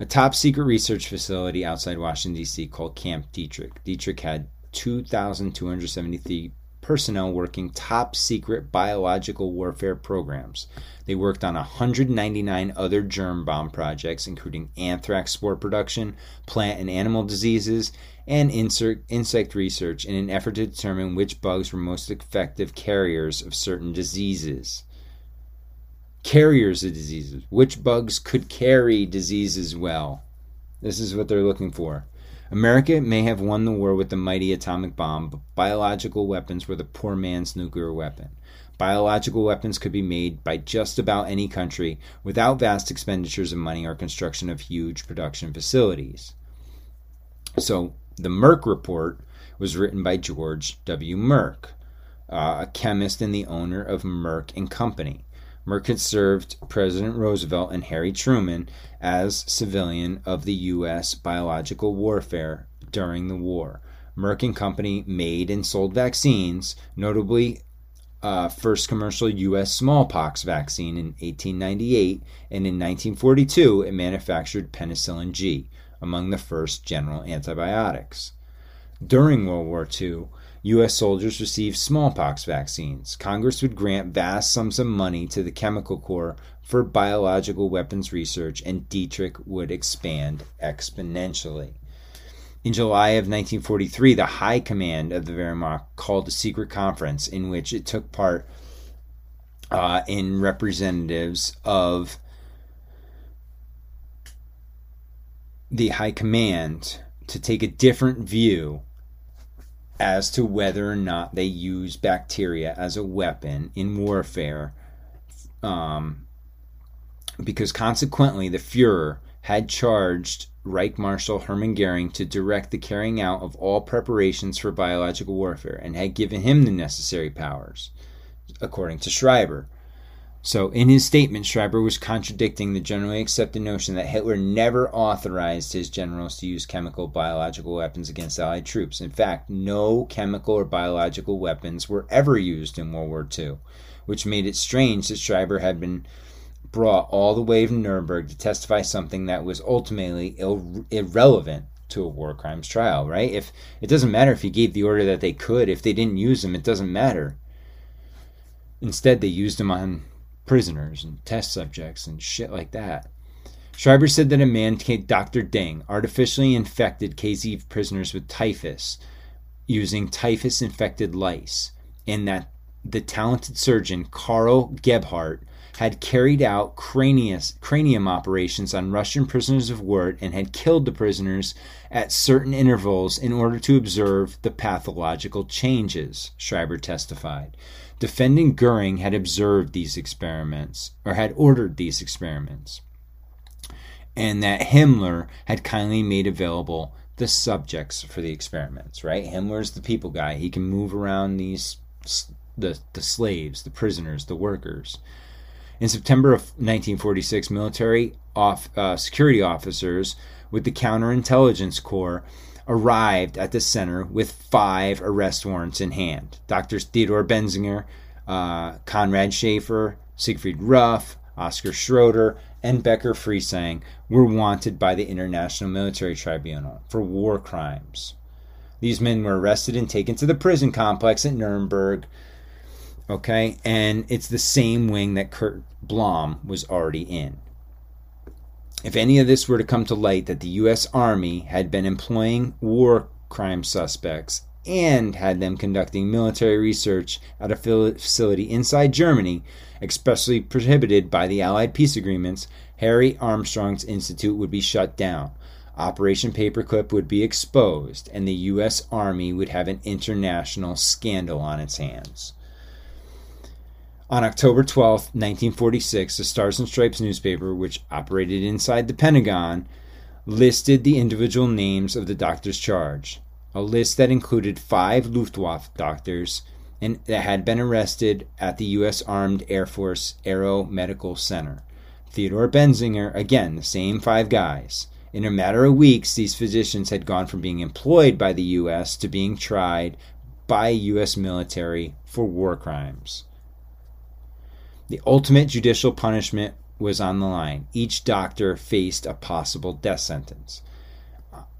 A top secret research facility outside Washington, D.C., called Camp Detrick. Detrick had 2,273 personnel working top secret biological warfare programs. They worked on 199 other germ bomb projects, including anthrax spore production, plant and animal diseases, and insect research in an effort to determine which bugs were most effective carriers of certain diseases. Carriers of diseases. Which bugs could carry diseases well? This is what they're looking for. America may have won the war with the mighty atomic bomb, but biological weapons were the poor man's nuclear weapon. Biological weapons could be made by just about any country without vast expenditures of money or construction of huge production facilities. So, the Merck report was written by George W. Merck, uh, a chemist and the owner of Merck and Company. Merck had served President Roosevelt and Harry Truman as civilian of the U.S. biological warfare during the war. Merck and Company made and sold vaccines, notably uh, first commercial U.S. smallpox vaccine in 1898, and in 1942 it manufactured penicillin G, among the first general antibiotics. During World War II, U.S. soldiers received smallpox vaccines. Congress would grant vast sums of money to the Chemical Corps for biological weapons research, and Detrick would expand exponentially. In July of 1943, the High Command of the Wehrmacht called a secret conference in which it took part uh, in representatives of the High Command to take a different view as to whether or not they use bacteria as a weapon in warfare. Um, because consequently, the Fuhrer had charged Reich Marshal Hermann Goering to direct the carrying out of all preparations for biological warfare and had given him the necessary powers, according to Schreiber. So, in his statement, Schreiber was contradicting the generally accepted notion that Hitler never authorized his generals to use chemical biological weapons against Allied troops. In fact, no chemical or biological weapons were ever used in World War II, which made it strange that Schreiber had been brought all the way from Nuremberg to testify something that was ultimately Ill- irrelevant to a war crimes trial, right? If it doesn't matter if he gave the order that they could, if they didn't use them, it doesn't matter. Instead, they used them on prisoners and test subjects and shit like that. Schreiber said that a man, Dr. Ding, artificially infected KZ prisoners with typhus using typhus infected lice, and that the talented surgeon Karl Gebhardt had carried out cranius, cranium operations on Russian prisoners of war and had killed the prisoners at certain intervals in order to observe the pathological changes, Schreiber testified. Defending Goering had observed these experiments, or had ordered these experiments, and that Himmler had kindly made available the subjects for the experiments, right? Himmler's the people guy. He can move around these the the slaves, the prisoners, the workers. In September of 1946, military off, uh, security officers with the Counterintelligence Corps arrived at the center with five arrest warrants in hand. Doctors Theodore Benzinger, uh, Conrad Schaefer, Siegfried Ruff, Oscar Schroeder, and Becker Freyseng were wanted by the International Military Tribunal for war crimes. These men were arrested and taken to the prison complex at Nuremberg. Okay, and it's the same wing that Kurt Blome was already in. If any of this were to come to light that the U.S. Army had been employing war crime suspects and had them conducting military research at a facility inside Germany, expressly prohibited by the Allied peace agreements, Harry Armstrong's Institute would be shut down. Operation Paperclip would be exposed, and the U.S. Army would have an international scandal on its hands. On October 12, 1946, the Stars and Stripes newspaper, which operated inside the Pentagon, listed the individual names of the doctors charged a list that included five Luftwaffe doctors and that had been arrested at the U.S. Armed Air Force Aero Medical Center. Theodore Benzinger, again, the same five guys. In a matter of weeks, these physicians had gone from being employed by the U.S. to being tried by U.S. military for war crimes. The ultimate judicial punishment was on the line. Each doctor faced a possible death sentence.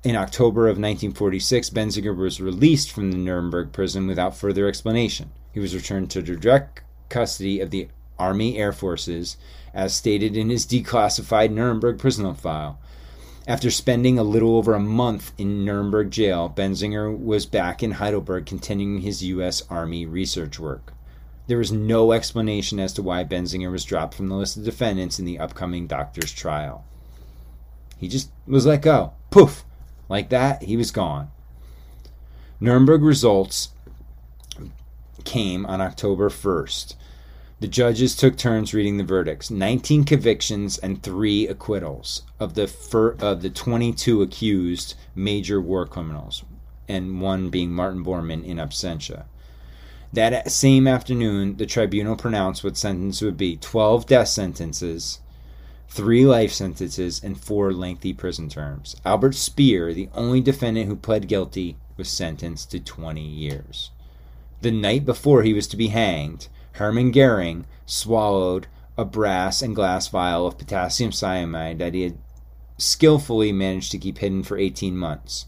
In October of 1946, Benzinger was released from the Nuremberg prison without further explanation. He was returned to direct custody of the Army Air Forces, as stated in his declassified Nuremberg prison file. After spending a little over a month in Nuremberg jail, Benzinger was back in Heidelberg continuing his U.S. Army research work. There was no explanation as to why Benzinger was dropped from the list of defendants in the upcoming doctor's trial. He just was let go. Poof! Like that, he was gone. Nuremberg results came on October 1st. The judges took turns reading the verdicts 19 convictions and 3 acquittals of the, fir- of the 22 accused major war criminals, and one being Martin Bormann in absentia. That same afternoon, the tribunal pronounced what sentence would be 12 death sentences three life sentences, and four lengthy prison terms. Albert Speer, the only defendant who pled guilty, was sentenced to 20 years. The night before he was to be hanged, Hermann Goering swallowed a brass and glass vial of potassium cyanide that he had skillfully managed to keep hidden for 18 months.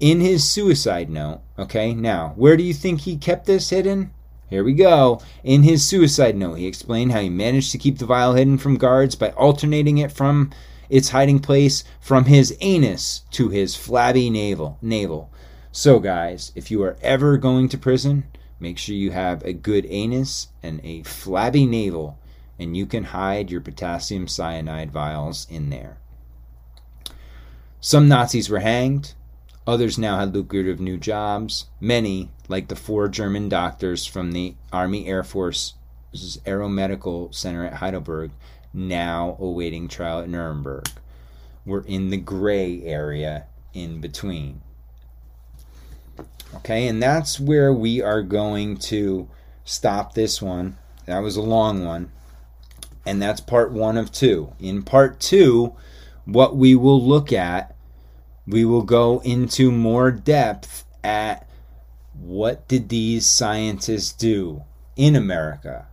In his suicide note, okay, now, where do you think he kept this hidden? Here we go. In his suicide note, he explained how he managed to keep the vial hidden from guards by alternating it from its hiding place from his anus to his flabby navel. Navel. So, guys, if you are ever going to prison, make sure you have a good anus and a flabby navel, and you can hide your potassium cyanide vials in there. Some Nazis were hanged. Others now had lucrative new jobs. Many, like the four German doctors from the Army Air Force's Aeromedical Center at Heidelberg, now awaiting trial at Nuremberg, were in the gray area in between. Okay, and that's where we are going to stop this one. That was a long one. And that's part one of two. In part two, what we will look at we will go into more depth at what did these scientists do in America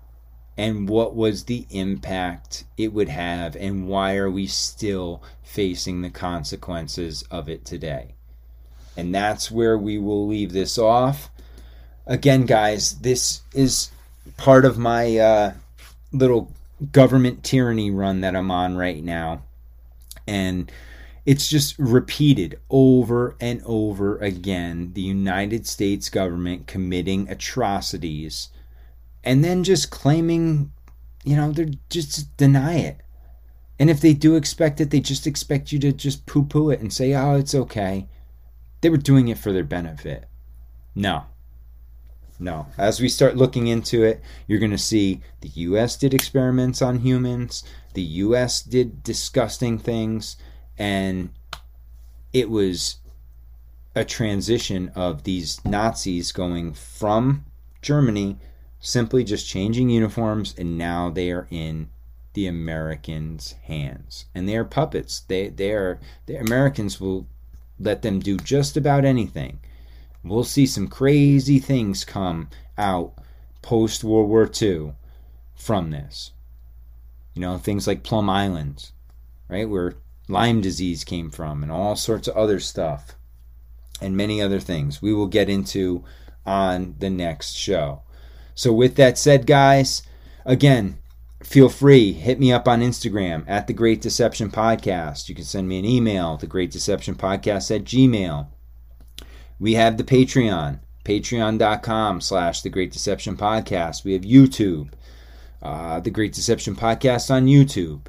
and what was the impact it would have and why are we still facing the consequences of it today. And that's where we will leave this off. Again, guys, this is part of my uh, little government tyranny run that I'm on right now. And it's just repeated over and over again the United States government committing atrocities and then just claiming, you know, they're just deny it. And if they do expect it, they just expect you to just poo poo it and say, oh, it's okay. They were doing it for their benefit. No. No. As we start looking into it, you're going to see the US did experiments on humans, the US did disgusting things and it was a transition of these Nazis going from Germany simply just changing uniforms and now they are in the Americans' hands. And they are puppets. They they are the Americans will let them do just about anything. We'll see some crazy things come out post World War II from this. You know, things like Plum Islands, right? Where Lyme disease came from and all sorts of other stuff and many other things. We will get into on the next show. So, with that said, guys, again, feel free hit me up on instagram at the great deception podcast. You can send me an email the great deception podcast at gmail. We have the patreon patreon.com slash the great deception podcast. We have youtube uh, the great deception podcast on youtube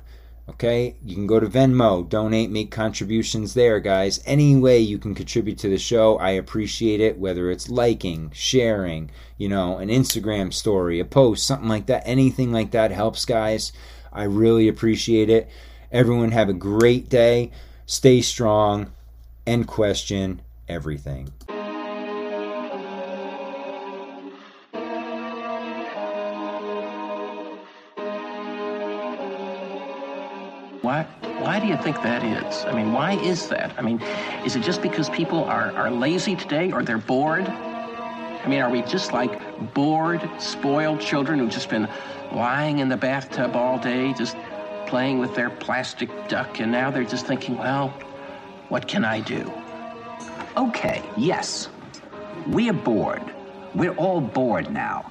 okay? You can go to venmo. Donate make contributions there guys. Any way you can contribute to the show i appreciate it whether it's liking sharing you know an instagram story a post something like that anything like that helps guys. I really appreciate it. Everyone have a great day. Stay strong. And question. Everything Why, why do you think that is? I mean, why is that? I mean, is it just because people are, are lazy today or they're bored? I mean, are we just like bored, spoiled children who've just been lying in the bathtub all day, just playing with their plastic duck, and now they're just thinking, well, what can I do? Okay, yes. We are bored. We're all bored now.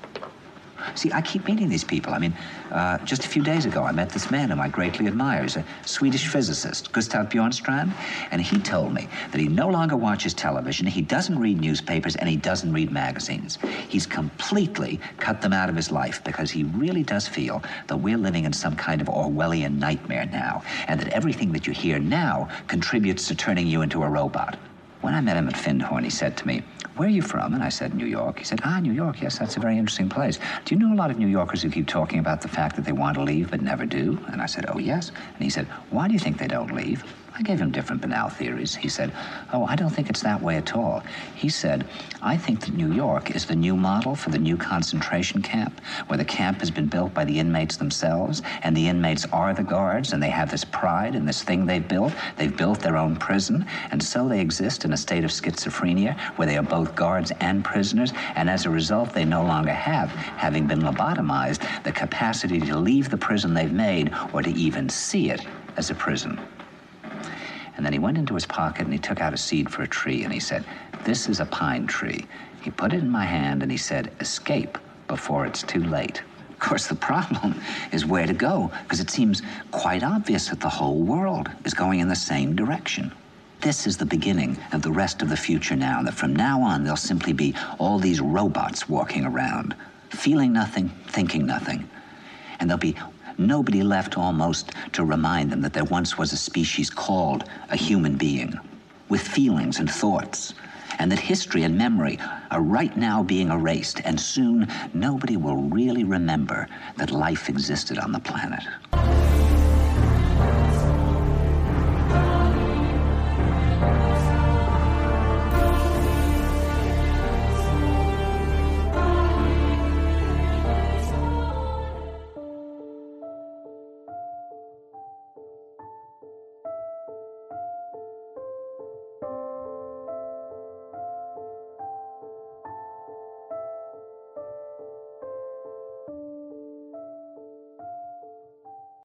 See, I keep meeting these people. I mean, uh, just a few days ago, I met this man whom I greatly admire. He's a Swedish physicist, Gustav Bjornstrand, and he told me that he no longer watches television, he doesn't read newspapers, and he doesn't read magazines. He's completely cut them out of his life because he really does feel that we're living in some kind of Orwellian nightmare now, and that everything that you hear now contributes to turning you into a robot. When I met him at Findhorn, he said to me, Where are you from? And I said, New York. He said, Ah, New York, yes, that's a very interesting place. Do you know a lot of New Yorkers who keep talking about the fact that they want to leave but never do? And I said, Oh, yes. And he said, Why do you think they don't leave? I gave him different banal theories. He said, Oh, I don't think it's that way at all. He said, I think that New York is the new model for the new concentration camp, where the camp has been built by the inmates themselves, and the inmates are the guards, and they have this pride in this thing they've built. They've built their own prison, and so they exist in a state of schizophrenia where they are both guards and prisoners, and as a result, they no longer have, having been lobotomized, the capacity to leave the prison they've made or to even see it as a prison. And then he went into his pocket and he took out a seed for a tree and he said, This is a pine tree. He put it in my hand and he said, Escape before it's too late. Of course, the problem is where to go, because it seems quite obvious that the whole world is going in the same direction. This is the beginning of the rest of the future now, that from now on there'll simply be all these robots walking around, feeling nothing, thinking nothing. And there'll be nobody left almost to remind them that there once was a species called a human being, with feelings and thoughts, and that history and memory are right now being erased, and soon nobody will really remember that life existed on the planet.